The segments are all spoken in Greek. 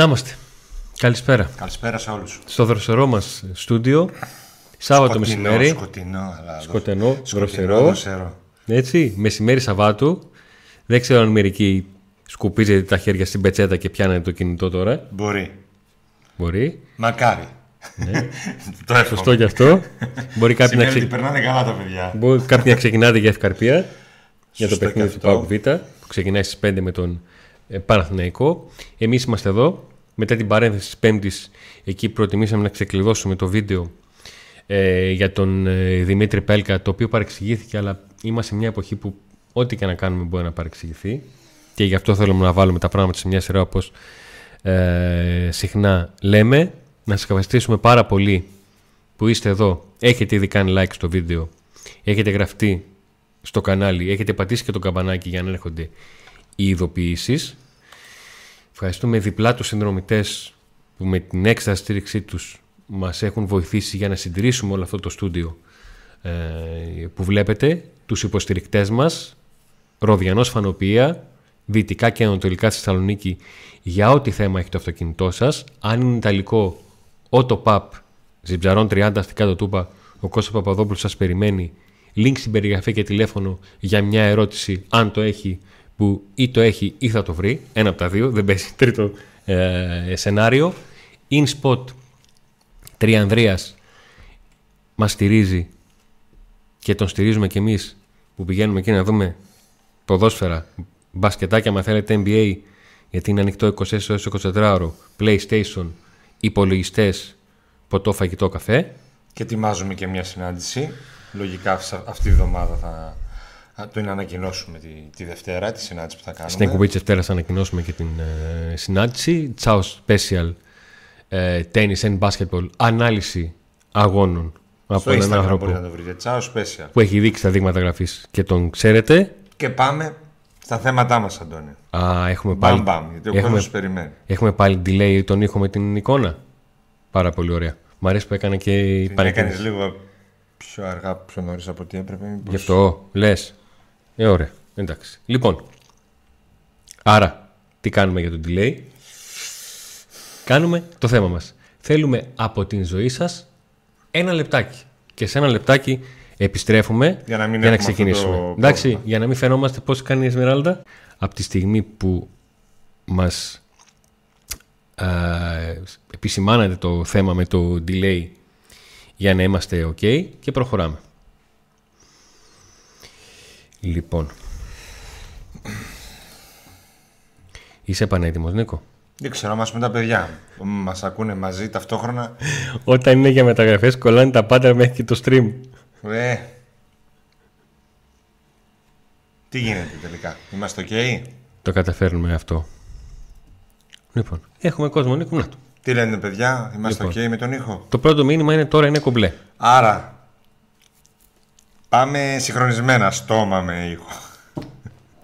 Να είμαστε. Καλησπέρα. Καλησπέρα σε όλους. Στο δροσερό μας στούντιο. Σάββατο Σκοτεινό, μεσημέρι. Σκοτεινό, αλλά Σκοτεινό, σκοτεινό, δροσερό. δροσερό. Έτσι, μεσημέρι Σαββάτου. Δεν ξέρω αν μερικοί σκουπίζετε τα χέρια στην πετσέτα και πιάνετε το κινητό τώρα. Μπορεί. Μπορεί. Μακάρι. το εύχομαι. Σωστό κι αυτό. Μπορεί κάποιοι να, Σημαίνει ότι ξε... περνάνε καλά τα παιδιά. Μπορεί κάποιοι να ξεκινάτε για ευκαρπία για το Σωστό παιχνίδι και του αυτό. ΠΑΟΚ Β που ξεκινάει στις 5 με τον ε, Παναθηναϊκό. Εμείς είμαστε εδώ. Μετά την παρένθεση της Πέμπτης εκεί προτιμήσαμε να ξεκλειδώσουμε το βίντεο ε, για τον ε, Δημήτρη Πέλκα το οποίο παρεξηγήθηκε αλλά είμαστε σε μια εποχή που ό,τι και να κάνουμε μπορεί να παρεξηγηθεί και γι' αυτό θέλουμε να βάλουμε τα πράγματα σε μια σειρά όπως ε, συχνά λέμε. Να σας ευχαριστήσουμε πάρα πολύ που είστε εδώ. Έχετε ήδη κάνει like στο βίντεο. Έχετε γραφτεί στο κανάλι. Έχετε πατήσει και το καμπανάκι για να έρχονται οι ειδοποιήσεις. Ευχαριστούμε διπλά τους συνδρομητές που με την έξτρα στήριξή τους μας έχουν βοηθήσει για να συντηρήσουμε όλο αυτό το στούντιο ε, που βλέπετε. Τους υποστηρικτές μας, Ροδιανός Φανοπία, δυτικά και ανατολικά στη Θεσσαλονίκη για ό,τι θέμα έχει το αυτοκίνητό σας. Αν είναι ιταλικό, Autopap, Ζιμπζαρών 30 αστικά το Τούπα, ο Κώστας Παπαδόπουλος σας περιμένει. Link στην περιγραφή και τηλέφωνο για μια ερώτηση, αν το έχει, που ή το έχει ή θα το βρει. Ένα από τα δύο, δεν παίζει τρίτο ε, σενάριο. InSpot Τριανδρίας μας στηρίζει και τον στηρίζουμε κι εμείς που πηγαίνουμε εκεί να δούμε ποδόσφαιρα, μπασκετάκια, αν θέλετε NBA, γιατί είναι ανοιχτό 24 ώρες 24 ώρο, PlayStation, υπολογιστές, ποτό, φαγητό, καφέ. Και ετοιμάζουμε και μια συνάντηση. Λογικά αυσα- αυτή τη βδομάδα θα θα το είναι ανακοινώσουμε τη, τη Δευτέρα, τη συνάντηση που θα κάνουμε. Στην εκπομπή της Δευτέρας θα ανακοινώσουμε και την ε, συνάντηση. Τσάο Special ε, Tennis and Basketball, ανάλυση αγώνων από Στο έναν Instagram άνθρωπο μπορείτε να το βρείτε. Τσάο special. που έχει δείξει τα δείγματα γραφής και τον ξέρετε. Και πάμε στα θέματά μας, Αντώνη. Α, έχουμε πάλι, Μπαμ μπαμ, γιατί ο έχουμε, κόσμος περιμένει. έχουμε πάλι delay τον ήχο με την εικόνα. Πάρα πολύ ωραία. Μ' αρέσει που έκανε και η Την παρεκκίνηση. έκανες λίγο πιο αργά, πιο νωρίς από ό,τι έπρεπε. μήπως; Γι' αυτό λες. Ε, ωραία. Εντάξει. Λοιπόν. Άρα, τι κάνουμε για το delay; Κάνουμε το θέμα μας. Θέλουμε από την ζωή σας ένα λεπτάκι. Και σε ένα λεπτάκι επιστρέφουμε Για να μην για να έχουμε αυτό ξεκινήσουμε. το Εντάξει, πρόβλημα. για να μην φαινόμαστε πώς κάνει η Εσμεράλδα. Από τη στιγμή που μας α, επισημάνατε το θέμα με το delay για να είμαστε ok και προχωράμε. Λοιπόν. Είσαι πανέτοιμος, Νίκο; Δεν ξέρω, μας με τα παιδιά. Μας ακούνε μαζί ταυτόχρονα. Όταν είναι για μεταγραφές κολλάνε τα πάντα μέχρι και το stream. Ε, τι γίνεται τελικά, είμαστε ok; Το καταφέρνουμε αυτό. Λοιπόν, έχουμε κόσμο, Νίκο. Να το. Τι λένε παιδιά, είμαστε Λοιπόν. ok με τον ήχο; Το πρώτο μήνυμα είναι τώρα είναι κομπλέ. Άρα, πάμε συγχρονισμένα στόμα με ήχο.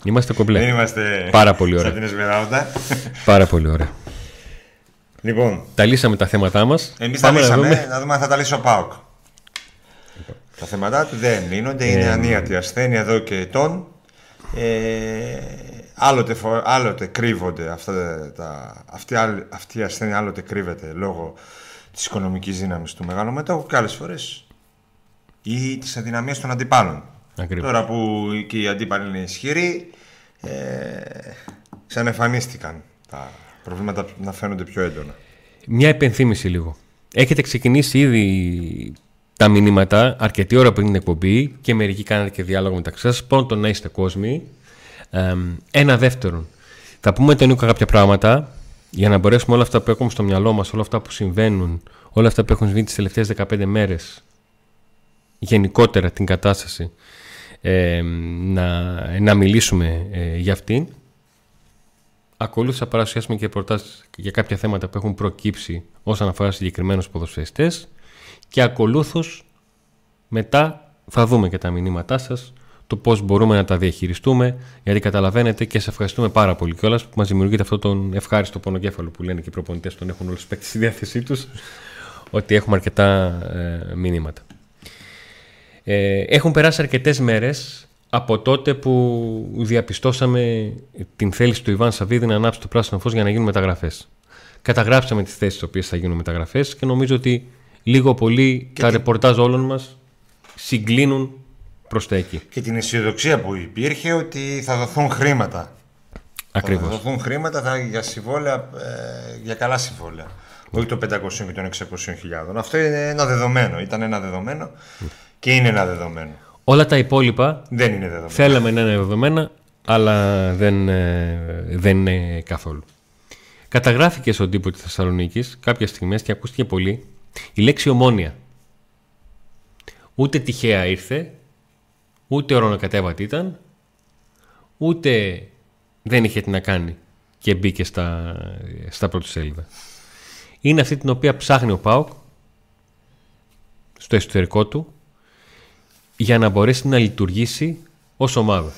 Είμαστε κομπλέ. Δεν είμαστε Πάρα πολύ ωραία. σαν την Εσμεράλδα. Πάρα πολύ ωραία. λοιπόν, Τα λύσαμε τα θέματά μας. εμείς τα Πάμε να λύσαμε, δούμε. να δούμε αν θα τα λύσει ο ΠΑΟΚ. Τα θέματα του δεν λύνονται, είναι Ε, ανίατη ασθένεια εδώ και ετών. Ε, άλλοτε, φο- άλλοτε κρύβονται αυτά τα, αυτή, άλλη- αυτή η ασθένεια άλλοτε κρύβεται λόγω της οικονομικής δύναμης του μεγάλου μετόχου και άλλες φορές ή της αδυναμίας των αντιπάλων. Ακριβώς. Τώρα που και οι αντίπαλοι είναι ισχυροί, ε, ξαναεμφανίστηκαν τα προβλήματα να φαίνονται πιο έντονα. Μια υπενθύμηση λίγο. Έχετε ξεκινήσει ήδη τα μηνύματα αρκετή ώρα πριν την εκπομπή και μερικοί κάνατε και διάλογο μεταξύ σας. Πρώτον να είστε κόσμοι. Εμ, ένα δεύτερον. Θα πούμε τον Νίκο κάποια πράγματα για να μπορέσουμε όλα αυτά που έχουμε στο μυαλό μας, όλα αυτά που συμβαίνουν, όλα αυτά που έχουν συμβεί τις τελευταίες 15 μέρες, γενικότερα την κατάσταση, ε, να, να μιλήσουμε ε, για αυτήν. Ακολούθως θα παρουσιάσουμε και προτάσεις για κάποια θέματα που έχουν προκύψει όσον αφορά συγκεκριμένους ποδοσφαιριστές και ακολούθως μετά θα δούμε και τα μηνύματά σας το πώς μπορούμε να τα διαχειριστούμε γιατί καταλαβαίνετε και σε ευχαριστούμε πάρα πολύ κιόλας που μας δημιουργείται αυτό τον ευχάριστο πονοκέφαλο που λένε και οι προπονητές τον έχουν όλους παίξει στη διάθεσή τους ότι έχουμε αρκετά ε, μηνύματα. Ε, έχουν περάσει αρκετές μέρες από τότε που διαπιστώσαμε την θέληση του Ιβάν Σαββίδη να ανάψει το πράσινο φως για να γίνουν μεταγραφές. Καταγράψαμε τις θέσεις στις οποίες θα γίνουν μεταγραφές και νομίζω ότι λίγο πολύ τα ρεπορτάζ όλων μας συγκλίνουν προς τα εκεί. Και την αισιοδοξία που υπήρχε ότι θα δοθούν χρήματα. Ακριβώς. Θα δοθούν χρήματα θα, για συμβόλαια, ε, για καλά συμβόλαια. Όχι το 500 και των 600 χιλιάδων. Αυτό είναι ένα δεδομένο. Ήταν ένα δεδομένο και είναι ένα δεδομένο. Όλα τα υπόλοιπα Δεν είναι δεδομένο. θέλαμε να είναι δεδομένα, αλλά δεν, ε, δεν είναι καθόλου. Καταγράφηκε στον τύπο της Θεσσαλονίκης κάποια στιγμές και ακούστηκε πολύ η λέξη ομόνια. Ούτε τυχαία ήρθε, ούτε ορονοκατέβατη ήταν, ούτε δεν είχε τι να κάνει και μπήκε στα, στα πρώτη σέλιδα. Είναι αυτή την οποία ψάχνει ο ΠΑΟΚ στο εσωτερικό του για να μπορέσει να λειτουργήσει ως ομάδα.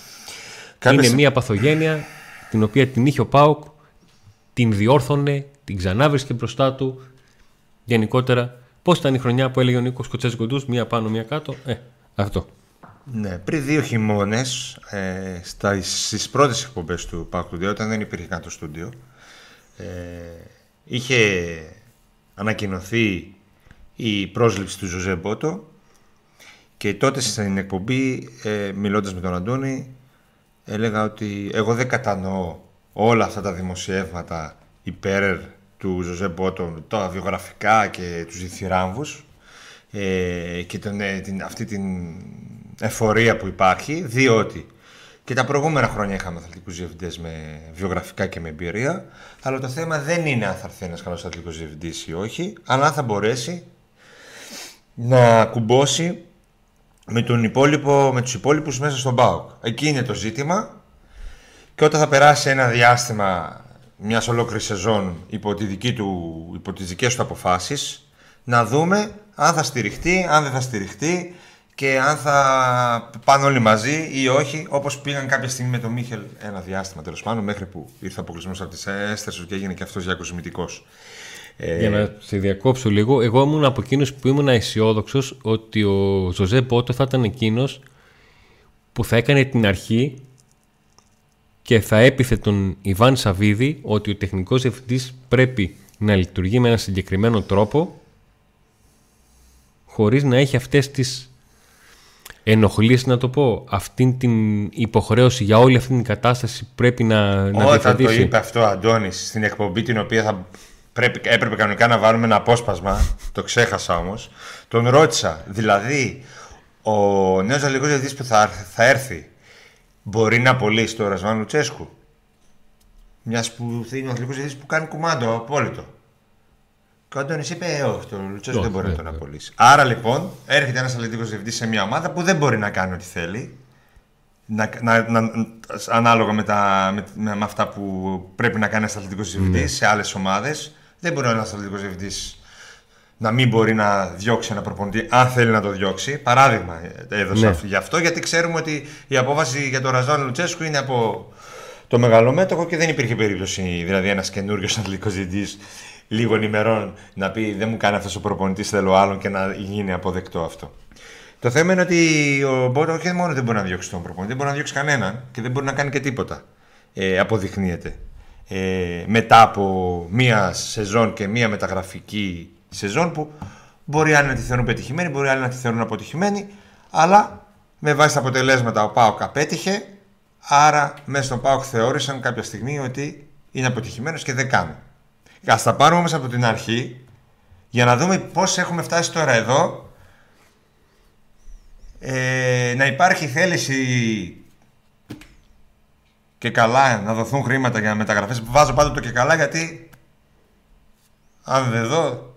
Κάποια Είναι στι- μια παθογένεια την οποία την είχε ο ΠΑΟΚ, την διόρθωνε, την ξανάβρισκε μπροστά του. Γενικότερα, πώς ήταν η χρονιά που έλεγε ο Νίκος Κοτσέ Κοντού, μία πάνω, μία κάτω; Ε, αυτό. Ναι, πριν δύο χειμώνες, ε, στις πρώτες εκπομπές του Πάκου του όταν δεν υπήρχε καν το στούντιο, ε, είχε ανακοινωθεί η πρόσληψη του Ζωζέ Μπότο και τότε στην εκπομπή, ε, μιλώντας με τον Αντώνη, έλεγα ότι εγώ δεν κατανοώ όλα αυτά τα δημοσιεύματα υπέρ του Ζωζέ Μπότο, τα βιογραφικά και τους διθυράμβους ε, και τον, ε, την, αυτή την εφορία που υπάρχει, διότι και τα προηγούμενα χρόνια είχαμε αθλητικούς διευθυντές με βιογραφικά και με εμπειρία, αλλά το θέμα δεν είναι αν θα έρθει ένας καλός αθλητικός διευθυντής ή όχι, αλλά αν θα μπορέσει να κουμπώσει με, τον υπόλοιπο, με τους υπόλοιπους μέσα στον ΠΑΟΚ. Εκεί είναι το ζήτημα και όταν θα περάσει ένα διάστημα μιας ολόκληρης σεζόν υπό, τη δική του, υπό τις δικές του αποφάσεις να δούμε αν θα στηριχτεί, αν δεν θα στηριχτεί και αν θα πάνε όλοι μαζί ή όχι, όπως πήγαν κάποια στιγμή με τον Μίχελ ένα διάστημα τέλος πάντων μέχρι που ήρθε αποκλεισμός από τις Έστερς και έγινε και αυτός διακοσμητικός. Ε, Για να σε διακόψω λίγο, εγώ ήμουν από εκείνους που ήμουν αισιόδοξος ότι ο Ζωζέ Μπότο θα ήταν εκείνος που θα έκανε την αρχή και θα έπιθε τον Ιβάν Σαββίδη ότι ο τεχνικός διευθυντής πρέπει να λειτουργεί με ένα συγκεκριμένο τρόπο χωρίς να έχει αυτές τις ενοχλήσεις να το πω αυτήν την υποχρέωση για όλη αυτή την κατάσταση που πρέπει να, να Όταν το διευθετήσει. είπε αυτό ο Αντώνης στην εκπομπή την οποία θα πρέπει, έπρεπε κανονικά να βάλουμε ένα απόσπασμα, το ξέχασα όμως, τον ρώτησα, δηλαδή ο νέος αλληλικός διευθυντής που θα, θα έρθει μπορεί να απολύσει το Ρασβάν Λουτσέσκου; Μιας που θα είναι ο αλληλικός διευθυντής που κάνει κουμάντο απόλυτο. Και ο Αντώνης είπε, «Ε, όχι, το Λουτσέσκου Όχι, δεν μπορεί να ναι, τον ναι. απολύσει. Άρα λοιπόν, έρχεται ένας αλληλικός διευθυντής σε μια ομάδα που δεν μπορεί να κάνει ό,τι θέλει, να, να, να, ανάλογα με, τα, με, με, με αυτά που πρέπει να κάνει ένας αθλητικός διευθυντή σε άλλες ομάδες. Δεν μπορεί ένας αθλητικός διευθυντής να μην μπορεί να διώξει ένα προπονητή αν θέλει να το διώξει. Παράδειγμα έδωσα Ναι. αυτό- γι' αυτό, γιατί ξέρουμε ότι η απόφαση για τον Ραζάν Λουτσέσκου είναι από το μεγαλομέτωχο και δεν υπήρχε περίπτωση δηλαδή ένας καινούριος αθλητικός διευθυντής λίγων ημερών να πει Δεν μου κάνει αυτός ο προπονητής, θέλω άλλον και να γίνει αποδεκτό αυτό. Το θέμα είναι ότι ο Μπότο όχι μόνο δεν μπορεί να διώξει τον προπονητή, δεν μπορεί να διώξει κανέναν και δεν μπορεί να κάνει και τίποτα. Ε, αποδεικνύεται. Ε, μετά από μία σεζόν και μία μεταγραφική σεζόν που μπορεί άλλοι να τη θεωρούν πετυχημένη, μπορεί άλλοι να τη θεωρούν αποτυχημένη, αλλά με βάση τα αποτελέσματα ο Πάοκ απέτυχε, άρα μέσα στον Πάοκ θεώρησαν κάποια στιγμή ότι είναι αποτυχημένος και δεν κάνουν. Ας τα πάρουμε όμως από την αρχή για να δούμε πώς έχουμε φτάσει τώρα εδώ ε, να υπάρχει θέληση και καλά να δοθούν χρήματα για μεταγραφές. Βάζω πάντοτε το και καλά γιατί αν δεν δω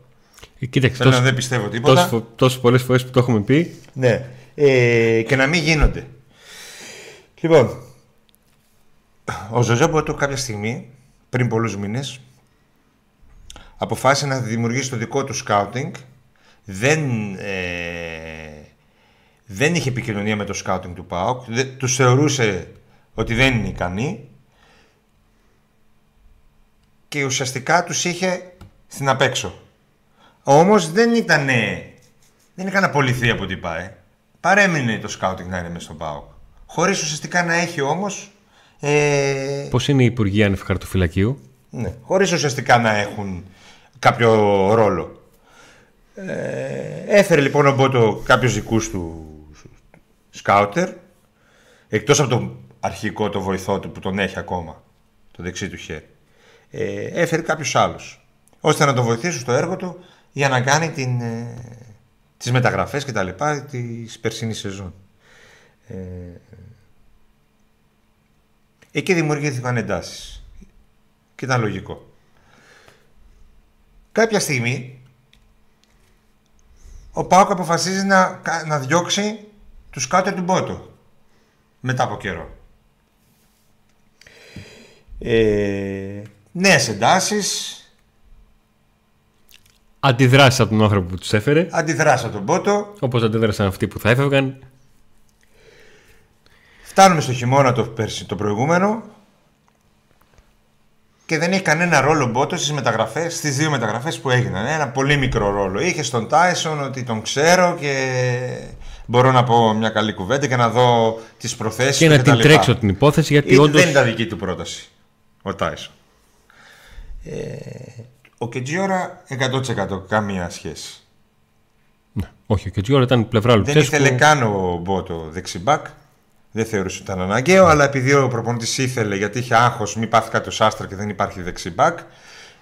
Ε, Κοίταξε, θέλω να τόσο, δεν πιστεύω τίποτα. τόσες, φο- τόσες πολλές φορές που το έχουμε πει Ναι. Ε, και να μην γίνονται. Λοιπόν, ο Ζωζέ Μπότο κάποια στιγμή, πριν πολλούς μήνες, αποφάσισε να δημιουργήσει το δικό του σκάουτινγκ. Δεν, ε, δεν είχε επικοινωνία με το σκάουτινγκ του ΠΑΟΚ. Δεν, τους θεωρούσε ότι δεν είναι ικανοί. Και ουσιαστικά τους είχε στην απέξω. Όμως δεν ήταν δεν είχαν απολυθεί από την ΠΑΕ. Παρέμεινε το σκάουτινγκ να είναι μέσα στον ΠΑΟΚ. Χωρίς ουσιαστικά να έχει όμως... Ε, πώς είναι η Υπουργεία Ανευκαρτοφυλακίου. Ναι, χωρίς ουσιαστικά να έχουν κάποιο ρόλο. Ε, έφερε λοιπόν ο Μπότο κάποιους δικούς του σκάουτερ, εκτός από τον αρχικό το βοηθό του που τον έχει ακόμα, το δεξί του χέρι. Ε, έφερε κάποιους άλλους, ώστε να τον βοηθήσουν στο έργο του για να κάνει την, ε, τις μεταγραφές και τα λοιπά της περσινής σεζόν. Ε, εκεί δημιουργήθηκαν εντάσεις. Και ήταν λογικό. Κάποια στιγμή ο Πάοκ αποφασίζει να, να διώξει τους κάτω του Μπότο μετά από καιρό. Ε, νέες εντάσεις Αντιδράσεις από τον άνθρωπο που τους έφερε. Αντιδράσεις από τον Πότο. Όπως αντίδρασαν αυτοί που θα έφευγαν. Φτάνουμε στο χειμώνα το πέρσι το προηγούμενο και δεν έχει κανένα ρόλο Μπότος στις μεταγραφές, στις δύο μεταγραφές που έγιναν. Ένα πολύ μικρό ρόλο. Είχε στον Τάισον ότι τον ξέρω και μπορώ να πω μια καλή κουβέντα και να δω τις προθέσεις και, και να την τρέξω την υπόθεση γιατί όντως... Δεν ήταν δική του πρόταση ο Τάισον. Ε, ο Κετζιόρα 100% καμία σχέση. Ναι, όχι, ο Κετζιόρα ήταν πλευρά Λουτσέσκου. Δεν ήθελε καν ο Μπότο δεξιμπάκ. Δεν θεωρούσε ότι ήταν αναγκαίο, αλλά επειδή ο προπονητής ήθελε, γιατί είχε άγχος, μην πάθει κάτι ο Σάστρα και δεν υπάρχει δεξιμπάκ.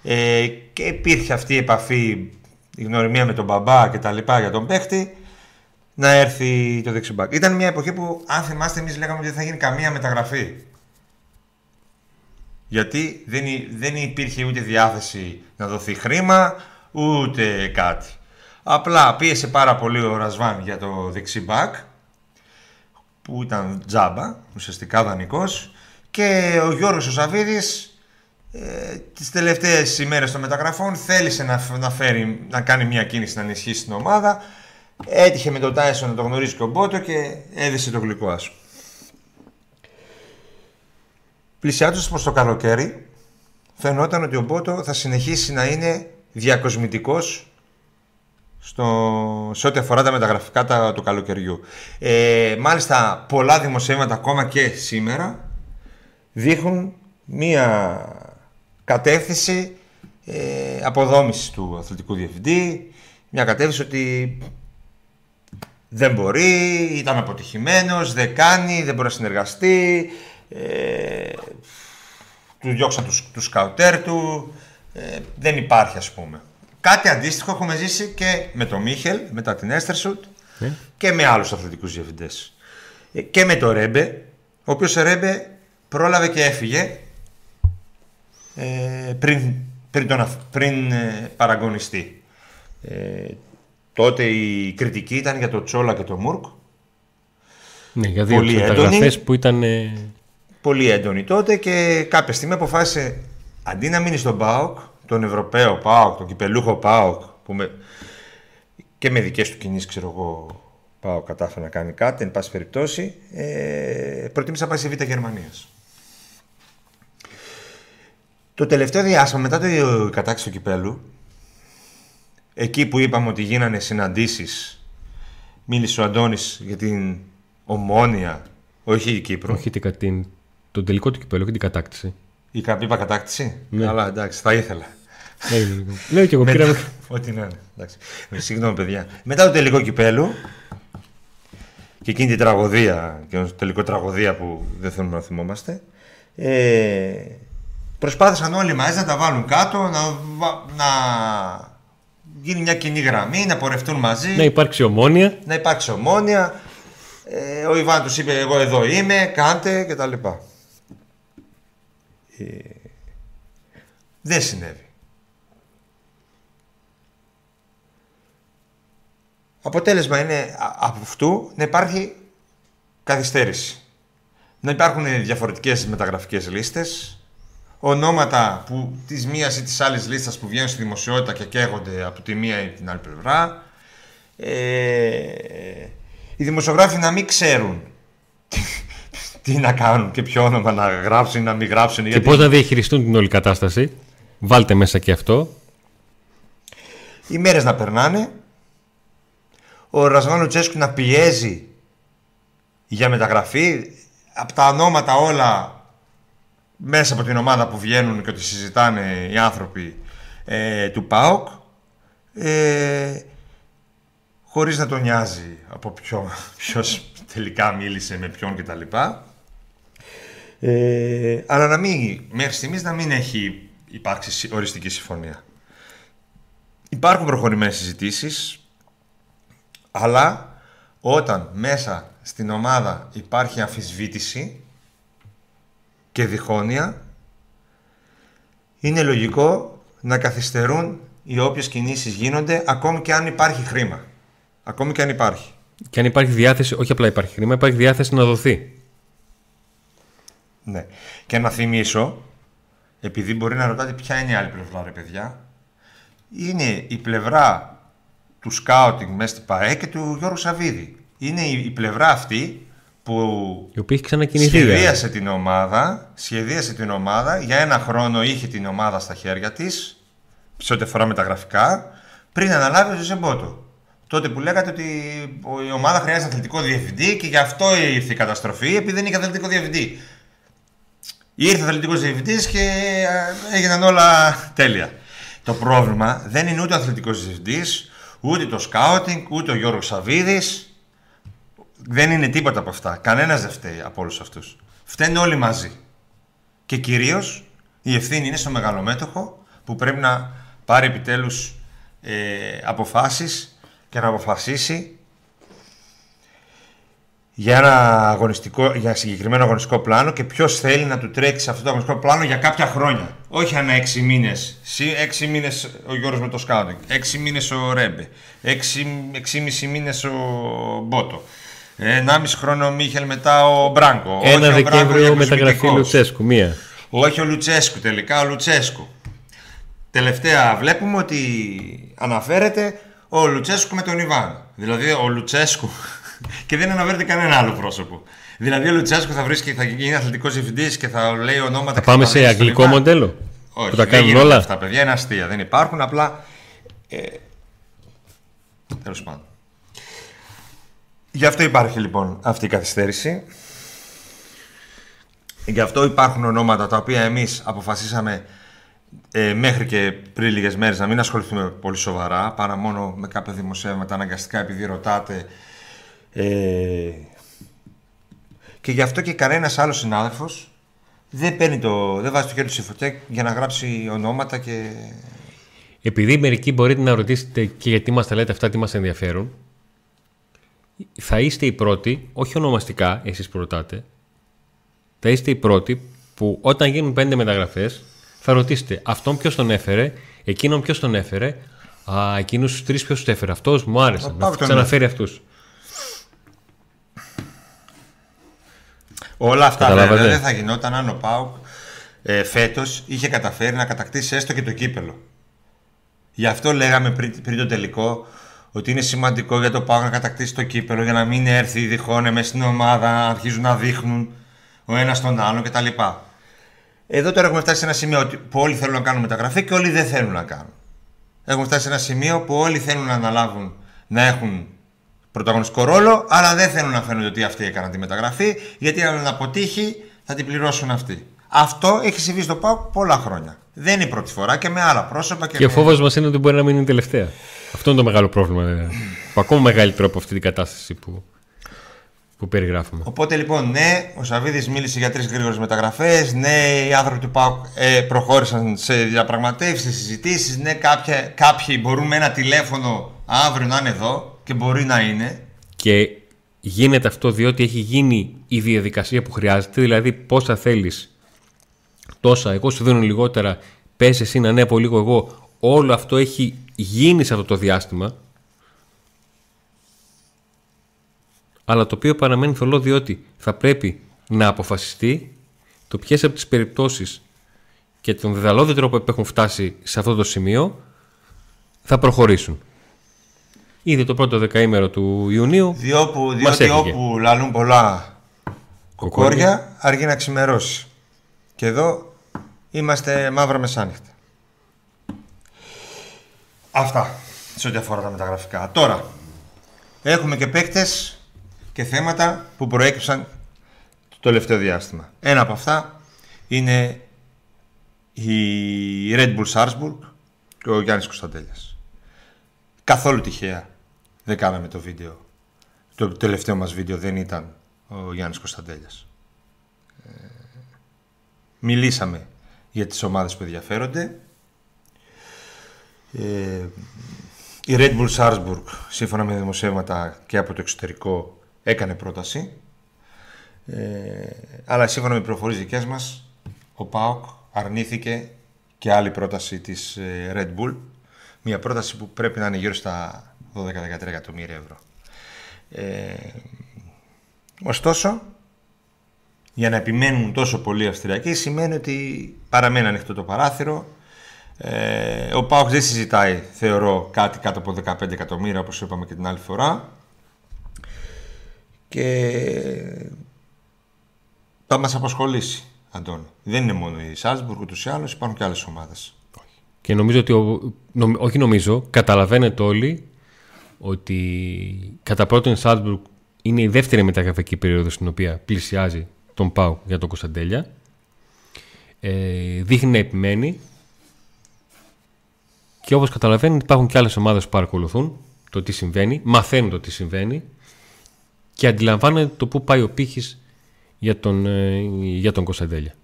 Ε, και υπήρχε αυτή η επαφή, η γνωριμία με τον μπαμπά και τα λοιπά για τον παίχτη, να έρθει το δεξιμπάκ. Ήταν μια εποχή που, αν θυμάστε, εμείς λέγαμε ότι δεν θα γίνει καμία μεταγραφή. Γιατί δεν, δεν υπήρχε ούτε διάθεση να δοθεί χρήμα, ούτε κάτι. Απλά πίεσε πάρα πολύ ο Ρασβάν για το δεξί μπακ, που ήταν τζάμπα, ουσιαστικά δανεικός, και ο Γιώργος ο Σαββίδης ε, τις τελευταίες ημέρες των μεταγραφών θέλησε να, να, φέρει, να κάνει μια κίνηση να ενισχύσει την ομάδα. Έτυχε με τον Τάισον να το γνωρίζει και ο Μπότο και έδισε το γλυκό άσου. Πλησιάζοντας προς το καλοκαίρι, φαινόταν ότι ο Μπότο θα συνεχίσει να είναι διακοσμητικός στο, σε ό,τι αφορά τα μεταγραφικά τα, του καλοκαιριού. Ε, μάλιστα, πολλά δημοσιεύματα ακόμα και σήμερα δείχνουν μία κατεύθυνση ε, αποδόμησης του αθλητικού διευθυντή, μια κατεύθυνση ότι δεν μπορεί, ήταν αποτυχημένος, δεν κάνει, δεν μπορεί να συνεργαστεί, ε, του διώξαν τους, τους σκαουτέρ του, ε, δεν υπάρχει ας πούμε. Κάτι αντίστοιχο έχουμε ζήσει και με τον Μίχελ, μετά την Έστερσουτ ναι. και με άλλους αθλητικούς διευθυντές. Ε, και με τον Ρέμπε, ο οποίος ο Ρέμπε πρόλαβε και έφυγε ε, πριν, πριν, τον, πριν ε, παραγωνιστεί. Ε, τότε η κριτική ήταν για το Τσόλα και το Μουρκ. Ναι, για δύο μεταγραφές που ήταν πολύ έντονη τότε και κάποια στιγμή αποφάσισε αντί να μείνει στον ΠΑΟΚ, τον Ευρωπαίο ΠΑΟΚ, τον κυπελούχο ΠΑΟΚ, που με, και με δικές του κινήσεις ξέρω εγώ ΠΑΟΚ κατάφερε να κάνει κάτι, εν πάση περιπτώσει, ε, προτίμησε να πάει σε Β' Γερμανίας. Το τελευταίο διάστημα, μετά το κατάξυση του κυπέλου, εκεί που είπαμε ότι γίνανε συναντήσεις, μίλησε ο Αντώνης για την ομόνια, όχι η Κύπρο. Όχι την τον τελικό του κυπέλο και την κατάκτηση. Η είπα κατάκτηση; Ναι. Αλλά εντάξει, θα ήθελα. Λέω και εγώ πήρα. Ό,τι να είναι. Εντάξει. Συγγνώμη, παιδιά. Μετά το τελικό κυπέλο και εκείνη την τραγωδία, και το τελικό τραγωδία που δεν θέλουμε να θυμόμαστε, ε, προσπάθησαν όλοι μαζί να τα βάλουν κάτω, να, να γίνει μια κοινή γραμμή, να πορευτούν μαζί. Να υπάρξει ομόνια. Να υπάρξει ομόνια. Ε, ο Ιβάν τους είπε: Εγώ εδώ είμαι, κάντε κτλ. Ε, δεν συνέβη. Αποτέλεσμα είναι από αυτού να υπάρχει καθυστέρηση. Να υπάρχουν διαφορετικές μεταγραφικές λίστες, ονόματα που της μίας ή της άλλης λίστας που βγαίνουν στη δημοσιότητα και καίγονται από τη μία ή την άλλη πλευρά. Ε, οι δημοσιογράφοι να μην ξέρουν τι να κάνουν και ποιο όνομα να γράψουν ή να μην γράψουν. Και γιατί... πώς να διαχειριστούν την όλη κατάσταση; Βάλτε μέσα και αυτό. Οι μέρες να περνάνε. Ο Ρασβάνο Τσέσκου να πιέζει για μεταγραφή. Από τα ονόματα όλα μέσα από την ομάδα που βγαίνουν και ότι συζητάνε οι άνθρωποι ε, του ΠΑΟΚ ε, χωρίς να τον νοιάζει από ποιο, ποιος τελικά μίλησε με ποιον κτλ. Ε, αλλά να μην, μέχρι στιγμής να μην έχει υπάρξει οριστική συμφωνία. Υπάρχουν προχωρημένες συζητήσεις, αλλά όταν μέσα στην ομάδα υπάρχει αμφισβήτηση και διχόνοια, είναι λογικό να καθυστερούν οι όποιες κινήσεις γίνονται, ακόμη και αν υπάρχει χρήμα. Ακόμη και αν υπάρχει. Και αν υπάρχει διάθεση, όχι απλά υπάρχει χρήμα, υπάρχει διάθεση να δοθεί. Ναι. Και να θυμίσω, επειδή μπορεί να ρωτάτε ποια είναι η άλλη πλευρά, ρε παιδιά, είναι η πλευρά του σκάουτινγκ μέσα στην ΠαΕ και του Γιώργου Σαββίδη. Είναι η πλευρά αυτή που η οποία έχει ξανακινηθεί. Σχεδίασε την, ομάδα, σχεδίασε την ομάδα, για ένα χρόνο είχε την ομάδα στα χέρια της, σε ό,τι αφορά μεταγραφικά, πριν αναλάβει ο Ζεμπότο. Τότε που λέγατε ότι η ομάδα χρειάζεται αθλητικό διευθυντή και γι' αυτό ήρθε η καταστροφή, επειδή δεν είχε αθλητικό διευθυντή. Ήρθε αθλητικός διευθυντής και ε, έγιναν όλα τέλεια. Το πρόβλημα δεν είναι ούτε ο αθλητικός διευθυντής, ούτε το σκάουτινγκ, ούτε ο Γιώργος Σαββίδης. Δεν είναι τίποτα από αυτά. Κανένας δεν φταίει από όλους αυτούς. Φταίνουν όλοι μαζί. Και κυρίως η ευθύνη είναι στο μεγαλομέτωχο που πρέπει να πάρει επιτέλους ε, αποφάσεις και να αποφασίσει για ένα, αγωνιστικό, για συγκεκριμένο αγωνιστικό πλάνο και ποιος θέλει να του τρέξει σε αυτό το αγωνιστικό πλάνο για κάποια χρόνια. Όχι ανά έξι μήνες. Έξι μήνες ο Γιώργος με το σκάουτινγκ, έξι μήνες ο Ρέμπε, έξι, μισή μήνες ο Μπότο. Ενάμιση χρόνο ο Μίχελ μετά ο Μπράγκο. Ένα Δεκέμβριο μεταγραφή Λουτσέσκου, μία. Όχι ο Λουτσέσκου τελικά, ο Λουτσέσκου. Τελευταία βλέπουμε ότι αναφέρεται ο Λουτσέσκου με τον Ιβάν. Δηλαδή ο Λουτσέσκου και δεν αναφέρεται κανένα άλλο πρόσωπο. Δηλαδή ο Λουτσέσκου θα βρίσκει, θα γίνει αθλητικός διευθυντής και θα λέει ονόματα. Θα πάμε σε αγγλικό μοντέλο. Όχι, που τα κάνουν όλα. Αυτά παιδιά είναι αστεία. Δεν υπάρχουν απλά. Ε, Τέλος πάντων. Γι' αυτό υπάρχει λοιπόν αυτή η καθυστέρηση. Γι' αυτό υπάρχουν ονόματα τα οποία εμείς αποφασίσαμε ε, μέχρι και πριν λίγες μέρες να μην ασχοληθούμε πολύ σοβαρά παρά μόνο με κάποια δημοσιεύματα αναγκαστικά επειδή ρωτάτε ε, και γι' αυτό και κανένας άλλος συνάδελφος δεν, παίρνει το, δεν βάζει το χέρι του σε φωτιά για να γράψει ονόματα και... Επειδή μερικοί μπορείτε να ρωτήσετε και γιατί μας τα λέτε αυτά, τι μας ενδιαφέρουν, θα είστε οι πρώτοι, όχι ονομαστικά εσείς που ρωτάτε, θα είστε οι πρώτοι που όταν γίνουν πέντε μεταγραφές θα ρωτήσετε αυτόν ποιος τον έφερε, εκείνον ποιος τον έφερε, Α, εκείνους τους τρεις ποιος τους έφερε. Αυτός μου άρεσε. Να ξαναφέρει αυτούς. Όλα αυτά βέβαια, δεν θα γινόταν αν ο Πάουκ ε, φέτος είχε καταφέρει να κατακτήσει έστω και το κύπελο. Γι' αυτό λέγαμε πριν, πριν το τελικό ότι είναι σημαντικό για το Πάουκ να κατακτήσει το κύπελο για να μην έρθει διχόνε μέσα στην ομάδα, να αρχίζουν να δείχνουν ο ένας τον άλλον κτλ. Εδώ τώρα έχουμε φτάσει σε ένα σημείο που όλοι θέλουν να κάνουν μεταγραφή και όλοι δεν θέλουν να κάνουν. Έχουμε φτάσει σε ένα σημείο που όλοι θέλουν να αναλάβουν να έχουν πρωταγωνιστικό ρόλο, αλλά δεν θέλουν να φαίνονται ότι αυτοί έκαναν τη μεταγραφή, γιατί αν αποτύχει θα την πληρώσουν αυτοί. Αυτό έχει συμβεί στο ΠΑΟΚ πολλά χρόνια. Δεν είναι η πρώτη φορά και με άλλα πρόσωπα. Και, και ο φόβος μας είναι ότι μπορεί να μην είναι τελευταία. Αυτό είναι το μεγάλο πρόβλημα. Ε, που ακόμα μεγαλύτερο από αυτή την κατάσταση που που περιγράφουμε. Οπότε λοιπόν, ναι, ο Σαββίδης μίλησε για τρεις γρήγορες μεταγραφές. Ναι, οι άνθρωποι του ΠΑΟΚ ε, προχώρησαν σε διαπραγματεύσεις, σε συζητήσεις. Ναι, κάποια, κάποιοι μπορούν με ένα τηλέφωνο αύριο να είναι εδώ και μπορεί να είναι. Και γίνεται αυτό διότι έχει γίνει η διαδικασία που χρειάζεται. Δηλαδή, πόσα θέλεις, τόσα. Εγώ σου δίνω λιγότερα. Πες εσύ να ανέβω λίγο εγώ. Όλο αυτό έχει γίνει σε αυτό το διάστημα. αλλά το οποίο παραμένει θολό διότι θα πρέπει να αποφασιστεί το ποιες από τις περιπτώσεις και τον διδαλώδη τρόπο που έχουν φτάσει σε αυτό το σημείο θα προχωρήσουν. Ήδη το πρώτο δεκαήμερο του Ιουνίου. Διόπου, διότι όπου λαλούν πολλά κοκόρια, αργεί να ξημερώσει. Και εδώ είμαστε μαύρα μεσάνυχτα. Αυτά σε ό,τι αφορά τα μεταγραφικά. Τώρα, έχουμε και παίκτες και θέματα που προέκυψαν το τελευταίο διάστημα. Ένα από αυτά είναι η Red Bull Salzburg και ο Γιάννης Κωνσταντέλιας. Καθόλου τυχαία δεν κάναμε το βίντεο. Το τελευταίο μας βίντεο δεν ήταν ο Γιάννης Κωνσταντέλιας. Ε, μιλήσαμε για τις ομάδες που ενδιαφέρονται. Ε, η Red Bull Salzburg, σύμφωνα με δημοσιεύματα και από το εξωτερικό, έκανε πρόταση. Ε, αλλά σύμφωνα με πληροφορίες δικές μας, ο ΠΑΟΚ αρνήθηκε και άλλη πρόταση της ε, Red Bull. Μια πρόταση που πρέπει να είναι γύρω στα 12-13 εκατομμύρια ευρώ. Ε, ωστόσο, για να επιμένουν τόσο πολύ Αυστριακοί σημαίνει ότι παραμένει ανοιχτό το παράθυρο. Ε, ο ΠΑΟΚ δεν συζητάει, θεωρώ, κάτι κάτω από 15 εκατομμύρια, όπως είπαμε και την άλλη φορά. Και θα μας απασχολήσει, Αντώνη. Δεν είναι μόνο η Σάλσμπουργκ, ούτως ή άλλως υπάρχουν και άλλες ομάδες. Και νομίζω ότι, όχι νομίζω, καταλαβαίνετε όλοι ότι κατά πρώτον η Σάλσμπουργκ είναι η δεύτερη μεταγραφική περίοδος στην οποία πλησιάζει τον Πάου για τον Κωνσταντέλια. Ε, δείχνει να επιμένει και όπως καταλαβαίνετε υπάρχουν και άλλες ομάδες που παρακολουθούν το τι συμβαίνει, μαθαίνουν το τι συμβαίνει και αντιλαμβάνονται το πού πάει ο πύχης για τον, ε, για τον Κωνσταντέλια.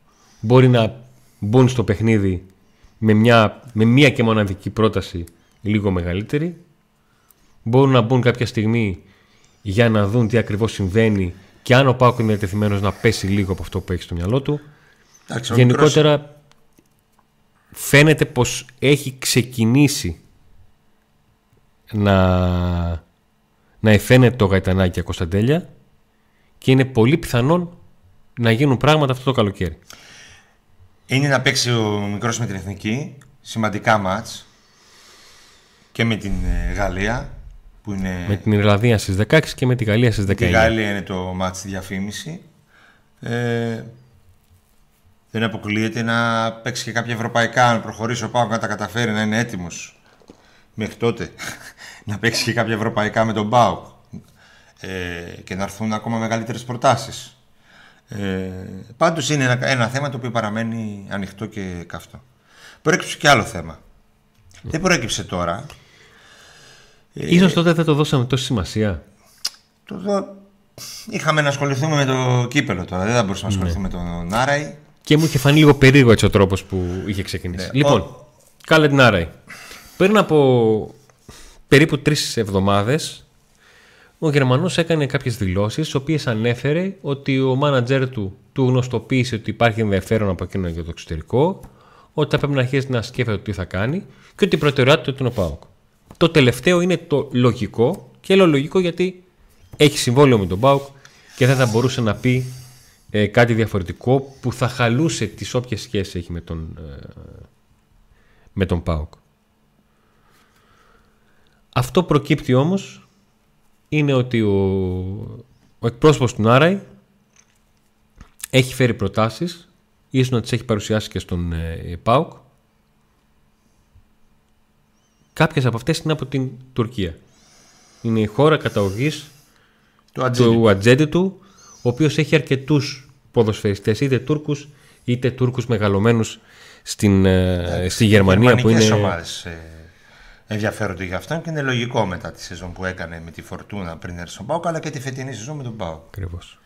Μπορεί να μπουν στο παιχνίδι με μια, με μια και μοναδική πρόταση λίγο μεγαλύτερη. Μπορούν να μπουν κάποια στιγμή για να δουν τι ακριβώς συμβαίνει και αν ο Πάκο είναι διατεθειμένος να πέσει λίγο από αυτό που έχει στο μυαλό του. Γενικότερα φαίνεται πως έχει ξεκινήσει να, να εφαίνεται το Γαϊτανάκη Κωνσταντέλια και είναι πολύ πιθανόν να γίνουν πράγματα αυτό το καλοκαίρι. Είναι να παίξει ο μικρός με την Εθνική, σημαντικά μάτς και με την ε, Γαλλία που είναι... Με την Ιρλανδία στις 16 και με τη Γαλλία στις 19. Η Γαλλία είναι το μάτς διαφήμιση. Ε, δεν αποκλείεται να παίξει και κάποια ευρωπαϊκά, να προχωρήσει ο Πάοκ να τα καταφέρει, να είναι έτοιμος μέχρι τότε. να παίξει και κάποια ευρωπαϊκά με τον Πάοκ ε, και να έρθουν ακόμα μεγαλύτερες προτάσεις. Ε, πάντως είναι ένα, ένα θέμα το οποίο παραμένει ανοιχτό και καυτό. Προέκυψε και άλλο θέμα. Δεν προέκυψε τώρα. Ε, ίσως τότε δεν το δώσαμε τόση σημασία. Το δω... Είχαμε να ασχοληθούμε με το κύπελο τώρα. Δεν θα μπορούσαμε να ναι. ασχοληθούμε με τον Άραη. Και μου είχε φανεί λίγο περίεργο έτσι ο τρόπος που είχε ξεκινήσει. Ναι. Λοιπόν, ο... κάλε την Άραη. Πριν από περίπου τρεις εβδομάδες, ο Γερμανός έκανε κάποιες δηλώσεις, τι οποίες ανέφερε ότι ο μάνατζερ του του γνωστοποίησε ότι υπάρχει ενδιαφέρον από εκείνο για το εξωτερικό, ότι θα πρέπει να αρχίσει να σκέφτεται τι θα κάνει και ότι η προτεραιότητα του είναι ο Πάοκ. Το τελευταίο είναι το λογικό και λέω λογικό γιατί έχει συμβόλαιο με τον Πάουκ και δεν θα μπορούσε να πει ε, κάτι διαφορετικό που θα χαλούσε τις όποιες σχέσεις έχει με τον, ε, με τον ΠΑΟΚ. Αυτό προκύπτει όμως είναι ότι ο, ο εκπρόσωπος του Νάραη έχει φέρει προτάσεις ίσως να τις έχει παρουσιάσει και στον ε, ΠΑΟΚ. Κάποιες από αυτές είναι από την Τουρκία. Είναι η χώρα καταγωγής του ατζέντη του ο οποίος έχει αρκετούς ποδοσφαιριστές, είτε Τούρκους είτε Τούρκους μεγαλωμένους στην, ε, στη Γερμανία που είναι... ομάδες ε, ενδιαφέρονται για αυτόν και είναι λογικό μετά τη σεζόν που έκανε με τη Φορτούνα πριν έρθει στον Πάοκ αλλά και τη φετινή σεζόν με τον Πάοκ. Ακριβώς.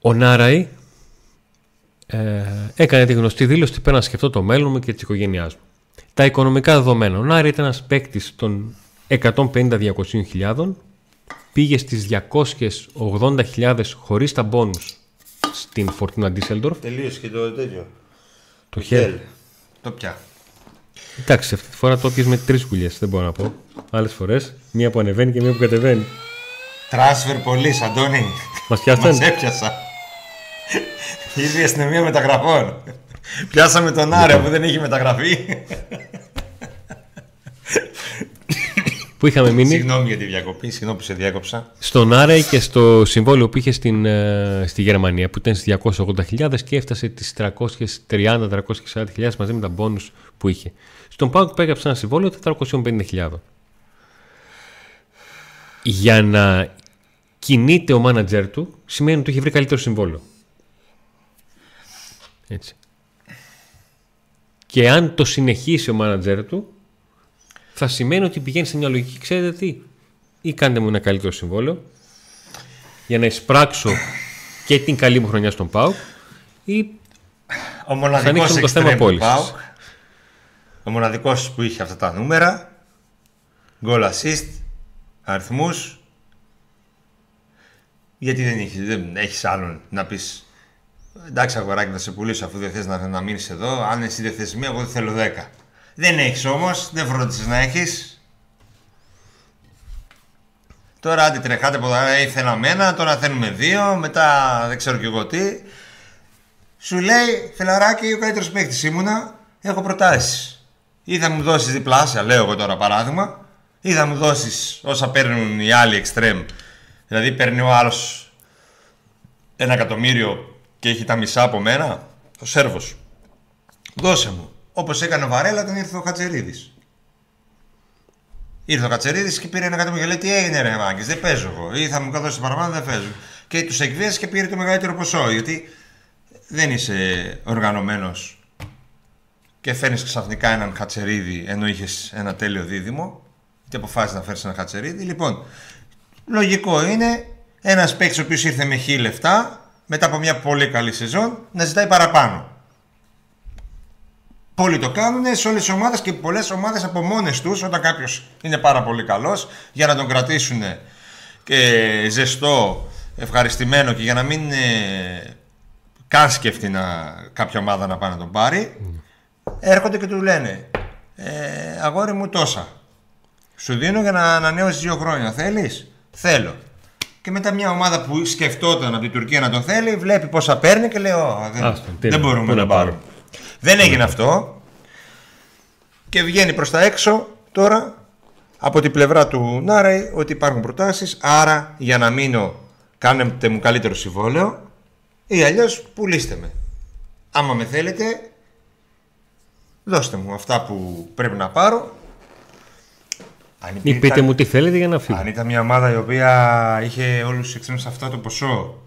Ο Νάραη ε, έκανε τη γνωστή δήλωση ότι πρέπει να σκεφτώ το μέλλον μου και της οικογένειάς μου. Τα οικονομικά δεδομένα. Ο Νάραη ήταν ένας παίκτης των 150-200 πήγε στις 280.000 χωρίς τα μπόνους στην Fortuna Düsseldorf. Τελείωσε και το τέτοιο. Το χέρι. Το πια. Εντάξει, αυτή τη φορά το πιες με τρεις γουλιές, δεν μπορώ να πω. Άλλες φορές, μία που ανεβαίνει και μία που κατεβαίνει. Τράσφερ πολύ, Αντώνη. Μας πιάσαν. Μας έπιασα. Ήδη η αστυνομία μεταγραφών. Πιάσαμε τον Άρε λοιπόν. που δεν είχε μεταγραφεί. Που είχαμε μείνει. Συγγνώμη για τη διακοπή, συγγνώμη που σε διάκοψα. Στον Άρεϊ και στο συμβόλαιο που είχε στην, ε, στη Γερμανία που ήταν στις 280.000 και έφτασε τις 330-340.000 μαζί με τα μπόνους που είχε. Στον Πάουκ που έγραψε ένα συμβόλαιο 450.000. Για να κινείται ο μάνατζερ του σημαίνει ότι έχει βρει καλύτερο συμβόλαιο. Έτσι. Και αν το συνεχίσει ο μάνατζερ του, θα σημαίνει ότι πηγαίνεις σε μια λογική, ξέρετε τι, ή κάντε μου ένα καλύτερο συμβόλαιο για να εισπράξω και την καλή μου χρονιά στον ΠΑΟΚ ή ο μοναδικός το θέμα ΠΑΟΚ, ο μοναδικός που είχε αυτά τα νούμερα, goal assist, αριθμούς, γιατί δεν, έχεις, δεν έχεις άλλον να πεις Εντάξει, αγοράκι, να σε πουλήσω αφού δεν θες να, να μείνεις εδώ. Αν εσύ δεν θες μία, εγώ δεν θέλω δέκα. Δεν έχεις όμως, δεν φρόντισες να έχεις. Τώρα άντε τρεχάτε από εδώ, ήθελα ένα, τώρα θέλουμε δύο, μετά δεν ξέρω κι εγώ τι. Σου λέει, φιλαράκι, ο καλύτερος παίκτης ήμουνα, έχω προτάσεις. Ή θα μου δώσεις διπλάσια, λέω εγώ τώρα παράδειγμα, ή θα μου δώσεις όσα παίρνουν οι άλλοι εξτρέμ. Δηλαδή παίρνει ο άλλος ένα εκατομμύριο και έχει τα μισά από μένα, ο Σέρβος. Δώσε μου. Όπως έκανε ο Βαρέλα όταν ήρθε ο Χατζερίδης. Ήρθε ο Κατσερίδη και πήρε ένα εκατομμύριο και λέει: Τι έγινε, ρε Μάγκη, δεν παίζω εγώ. Ή θα μου δώσει παραπάνω, δεν παίζω. Και τους εκβίασε και πήρε το μεγαλύτερο ποσό. Γιατί δεν είσαι οργανωμένος και φέρνεις ξαφνικά έναν Χατσερίδη ενώ είχες ένα τέλειο δίδυμο. Και αποφάσισες να φέρεις ένα Χατσερίδη. Λοιπόν, λογικό είναι ένας παίκτης ο οποίος ήρθε με χι λεφτά μετά από μια πολύ καλή σεζόν να ζητάει παραπάνω. Πολλοί το κάνουν σε όλες τις ομάδες και πολλές ομάδες από μόνες τους, όταν κάποιος είναι πάρα πολύ καλός, για να τον κρατήσουν και ζεστό, ευχαριστημένο και για να μην είναι καν σκεφτεί να, κάποια ομάδα να πάει να τον πάρει, έρχονται και του λένε ε, Αγόρι μου τόσα. Σου δίνω για να ανανέωσει δύο χρόνια. Θέλεις, Θέλω. Και μετά μια ομάδα που σκεφτόταν από την Τουρκία να τον θέλει, βλέπει πόσα παίρνει και λέει: δεν, δεν μπορούμε να πάρουμε. Δεν έγινε αυτό. Και βγαίνει προς τα έξω τώρα από την πλευρά του Νάρεϊ ότι υπάρχουν προτάσεις. Άρα για να μείνω κάνετε μου καλύτερο συμβόλαιο ή αλλιώς πουλήστε με. Άμα με θέλετε δώστε μου αυτά που πρέπει να πάρω αν Ή πείτε μου τι θέλετε για να φύγω. Αν ήταν μια ομάδα η οποία είχε όλους τους εξτρέμου σε αυτό το ποσό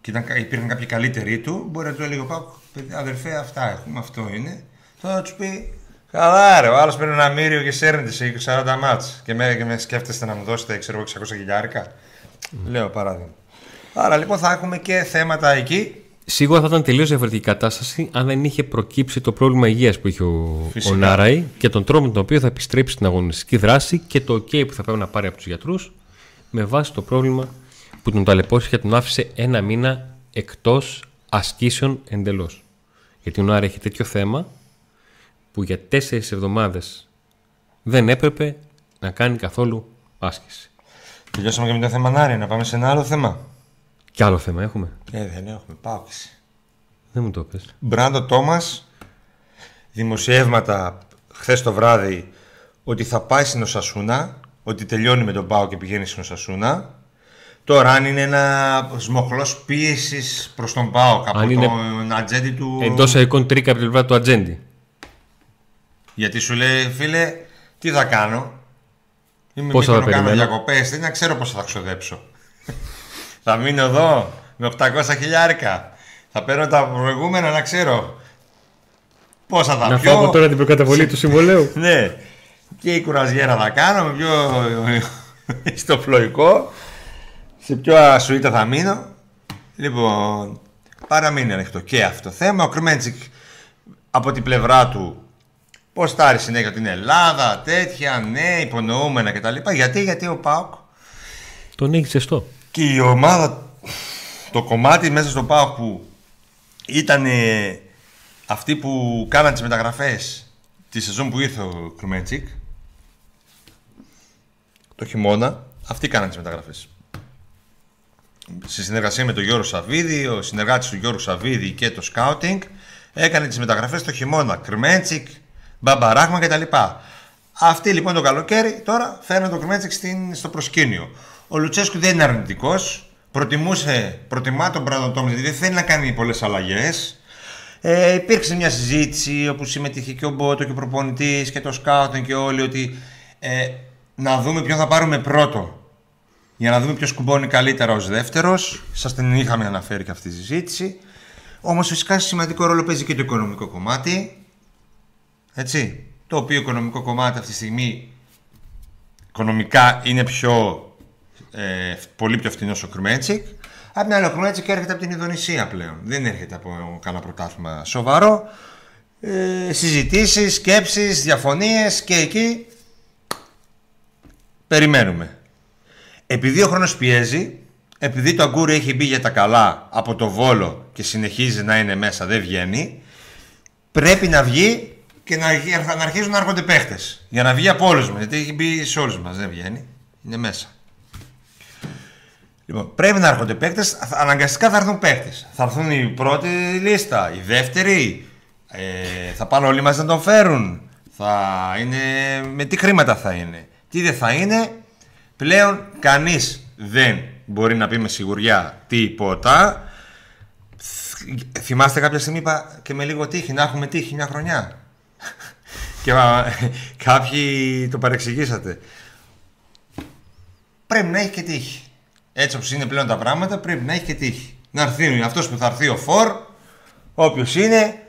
και ήταν, υπήρχαν κάποιοι καλύτεροι του, μπορεί να του έλεγε ο αδερφέ, αυτά έχουμε, αυτό είναι. Τώρα θα τους πει, Καλά, ρε, ο άλλος παίρνει ένα μύριο και σέρνεται σε 40 μάτς και με, και με σκέφτεστε να μου δώσετε ξέρω, 600 χιλιάρικα. Mm. Λέω παράδειγμα. Άρα λοιπόν θα έχουμε και θέματα εκεί Σίγουρα θα ήταν τελείως διαφορετική κατάσταση αν δεν είχε προκύψει το πρόβλημα υγείας που είχε ο, ο Νάραη και τον τρόπο με τον οποίο θα επιστρέψει στην αγωνιστική δράση και το OK που θα πρέπει να πάρει από τους γιατρούς με βάση το πρόβλημα που τον ταλαιπώρησε και τον άφησε ένα μήνα εκτός ασκήσεων εντελώς. Γιατί ο Νάραη έχει τέτοιο θέμα που για τέσσερις εβδομάδες δεν έπρεπε να κάνει καθόλου άσκηση. Τελειώσαμε και με το θέμα Νάρη, να πάμε σε ένα άλλο θέμα. Κι άλλο θέμα έχουμε. Ε, δεν έχουμε. Πάω Δεν μου το πες. Μπράντο Τόμας, δημοσιεύματα χθες το βράδυ ότι θα πάει στην Οσασούνα, ότι τελειώνει με τον Πάο και πηγαίνει στην Οσασούνα. Τώρα, αν είναι ένα σμοχλός πίεσης προς τον Πάο από είναι τον ατζέντη του. Εντός εικόν τρίκα από την πλευρά του ατζέντη. Γιατί σου λέει, φίλε, τι θα κάνω; Είμαι Πόσα θα κάνω διακοπές, δεν ξέρω πώ θα ξοδέψω. Θα μείνω εδώ με 800 χιλιάρικα. Θα παίρνω τα προηγούμενα να ξέρω πόσα θα να πιω. Να φάω τώρα την προκαταβολή του συμβολέου. ναι. Και η κουραζιέρα θα κάνω, με πιο στο φλοϊκό. Σε ποιο ασουίτα θα μείνω. Λοιπόν, παραμείνει ανοιχτό και αυτό το θέμα. Ο Κρμέντσικ από την πλευρά του ποστάρει συνέχεια την Ελλάδα, τέτοια, ναι, υπονοούμενα κτλ. Γιατί, γιατί ο Πάοκ. Τον έχει ζεστό. Και η ομάδα, το κομμάτι μέσα στο ΠΑΟΚ που ήταν αυτοί που κάναν τις μεταγραφές τη σεζόν που ήρθε ο Κρουμέντσικ το χειμώνα, αυτοί κάναν τις μεταγραφές. Σε συνεργασία με τον Γιώργο Σαββίδη, ο συνεργάτης του Γιώργου Σαββίδη και το Scouting έκανε τις μεταγραφές το χειμώνα. Κρουμέντσικ, Μπαμπαράγμα κτλ. Αυτοί λοιπόν το καλοκαίρι τώρα φέρνουν το Κρουμέντσικ στο προσκήνιο. Ο Λουτσέσκου δεν είναι αρνητικός. Προτιμούσε, προτιμά τον Μπράντον γιατί δεν θέλει να κάνει πολλές αλλαγές. Ε, υπήρξε μια συζήτηση όπου συμμετείχε και ο Μπότο και ο προπονητής και το σκάουτεν και όλοι ότι ε, να δούμε ποιον θα πάρουμε πρώτο. Για να δούμε ποιος κουμπώνει καλύτερα ως δεύτερος. Σας την είχαμε αναφέρει και αυτή τη συζήτηση. Όμως φυσικά σημαντικό ρόλο παίζει και το οικονομικό κομμάτι. Έτσι. Το οποίο οικονομικό κομμάτι αυτή τη στιγμή οικονομικά είναι πιο, ε, πολύ πιο φθηνό ο Κρμέτσικ. Απ' την άλλη, ο Κρμέτσικ έρχεται από την Ινδονησία πλέον. Δεν έρχεται από κανένα πρωτάθλημα σοβαρό. Ε, συζητήσεις, σκέψεις, διαφωνίες και εκεί περιμένουμε. Επειδή ο χρόνος πιέζει, επειδή το αγκούρι έχει μπει για τα καλά από το Βόλο και συνεχίζει να είναι μέσα, δεν βγαίνει, πρέπει να βγει και να, να αρχίζουν να έρχονται παίχτες. Για να βγει από όλους μας. Γιατί έχει μπει σε όλους μας, δεν βγαίνει. Είναι μέσα. Λοιπόν, πρέπει να έρχονται παίχτες. Αναγκαστικά θα έρθουν παίχτες. Θα έρθουν η πρώτη λίστα, η δεύτερη. Ε, θα πάνε όλοι μαζί να τον φέρουν. Θα είναι. Με τι χρήματα θα είναι. Τι δεν θα είναι. Πλέον κανείς δεν μπορεί να πει με σιγουριά τίποτα. Θυμάστε κάποια στιγμή είπα και με λίγο τύχη να έχουμε τύχη μια χρονιά. και κάποιοι το παρεξηγήσατε. Πρέπει να έχει και τύχη. Έτσι όπως είναι πλέον τα πράγματα πρέπει να έχει και τύχη. Να έρθει αυτός που θα έρθει ο Φορ, όποιος είναι,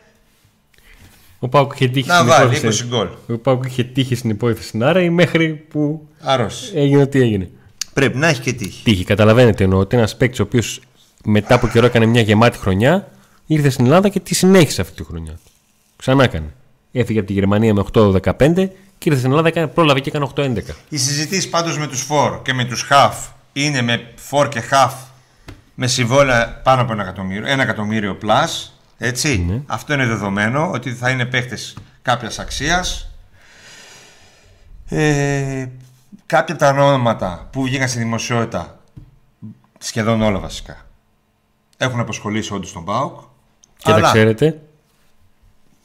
ο Πάουκ είχε τύχει να βάλει 20 γκολ. Ο Πάουκ είχε τύχει στην υπόθεση άρα ή μέχρι που Άρρωση. έγινε ό,τι έγινε. Πρέπει να έχει και τύχη. Τύχη, καταλαβαίνετε εννοώ ότι ένας παίκτης ο οποίος μετά από καιρό έκανε μια γεμάτη χρονιά ήρθε στην Ελλάδα και τη συνέχισε αυτή τη χρονιά. Ξανά έκανε. Έφυγε από τη Γερμανία με 8-15 και ήρθε στην Ελλάδα, πρόλαβε και έκανε 8-11. Οι συζητήσεις πάντως με τους φορ και με τους χαφ είναι με φορ και χαφ με συμβόλαια πάνω από ένα εκατομμύριο, ένα εκατομμύριο plus. Έτσι. Ναι. Αυτό είναι δεδομένο ότι θα είναι παίχτε κάποιας αξίας. Ε, κάποια από τα ονόματα που βγήκαν στη δημοσιότητα, σχεδόν όλα βασικά, έχουν απασχολήσει όντως τον Μπάουκ. Και αλλά... τα ξέρετε.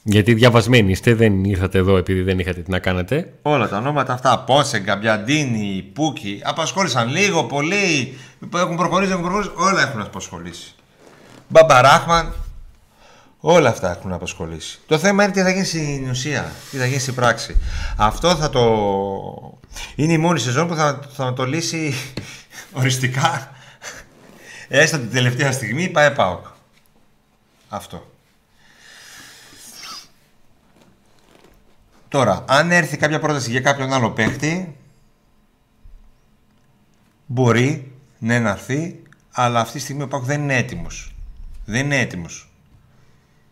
Γιατί διαβασμένοι είστε, δεν ήρθατε εδώ επειδή δεν είχατε τι να κάνετε. Όλα τα ονόματα αυτά, Πόσε, Γκαμπιαντίνη, Πούκι, απασχόλησαν λίγο, πολύ. Έχουν προχωρήσει, έχουν προχωρήσει, όλα έχουν απασχολήσει. Μπαμπαράχμαν, όλα αυτά έχουν απασχολήσει. Το θέμα είναι τι θα γίνει στην ουσία, τι θα γίνει στην πράξη. Αυτό θα το. Είναι η μόνη σεζόν που θα, θα το λύσει οριστικά. Έστω την τελευταία στιγμή πάει πάω. Αυτό. Τώρα, αν έρθει κάποια πρόταση για κάποιον άλλο παίχτη, μπορεί ναι να έρθει, αλλά αυτή τη στιγμή ο Πάκου δεν είναι έτοιμος. Δεν είναι έτοιμος,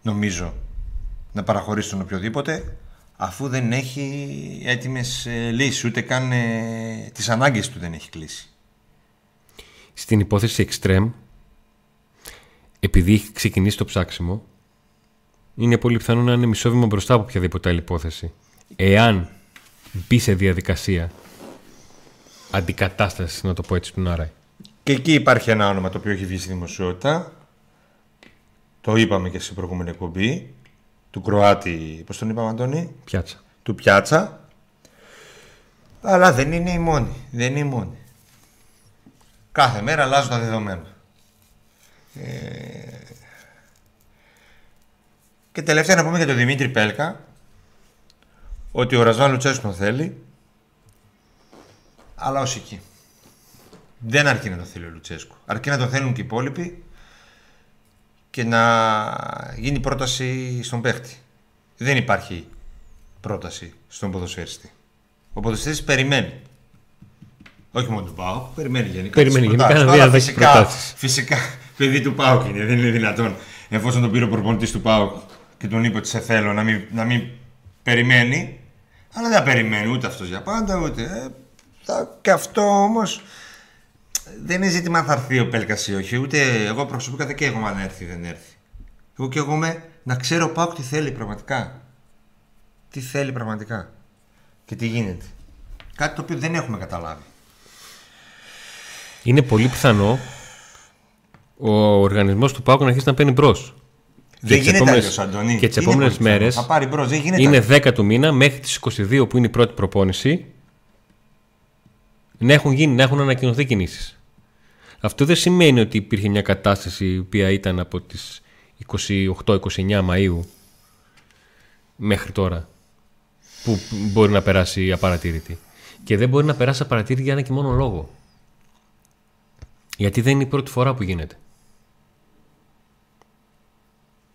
νομίζω, να παραχωρήσει τον οποιοδήποτε, αφού δεν έχει έτοιμες ε, λύσεις, ούτε καν ε, τις ανάγκες του δεν έχει κλείσει. Στην υπόθεση Extreme, επειδή έχει ξεκινήσει το ψάξιμο, είναι πολύ πιθανό να είναι μισό βήμα μπροστά από οποιαδήποτε άλλη υπόθεση εάν μπει σε διαδικασία αντικατάστασης, να το πω έτσι, του Νάραη. Και εκεί υπάρχει ένα όνομα το οποίο έχει βγει στη δημοσιότητα. Το είπαμε και στην προηγούμενη εκπομπή. Του Κροάτη, πώς τον είπαμε Αντώνη; Πιάτσα. Του Πιάτσα. Αλλά δεν είναι η μόνη. Δεν είναι η μόνη. Κάθε μέρα αλλάζουν τα δεδομένα. Ε... Και τελευταία να πούμε για τον Δημήτρη Πέλκα, ότι ο Ρασβάν Λουτσέσκου τον θέλει, αλλά ως εκεί. Δεν αρκεί να το θέλει ο Λουτσέσκου. Αρκεί να το θέλουν και οι υπόλοιποι και να γίνει πρόταση στον παίχτη. Δεν υπάρχει πρόταση στον ποδοσφαιριστή. Ο ποδοσφαιριστής περιμένει. Όχι μόνο του Πάου, περιμένει γενικά. Περιμένει γενικά να δει φυσικά, φυσικά, παιδί του Πάου είναι, δεν είναι δυνατόν. Εφόσον τον πήρε ο προπονητής του Πάου και τον είπε ότι σε θέλω να μην, να μην περιμένει, αλλά δεν περιμένει ούτε αυτός για πάντα, ούτε. Ε, θα, και αυτό όμως δεν είναι ζήτημα αν θα έρθει ο Πέλκας ή όχι. Ούτε εγώ προσωπικά δεν καίγομαι αν έρθει ή δεν έρθει. Εγώ καίγομαι να ξέρω πάω τι θέλει πραγματικά. Τι θέλει πραγματικά. Και τι γίνεται. Κάτι το οποίο δεν έχουμε καταλάβει. Είναι πολύ πιθανό ο οργανισμός του Πάουκ να αρχίσει να παίρνει μπρος. Δεν γίνεται επόμενες, Αντωνή. Και τις επόμενες μέρες. Είναι 10 του μήνα μέχρι τις 22 που είναι η πρώτη προπόνηση. Να έχουν, γίνει, να έχουν ανακοινωθεί κινήσεις. Αυτό δεν σημαίνει ότι υπήρχε μια κατάσταση η οποία ήταν από τις 28-29 Μαΐου μέχρι τώρα που μπορεί να περάσει απαρατήρητη. Και δεν μπορεί να περάσει απαρατήρητη για ένα και μόνο λόγο. Γιατί δεν είναι η πρώτη φορά που γίνεται.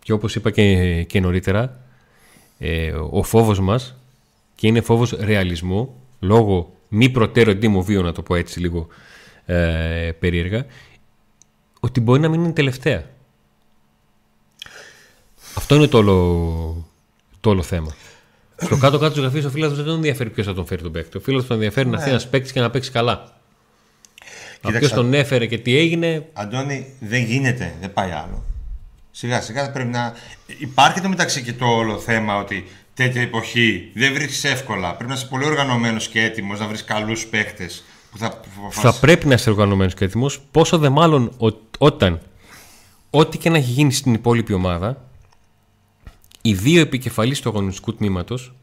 Και όπως είπα και, και νωρίτερα, ε, ο φόβος μας και είναι φόβος ρεαλισμού λόγω μη προτέρω βίου να το πω έτσι λίγο ε, περίεργα ότι μπορεί να μην είναι τελευταία. Αυτό είναι το όλο, το όλο θέμα. Στο κάτω-κάτω της γραφής ο φίλος δεν τον ενδιαφέρει ποιος θα τον φέρει τον παίκτη. Ο φίλος τον ενδιαφέρει να έρθει ένα παίκτης και να παίξει καλά. Ποιος τον έφερε και τι έγινε. Αντώνη, δεν γίνεται, δεν πάει άλλο. Σιγά σιγά πρέπει να. Υπάρχει το μεταξύ και το όλο θέμα ότι τέτοια εποχή δεν βρίσκεις εύκολα. Πρέπει να είσαι πολύ οργανωμένος και έτοιμος να βρεις καλούς παίχτες. Θα... θα πρέπει να είσαι οργανωμένος και έτοιμος. Πόσο δε μάλλον όταν ό,τι και να έχει γίνει στην υπόλοιπη ομάδα, οι δύο επικεφαλείς του αγωνιστικού τμήματος,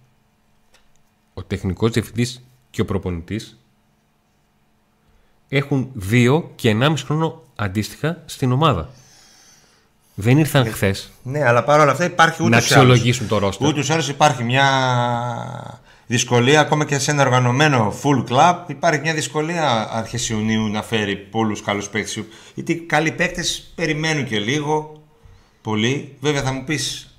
ο τεχνικός διευθυντής και ο προπονητής, έχουν δύο και ενάμιση χρόνο αντίστοιχα στην ομάδα. Δεν ήρθαν ε, χθες. Ναι, αλλά παρόλα αυτά υπάρχει ούτε. Να αξιολογήσουν το ρόστο. Ούτως ή υπάρχει μια δυσκολία ακόμα και σε ένα οργανωμένο full club. Υπάρχει μια δυσκολία αρχές Ιουνίου να φέρει πολλούς καλούς παίκτες. Γιατί καλοί παίκτες περιμένουν και λίγο. Πολύ. Βέβαια θα μου πεις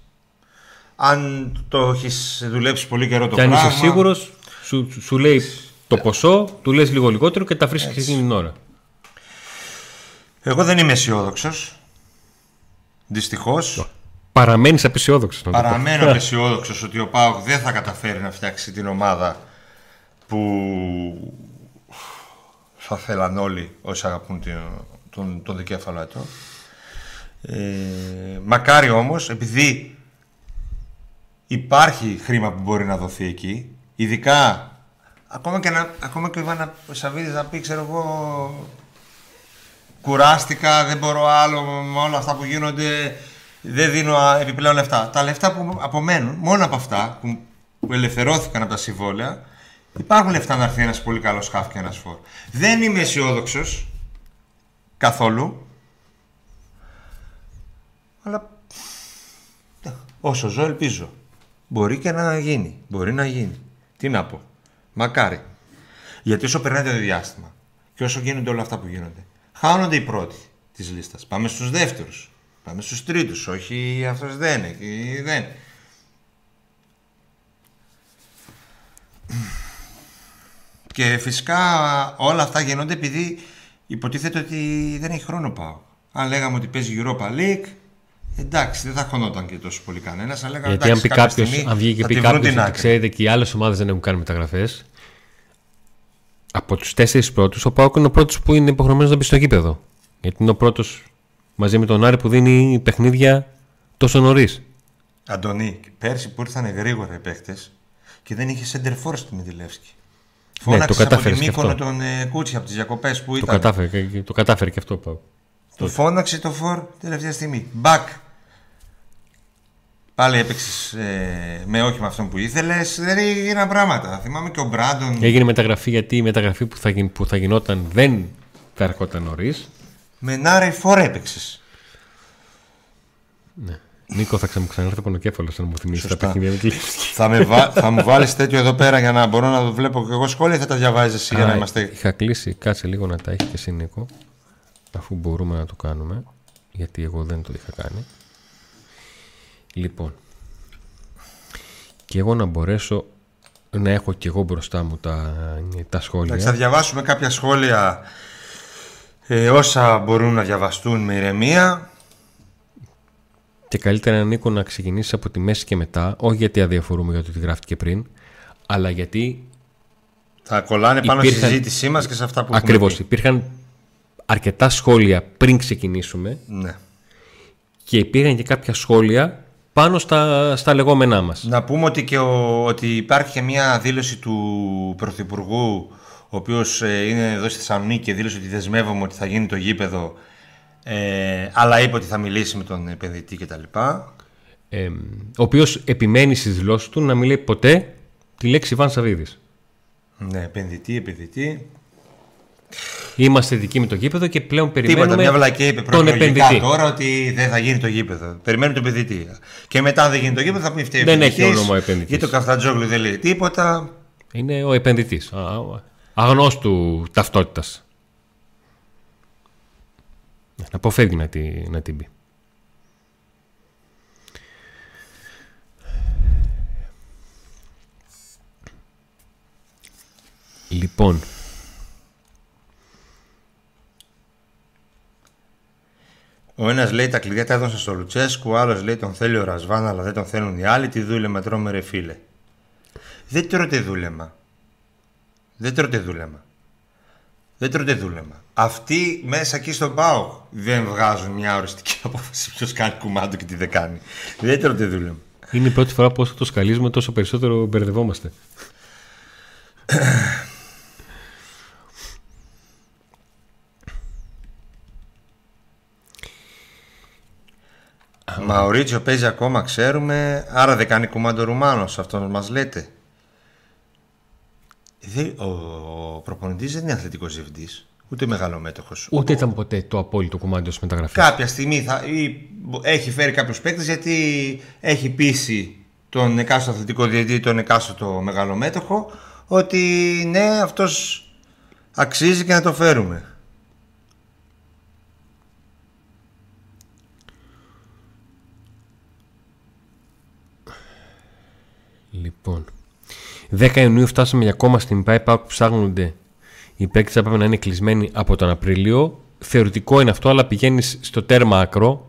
αν το έχεις δουλέψει πολύ καιρό το και πράγμα. αν είσαι σίγουρος, σου, σου λέει το ποσό, του λες λίγο λιγότερο και τα βρίσκει εκείνη την ώρα. Εγώ δεν είμαι αισιόδοξος. Δυστυχώς. Παραμένεις απεσιόδοξος. Παραμένω απεσιόδοξος ότι ο Πάοκ δεν θα καταφέρει να φτιάξει την ομάδα που θα θέλαν όλοι όσοι αγαπούν τον, τον δικέφαλο έτο. Ε, μακάρι όμως, επειδή υπάρχει χρήμα που μπορεί να δοθεί εκεί, ειδικά ακόμα και, να, ακόμα και ο Ιβάνα Σαββίδης να πει, ξέρω εγώ, κουράστηκα, δεν μπορώ άλλο με όλα αυτά που γίνονται, δεν δίνω επιπλέον λεφτά. Τα λεφτά που απομένουν, μόνο από αυτά που, που ελευθερώθηκαν από τα συμβόλαια, υπάρχουν λεφτά να έρθει ένας πολύ καλός σκάφ και ένας φόρ. Δεν είμαι αισιόδοξος καθόλου. Αλλά όσο ζω ελπίζω. Μπορεί και να γίνει. Μπορεί να γίνει. Τι να πω. Μακάρι. Γιατί όσο περνάει το διάστημα και όσο γίνονται όλα αυτά που γίνονται, χάνονται οι πρώτοι της λίστας. Πάμε στους δεύτερους. Πάμε στους τρίτους. Όχι, αυτός δεν είναι. Δεν. Και φυσικά όλα αυτά γίνονται επειδή υποτίθεται ότι δεν έχει χρόνο πάω. Αν λέγαμε ότι παίζει Europa League, εντάξει, δεν θα χωνόταν και τόσο πολύ κανένας. Γιατί αν πει κάποιο, αν βγει και πει κάποιος ότι ξέρετε και οι άλλες ομάδες δεν έχουν κάνει μεταγραφές, από τους τέσσερις πρώτους, ο Πάοκ είναι ο πρώτος που είναι υποχρεωμένος να μπει στο γήπεδο. Γιατί είναι ο πρώτος μαζί με τον Άρη που δίνει παιχνίδια τόσο νωρίς. Αντωνί, πέρσι που ήρθαν γρήγορα οι παίχτε και δεν είχε σεντερφόρ στη Μιδηλεύσκη. Ναι, το κατάφερε από τη Μύκονο τον ε, Κούτσι από τις διακοπές που το ήταν. Κατάφερε, το κατάφερε και αυτό πάω. Το φώναξε το φορ τελευταία στιγμή. Μπακ. Πάλι έπαιξες ε, με όχι με αυτόν που ήθελες. Δεν έγιναν πράγματα. Θυμάμαι και ο Μπράντον. Έγινε μεταγραφή γιατί η μεταγραφή που θα, που θα γινόταν δεν θα ερχόταν νωρίς. Με Νάρε φορά έπαιξες. Ναι. Νίκο, θα μου ξανάρθει από κέφαλο να μου θυμίσει τα παιχνίδια με θα, με βα... θα μου βάλεις τέτοιο εδώ πέρα για να μπορώ να το βλέπω και εγώ σχόλια ή θα τα διαβάζεις εσύ για να είμαστε. Είχα κλείσει, κάτσε λίγο να τα έχεις και εσύ Νίκο, αφού μπορούμε να το κάνουμε, γιατί εγώ δεν το είχα κάνει. Λοιπόν, και εγώ να μπορέσω να έχω και εγώ μπροστά μου τα, τα σχόλια. Θα διαβάσουμε κάποια σχόλια ε, όσα μπορούν να διαβαστούν με ηρεμία. Και καλύτερα Νίκο να ξεκινήσεις από τη μέση και μετά, όχι γιατί αδιαφορούμε για το τι γράφτηκε πριν, αλλά γιατί. Θα κολλάνε πάνω υπήρχαν... στη συζήτησή μας και σε αυτά που Ακριβώς. Υπήρχαν αρκετά σχόλια πριν ξεκινήσουμε. Ναι. Και υπήρχαν και κάποια σχόλια πάνω στα, στα λεγόμενά μας. Να πούμε ότι, και ο, ότι υπάρχει και μια δήλωση του Πρωθυπουργού ο οποίος ε, είναι εδώ στη Θεσσαλονίκη και δήλωσε ότι δεσμεύομαι ότι θα γίνει το γήπεδο ε, αλλά είπε ότι θα μιλήσει με τον επενδυτή κτλ. Ε, ο οποίος επιμένει στις δηλώσεις του να μην λέει ποτέ τη λέξη Ιβάν Σαββίδης. Ναι, επενδυτή, επενδυτή. Είμαστε δικοί με το γήπεδο και πλέον περιμένουμε. Τίποτα, μια τον επενδυτή. Τώρα ότι δεν θα γίνει το γήπεδο. Περιμένουμε τον επενδυτή. Και μετά, δεν γίνει το γήπεδο, θα πει φταίει. Δεν έχει όνομα επενδυτής. Γιατί το Καφτατζόγλου δεν λέει τίποτα. Είναι ο επενδυτής. Αγνώστου ταυτότητας. Να αποφεύγει να, τη, να την πει. Λοιπόν, Ο ένας λέει τα κλειδιά τα έδωσε στο Λουτσέσκου, ο άλλος λέει τον θέλει ο Ρασβάν, αλλά δεν τον θέλουν οι άλλοι. Τι δούλεμα τρώμε, ρε φίλε. Δεν τρώτε δούλεμα. Δεν τρώτε δούλεμα. Δεν τρώτε δούλεμα. Αυτοί μέσα εκεί στον ΠΑΟ δεν βγάζουν μια οριστική απόφαση ποιος κάνει κουμάντο και τι δεν κάνει. Δεν τρώτε δούλεμα. Είναι η πρώτη φορά που όσο το σκαλίζουμε τόσο περισσότερο μπερδευόμαστε. Μαουρίτσιο παίζει ακόμα, ξέρουμε. Άρα δεν κάνει κουμάντο Ρουμάνος, αυτός μας λέτε. Ο προπονητής δεν είναι αθλητικός διευθυντής, ούτε μεγαλομέτωχο. Ούτε ήταν ποτέ το απόλυτο κουμάντο μεταγραφή. Κάποια στιγμή θα, ή, έχει φέρει κάποιο παίκτη γιατί έχει πείσει τον εκάστοτε αθλητικό διευθυντή, τον εκάστοτε μεγαλομέτωχο, ότι ναι, αυτός αξίζει και να το φέρουμε. Λοιπόν. 10 Ιουνίου φτάσαμε για ακόμα στην ΠΑΕΠΑ που ψάχνονται οι παίκτες θα πρέπει να είναι κλεισμένοι από τον Απρίλιο. Θεωρητικό είναι αυτό, αλλά πηγαίνεις στο τέρμα άκρο,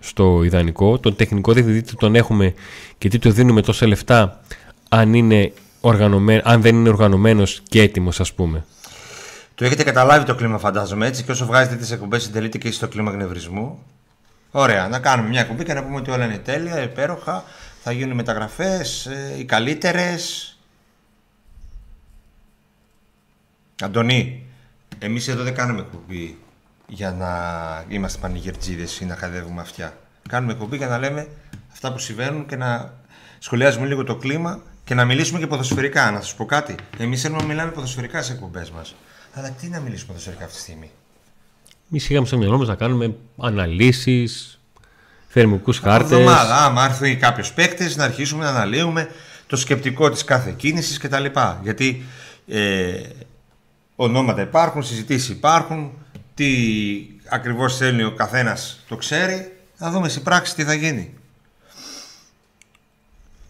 στο ιδανικό. Τον τεχνικό διευθυντή τον έχουμε και τι του δίνουμε τόσα λεφτά, αν, είναι αν δεν είναι οργανωμένος και έτοιμος, ας πούμε. Το έχετε καταλάβει το κλίμα, φαντάζομαι έτσι. Και όσο βγάζετε τις εκπομπές, συντελείτε και στο κλίμα γνευρισμού. Ωραία, να κάνουμε μια εκπομπή και να πούμε ότι όλα είναι τέλεια, υπέροχα θα γίνουν μεταγραφές, ε, οι καλύτερες. Αντωνί, εμείς εδώ δεν κάνουμε εκπομπή για να είμαστε πανηγερτζίδες ή να χαδεύουμε αυτιά. Κάνουμε εκπομπή για να λέμε αυτά που συμβαίνουν και να σχολιάζουμε λίγο το κλίμα και να μιλήσουμε και ποδοσφαιρικά. Να σας πω κάτι. Εμείς θέλουμε να μιλάμε ποδοσφαιρικά σε εκπομπές μας. Αλλά τι να μιλήσουμε ποδοσφαιρικά αυτή τη στιγμή; Εμείς είχαμε στο μυαλό μας να κάνουμε αναλύσεις, θερμικού χάρτες. εβδομάδα, άμα έρθει κάποιος παίκτης, να αρχίσουμε να αναλύουμε το σκεπτικό της κάθε κίνησης κτλ. Γιατί ε, ονόματα υπάρχουν, συζητήσεις υπάρχουν, τι ακριβώς θέλει ο καθένας το ξέρει. Να δούμε στην πράξη τι θα γίνει.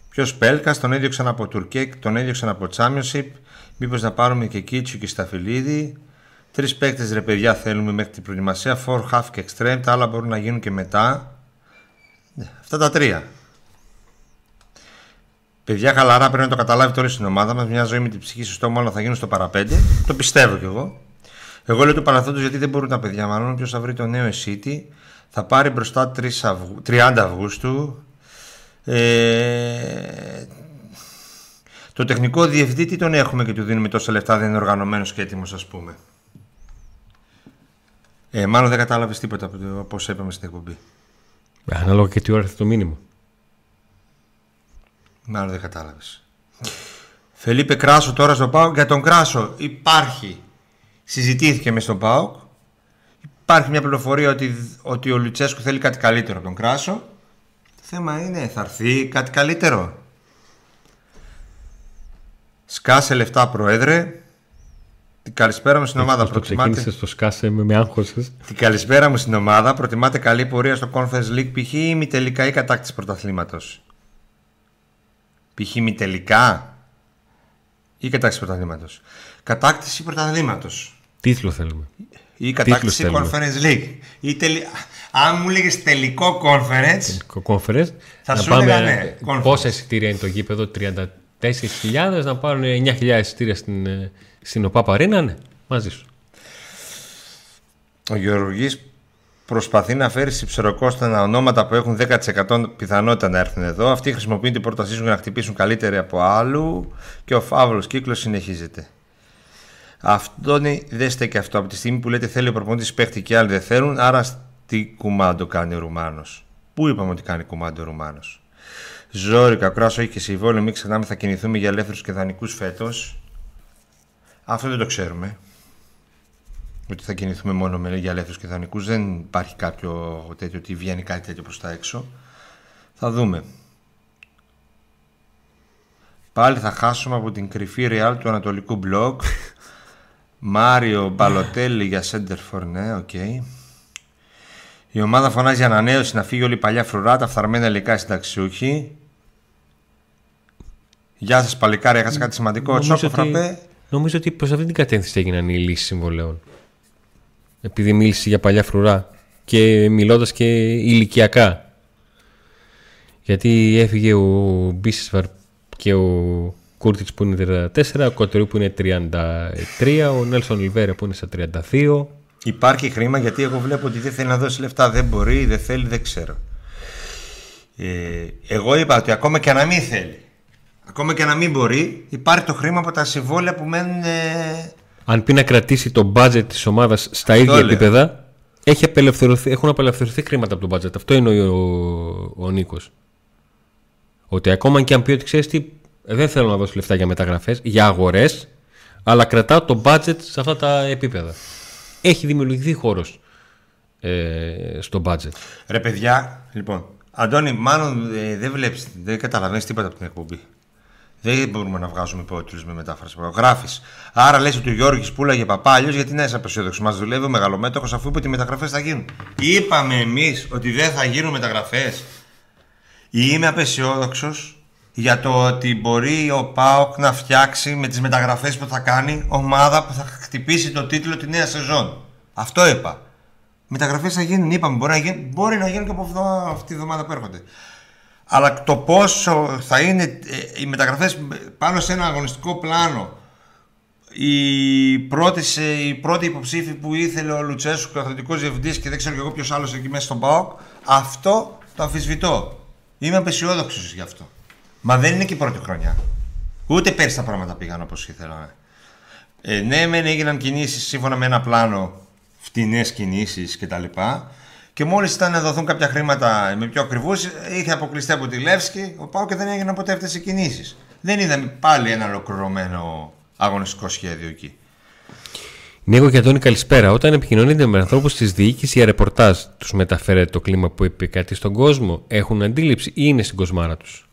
Ποιος Πέλκας, τον έδιωξαν από Τουρκέκ, τον έδιωξαν από Championship. Μήπως να πάρουμε και Κίτσου και Σταφυλίδη. Τρεις παίκτες ρε παιδιά θέλουμε μέχρι την προετοιμασία. Four half και extreme. Τα άλλα μπορούν να γίνουν και μετά. Ναι, αυτά τα τρία. Παιδιά, χαλαρά πρέπει να το καταλάβει όλη στην ομάδα μας. Μια ζωή με την ψυχή στο στόμα, όλα θα γίνουν στο παραπέντε. Το πιστεύω κι εγώ. Εγώ λέω του παραθόντο γιατί δεν μπορούν τα παιδιά. Μάλλον όποιο θα βρει το νέο εσίτη θα πάρει μπροστά 30 Αυγούστου. Ε, το τεχνικό διευθυντή τι τον έχουμε και του δίνουμε τόσα λεφτά, δεν είναι οργανωμένος και έτοιμος, ας πούμε. Ε, μάλλον δεν κατάλαβες τίποτα από όσα είπαμε στην εκπομπή. Ανάλογα και τι ώρα θα το μήνυμα. Μάλλον δεν κατάλαβες. Φελίπε Κράσο τώρα στο ΠΑΟΚ. Για τον Κράσο υπάρχει. Συζητήθηκε μες στον ΠΑΟΚ. Υπάρχει μια πληροφορία ότι, ότι ο Λουτσέσκου θέλει κάτι καλύτερο από τον Κράσο. Το θέμα είναι, θα έρθει κάτι καλύτερο. Σκάσε λεφτά, Πρόεδρε. Την καλησπέρα μου στην ομάδα. Προτιμάτε... στο σκάσε με, με Την καλησπέρα μου στην ομάδα. Προτιμάτε καλή πορεία στο Conference League π.χ. ή μη τελικά ή κατάκτηση πρωταθλήματος. Π.χ. μη τελικά ή κατάκτηση πρωταθλήματος. Κατάκτηση πρωταθλήματος. Τίτλο θέλουμε. Ή κατάκτηση Conference League. Ή τελ... Αν μου λέγες τελικό conference. Τελικό conference. Θα να σου πάμε, έλεγα ναι. Πόσα εισιτήρια είναι το γήπεδο, 34.000 να πάρουν 9.000 εισιτήρια στην ε, στην ΟΠΑ Παρίνα, ναι, μαζί σου. Ο Γεωργής προσπαθεί να φέρει ψεροκόστανα ονόματα που έχουν 10% πιθανότητα να έρθουν εδώ. Αυτοί χρησιμοποιούν την πρότασή για να χτυπήσουν καλύτεροι από άλλου και ο φαύλος κύκλος συνεχίζεται. Αυτό δεν στέκει αυτό. Από τη στιγμή που λέτε θέλει ο προπονητής παίχτη και άλλοι δεν θέλουν, άρα τι κουμάντο κάνει ο Ρουμάνος; Πού είπαμε ότι κάνει κουμάντο ο Ρουμάνος; Ζόρικα, κράσο έχει και συμβόλαιο. Μην ξεχνάμε θα κινηθούμε για ελεύθερους και δανεικούς φέτος. Αυτό δεν το ξέρουμε. Ότι θα κινηθούμε μόνο με για ελεύθερου και δανεικούς. Δεν υπάρχει κάποιο τέτοιο ότι βγαίνει κάτι τέτοιο προς τα έξω. Θα δούμε. Πάλι θα χάσουμε από την κρυφή Ρεάλ του Ανατολικού Μπλοκ. Μάριο Μπαλοτέλη για Σέντερφορ, ναι, ok. Okay. Η ομάδα φωνάζει ανανέωση να φύγει όλη η παλιά φρουρά, τα φθαρμένα υλικά συνταξιούχοι. Γεια σας, παλικάρια, έχασα κάτι σημαντικό. Τσόκο ότι... φραπέ. Νομίζω ότι προς αυτή την κατεύθυνση έγιναν οι λύσεις συμβολαίων. Επειδή μίλησε για παλιά φρουρά και μιλώντας και ηλικιακά. Γιατί έφυγε ο Μπίσεσβαρ και ο Κούρτιτς που είναι 34, ο Κοτερού που είναι 33, ο Νέλσον Λιβέρε που είναι στα 32. Υπάρχει χρήμα γιατί εγώ βλέπω ότι δεν θέλει να δώσει λεφτά. Δεν μπορεί, δεν θέλει, δεν ξέρω. Ε, εγώ είπα ότι ακόμα και να μην θέλει, ακόμα και να μην μπορεί, υπάρχει το χρήμα από τα συμβόλαια που μένουν. Ε... Αν πει να κρατήσει το budget της ομάδας στα ίδια λέω. επίπεδα, έχει απελευθερωθεί, έχουν απελευθερωθεί χρήματα από το budget. Αυτό είναι ο, ο, ο Νίκος. Ότι ακόμα και αν πει ότι ξέρεις τι, δεν θέλω να δώσω λεφτά για μεταγραφές, για αγορές, αλλά κρατάω το budget σε αυτά τα επίπεδα. Έχει δημιουργηθεί χώρος ε, στο budget. Ρε παιδιά, λοιπόν, Αντώνη, μάλλον ε, δεν βλέπεις, δεν καταλαβαίνεις τίποτα από την εκπομπή. Δεν μπορούμε να βγάζουμε υπότιτλους με μετάφραση. Γράφεις. Άρα λες ότι ο Γιώργης πουλάγε παπά, αλλιώ γιατί να είσαι απεσιόδοξος. Μας δουλεύει ο μεγαλομέτωχος αφού είπε ότι οι μεταγραφές θα γίνουν. Είπαμε εμείς ότι δεν θα γίνουν μεταγραφές. Είμαι απεσιόδοξος για το ότι μπορεί ο Πάοκ να φτιάξει με τις μεταγραφές που θα κάνει ομάδα που θα χτυπήσει το τίτλο τη νέα σεζόν. Αυτό είπα. Μεταγραφές θα γίνουν, είπαμε. Μπορεί να γίνουν, μπορεί να γίνουν και από αυτή τη εβδομάδα που έρχονται. Αλλά το πόσο θα είναι ε, οι μεταγραφές πάνω σε ένα αγωνιστικό πλάνο. Η πρώτη, η πρώτη υποψήφη που ήθελε ο Λουτσέσου, ο αθλητικός διευθυντής και δεν ξέρω και εγώ ποιος άλλος εκεί μέσα στον ΠΑΟΚ, αυτό το αμφισβητώ. Είμαι απεσιόδοξος γι' αυτό. Μα δεν είναι και η πρώτη χρονιά. Ούτε πέρσι τα πράγματα πήγαν όπως ήθελα. Ε, ναι, μεν έγιναν κινήσεις σύμφωνα με ένα πλάνο, φτηνές κινήσεις κτλ. Και μόλις ήταν να δοθούν κάποια χρήματα με πιο ακριβούς, είχε αποκλειστεί από τη Λεύσκη. Ο Πάο και δεν έγιναν ποτέ αυτές οι κινήσεις. Δεν είδαμε πάλι ένα ολοκληρωμένο αγωνιστικό σχέδιο εκεί. Νίκο και Αντώνη, καλησπέρα. Όταν επικοινωνείτε με ανθρώπους της διοίκησης για ρεπορτάζ, τους μεταφέρετε το κλίμα που επικρατεί στον κόσμο, έχουν αντίληψη ή είναι στην κοσμάρα τους;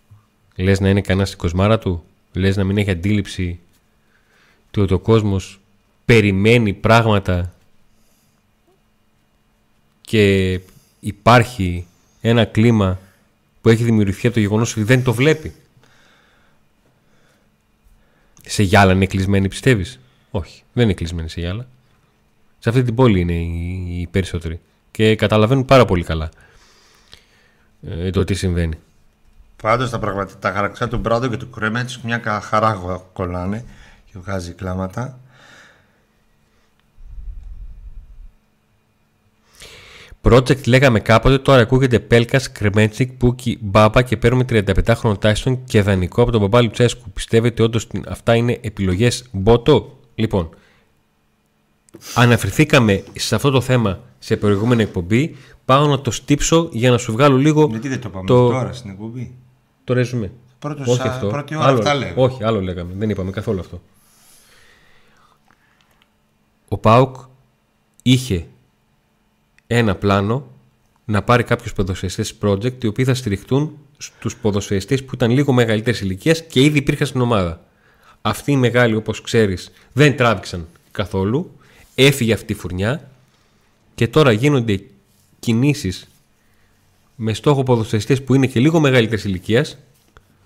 Λες να είναι κανένας στην κοσμάρα του, λες να μην έχει αντίληψη ότι ο κόσμος περιμένει πράγματα και υπάρχει ένα κλίμα που έχει δημιουργηθεί από το γεγονός ότι δεν το βλέπει. Σε γυάλα είναι κλεισμένη πιστεύεις; Όχι, δεν είναι κλεισμένη σε γυάλα. Σε αυτή την πόλη είναι οι, περισσότεροι. Και καταλαβαίνουν πάρα πολύ καλά ε, το τι συμβαίνει. Πάντως τα, πραγματικά, τα χαρακτηριστικά του Μπράντο και του Κρέμετς μια χαρά κολλάνε και βγάζει κλάματα. Project λέγαμε κάποτε, τώρα ακούγεται Πέλκας, Κρεμέτσικ, Πούκι, Μπάμπα και παίρνουμε 35 χρόνο τάιστον και δανεικό από τον μπαμπά Λουτσέσκου. Πιστεύετε όντως αυτά είναι επιλογές μπότο; Λοιπόν, αναφερθήκαμε σε αυτό το θέμα σε προηγούμενη εκπομπή. Πάω να το στύψω για να σου βγάλω λίγο. Γιατί δεν το πάμε το... τώρα στην εκπομπή; Το ρεζουμέ. Πρώτος όχι αυτό. Πρώτη ώρα άλλο, αυτά λέγαμε. Όχι, άλλο λέγαμε. Δεν είπαμε καθόλου αυτό. Ο Πάουκ είχε ένα πλάνο να πάρει κάποιου ποδοσφαιριστές project οι οποίοι θα στηριχτούν στους ποδοσφαιριστές που ήταν λίγο μεγαλύτερης ηλικίας και ήδη υπήρχαν στην ομάδα. Αυτοί οι μεγάλοι, όπως ξέρεις, δεν τράβηξαν καθόλου. Έφυγε αυτή η φουρνιά και τώρα γίνονται κινήσεις με στόχο ποδοσφαιριστές που είναι και λίγο μεγαλύτερης ηλικίας,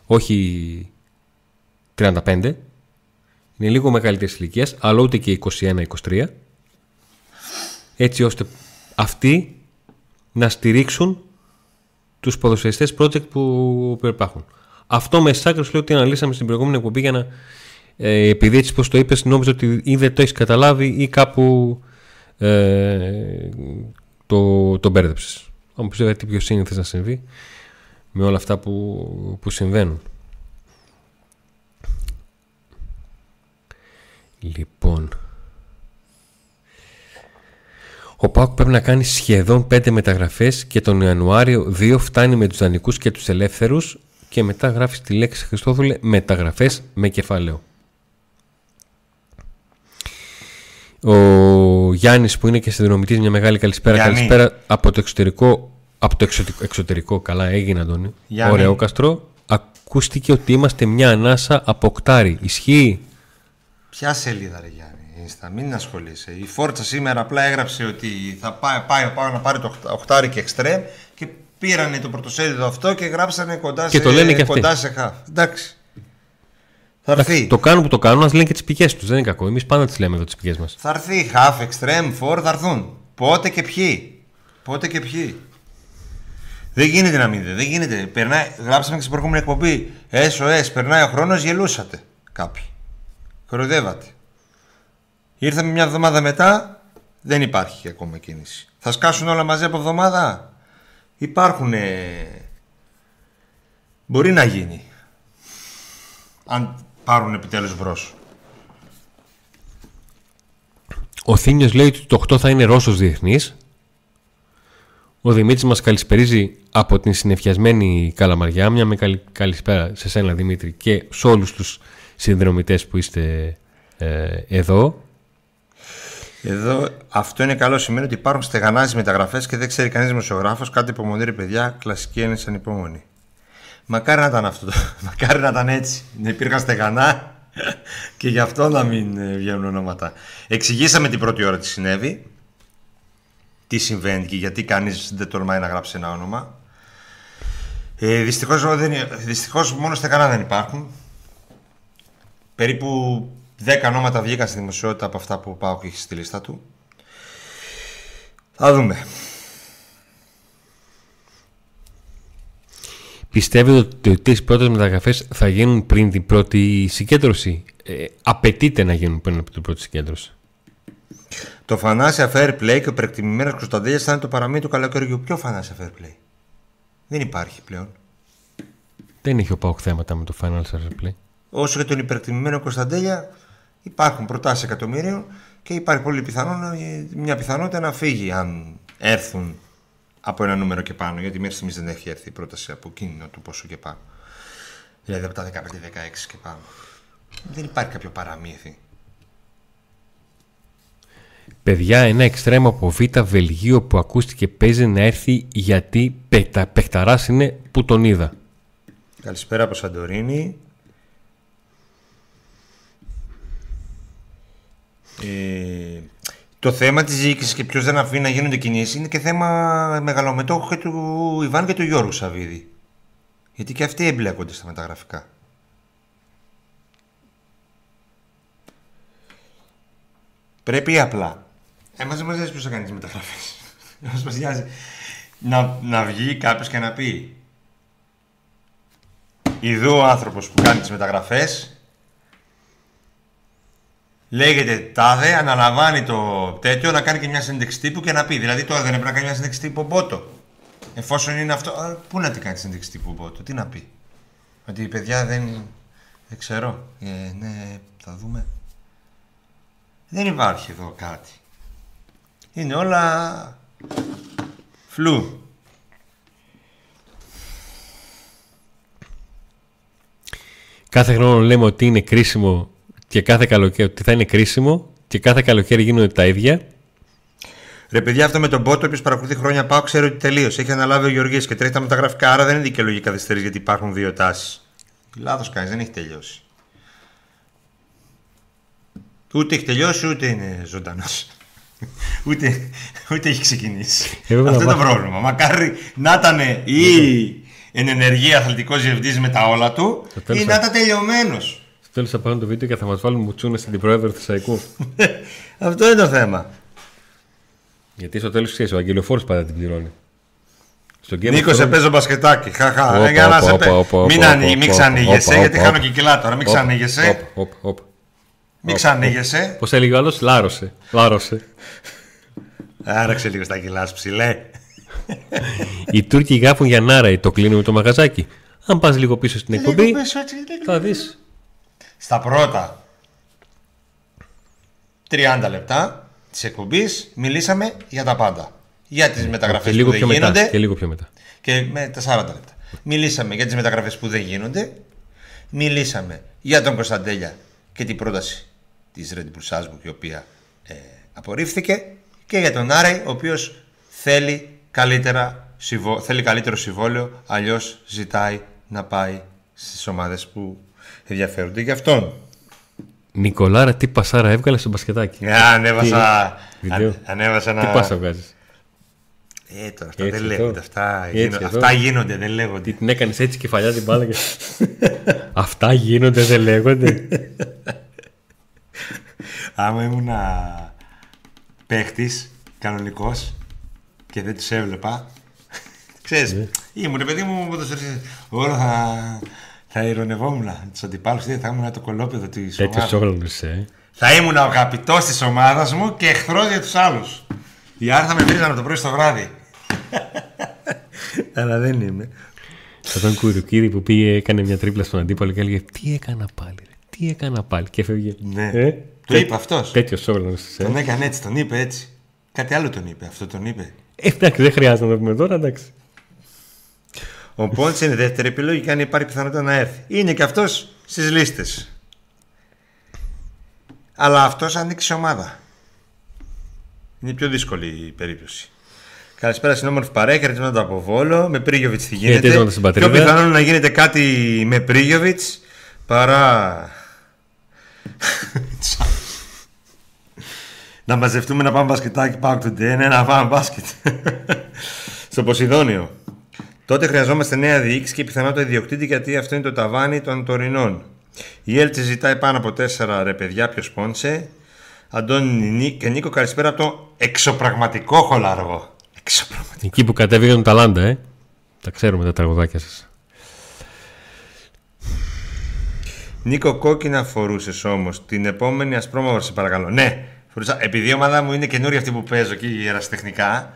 όχι 35, είναι λίγο μεγαλύτερης ηλικίας, αλλά ούτε και 21-23, έτσι ώστε αυτοί να στηρίξουν τους ποδοσφαιριστές project που, που υπάρχουν. Αυτό με σάκρε λέω ότι αναλύσαμε στην προηγούμενη εκπομπή για να. Ε, επειδή έτσι πώ το είπες, νόμιζα ότι ή δεν το έχεις καταλάβει ή κάπου ε, το, το μπέρδεψες. Όμως πιστεύω τι πιο σύνηθες να συμβεί με όλα αυτά που, που συμβαίνουν. Λοιπόν. Ο Πάουκ πρέπει να κάνει σχεδόν 5 μεταγραφές και τον Ιανουάριο 2 φτάνει με τους δανεικούς και τους ελεύθερους και μετά γράφεις τη λέξη Χριστόδουλε μεταγραφές με κεφάλαιο. Ο Γιάννης που είναι και συνδρομητής, μια μεγάλη καλησπέρα. Γιάννη. Καλησπέρα από το εξωτερικό. Από το εξωτερικό, εξωτερικό καλά έγινε Αντώνη. Ωραίο καστρό. Ακούστηκε ότι είμαστε μια ανάσα από οκτάρι. Ισχύει; Ποια σελίδα, ρε Γιάννη; Insta, μην ασχολείσαι. Η Φόρτσα σήμερα απλά έγραψε ότι θα πάει, πάει, πάει να πάρει το οχτάρι και εξτρέμ και πήρανε το πρωτοσέλιδο αυτό και γράψανε κοντά και σε, το λένε και κοντά σε χαφ. Εντάξει. Θα έρθει. Το κάνουν που το κάνουν, ας λένε και τις πηγές τους. Δεν είναι κακό. Εμείς πάντα τις λέμε εδώ τις πηγές μας. Θα έρθει. Half, extreme, four θα έρθουν. Πότε και ποιοι. Πότε και ποιοι. Δεν γίνεται να μην δείτε. Δεν γίνεται. Περνάει, γράψαμε και στην προηγούμενη εκπομπή. SOS, περνάει ο χρόνος, γελούσατε. Κάποιοι. Κοροϊδεύατε. Ήρθαμε μια εβδομάδα μετά, δεν υπάρχει ακόμα κίνηση. Θα σκάσουν όλα μαζί από εβδομάδα; Υπάρχουν. Μπορεί να γίνει. Αν πάρουν επιτέλους μπρος. Ο Θήνιος λέει ότι το 8 θα είναι Ρώσος διεθνής. Ο Δημήτρης μας καλησπερίζει από την συνεφιασμένη Καλαμαριά. Μια με καλησπέρα σε σένα Δημήτρη και σε όλους τους συνδρομητές που είστε ε, εδώ. Εδώ αυτό είναι καλό σημαίνει ότι υπάρχουν στεγανά μεταγραφές και δεν ξέρει κανείς δημοσιογράφος. Κάτι υπομονή, ρε παιδιά. Κλασική είναι ανυπόμονη. Μακάρι να ήταν αυτό. Μακάρι να ήταν έτσι. Να υπήρχαν στεγανά και γι' αυτό να μην ε, βγαίνουν ονόματα. Εξηγήσαμε την πρώτη ώρα τι συνέβη. Τι συμβαίνει και γιατί κανείς δεν τολμάει να γράψει ένα όνομα. Ε, Δυστυχώς δυστυχώς μόνο στεγανά δεν υπάρχουν. Περίπου 10 ονόματα βγήκαν στη δημοσιότητα από αυτά που ο Πάοκ έχει στη λίστα του. Θα δούμε. Πιστεύετε ότι οι πρώτες μεταγραφές θα γίνουν πριν την πρώτη συγκέντρωση; Ε, απαιτείται να γίνουν πριν από την πρώτη συγκέντρωση; Το Φανάσια Fair Play και ο πρεκτιμημένο Κωνσταντέλιας θα είναι το παραμύθι του καλοκαιριού. Ποιο Φανάσια Fair Play; Δεν υπάρχει πλέον. Δεν έχει ο Πάοκ θέματα με το Financial Fair Play. Όσο για τον υπερτιμημένο Κωνσταντέλια, υπάρχουν προτάσεις εκατομμύριων και υπάρχει πολύ πιθανό, μια πιθανότητα να φύγει αν έρθουν από ένα νούμερο και πάνω. Γιατί μέχρι στιγμής δεν έχει έρθει η πρόταση από εκείνο του πόσο και πάνω. Δηλαδή από τα 15-16 και πάνω. Δεν υπάρχει κάποιο παραμύθι. Παιδιά, ένα εξτρέμο από Β' Βελγίο που ακούστηκε παίζει να έρθει γιατί παιχτα, είναι που τον είδα. Καλησπέρα από Σαντορίνη. Ε, το θέμα της διοίκησης και ποιος δεν αφήνει να γίνονται κινήσεις είναι και θέμα μεγαλομετόχου και του Ιβάν και του Γιώργου Σαββίδη. Γιατί και αυτοί εμπλέκονται στα μεταγραφικά. Πρέπει απλά. Εμάς δεν μας νοιάζει ποιος θα κάνει τις μεταγραφές. Εμάς μας νοιάζει να, να βγει κάποιος και να πει Ιδού ο άνθρωπος που κάνει τις μεταγραφές λέγεται τάδε, αναλαμβάνει το τέτοιο να κάνει και μια συνέντευξη τύπου και να πει. Δηλαδή τώρα δεν έπρεπε να κάνει μια συνέντευξη τύπου Μπότο. Εφόσον είναι αυτό, πού να την κάνει συνέντευξη τύπου Μπότο, τι να πει. Ότι η παιδιά δεν. Δεν ξέρω. Ε, ναι, θα δούμε. Δεν υπάρχει εδώ κάτι. Είναι όλα φλού. Κάθε χρόνο λέμε ότι είναι κρίσιμο και κάθε καλοκαίρι, ότι θα είναι κρίσιμο και κάθε καλοκαίρι γίνονται τα ίδια. Ρε παιδιά, αυτό με τον Πότο, ο οποίος παρακολουθεί χρόνια πάω, ξέρω ότι τελείωσε. Έχει αναλάβει ο Γεωργία και τρέχει τα μεταγραφικά, άρα δεν είναι δικαιολογική καθυστέρηση γιατί υπάρχουν δύο τάσεις. Λάθος κάνεις, δεν έχει τελειώσει. Ούτε έχει τελειώσει, ούτε είναι ζωντανός. ούτε, ούτε έχει ξεκινήσει. Αυτό είναι το πρόβλημα. Μακάρι να ήταν ή εν ενεργεία αθλητικός διευθυντή με τα όλα του, ή να ήταν τελειωμένος. Τέλο θα πάρουν το βίντεο και θα μας βάλουν μουτσούνες στην πρόεδρο του Θεσσαλικού. Αυτό είναι το θέμα. Γιατί στο τέλος ξέρεις, ο Αγγελοφόρος πάντα την πληρώνει. Νίκος, σε παίζω μπασκετάκι. Χαχά. Για να σε Μην, μην ξανήγεσαι, γιατί χάνω και κιλά τώρα. Μην ξανήγεσαι. Μην ξανήγεσαι. Πώς έλεγε ο άλλος, λάρωσε. Λάρωσε. Άραξε λίγο στα κιλά σου ψηλέ. Οι Τούρκοι γράφουν για Νάρα, το κλείνουμε το μαγαζάκι. Αν πας λίγο πίσω στην εκπομπή, θα δεις στα πρώτα 30 λεπτά της εκπομπής μιλήσαμε για τα πάντα. Για τις μεταγραφές που δεν γίνονται. και λίγο πιο μετά. Και με τα 40 λεπτά. Μιλήσαμε για τις μεταγραφές που δεν γίνονται. Μιλήσαμε για τον Κωνσταντέλια και την πρόταση της Red Bull Salzburg η οποία ε, απορρίφθηκε. Και για τον Άρεϊ ο οποίος θέλει, καλύτερα, θέλει καλύτερο συμβόλαιο. Αλλιώς ζητάει να πάει στις ομάδες που ενδιαφέρονται για αυτόν. Νικολάρα, τι πασάρα έβγαλε στο μπασκετάκι; Yeah, ανέβασα. Τι, ανέβασα ένα. Τι πάσα βγάζεις; Ε, τώρα αυτά Έτσι δεν εδώ. λέγονται. Αυτά, Έτσι γίνονται, εδώ. αυτά γίνονται, δεν λέγονται. Τι την έκανες έτσι κεφαλιά την μπάλα και. Αυτά γίνονται, δεν λέγονται. Άμα ήμουν παίχτης, κανονικός και δεν τους έβλεπα. Ξέρεις, Ναι. ήμουν παιδί μου ποδοσφαιριστής. Όλα θα, θα ηρωνευόμουν τους αντιπάλους. Θα ήμουν το κολόπεδο της Τέτοιος ομάδας. σόγλωνο είσαι. ε. Θα ήμουν ο αγαπητός της ομάδας μου και εχθρός για τους άλλους. Οι άλλοι θα με βρίζανε από το πρωί στο βράδυ. Αλλά δεν είμαι. Θα τον Κουρουκίδη που πήγε, έκανε μια τρίπλα στον αντίπαλο και έλεγε Τι έκανα πάλι, ρε, τι έκανα πάλι. Και έφευγε. Ναι. Ε, Το είπε αυτός. Τέτοιος σόγλωνο είσαι. Τον έκανε έτσι, τον είπε έτσι. Κάτι άλλο τον είπε, αυτό τον είπε. Ε, εντάξει, δεν χρειάζεται να το πούμε τώρα, εντάξει. Ο Πόντσε είναι δεύτερη επιλογή και αν υπάρχει πιθανότητα να έρθει. Είναι και αυτός στις λίστες. Αλλά αυτός ανοίξει ομάδα. Είναι η πιο δύσκολη η περίπτωση. Καλησπέρα στην όμορφη παρέα, χαιρετήματα από Βόλο. Με Πρίγιοβιτς τι γίνεται. Χαιρετίσματα στην πατρίδα. Πιο πιθανό να γίνεται κάτι με Πρίγιοβιτς παρά. να μαζευτούμε να πάμε μπασκετάκι πάω today. Ναι, να πάμε μπάσκετ. Στο Ποσειδόνιο. Τότε χρειαζόμαστε νέα διοίκηση και πιθανότητα ιδιοκτήτη γιατί αυτό είναι το ταβάνι των τωρινών. Η Έλτσε ζητάει πάνω από 4 ρε παιδιά, ποιο πόνσε. Αντώνη Νί- και Νίκο, καλησπέρα από το εξωπραγματικό χολαργό. Εξωπραγματικό. Εκεί που κατέβηκαν τα Λάντα, ε. Τα ξέρουμε τα τραγουδάκια σας. Νίκο, κόκκινα φορούσες όμως. Την επόμενη ασπρόμαυρα, σε παρακαλώ. Ναι, φορούσα. Επειδή η ομάδα μου είναι καινούρια αυτή που παίζω εκεί ερασιτεχνικά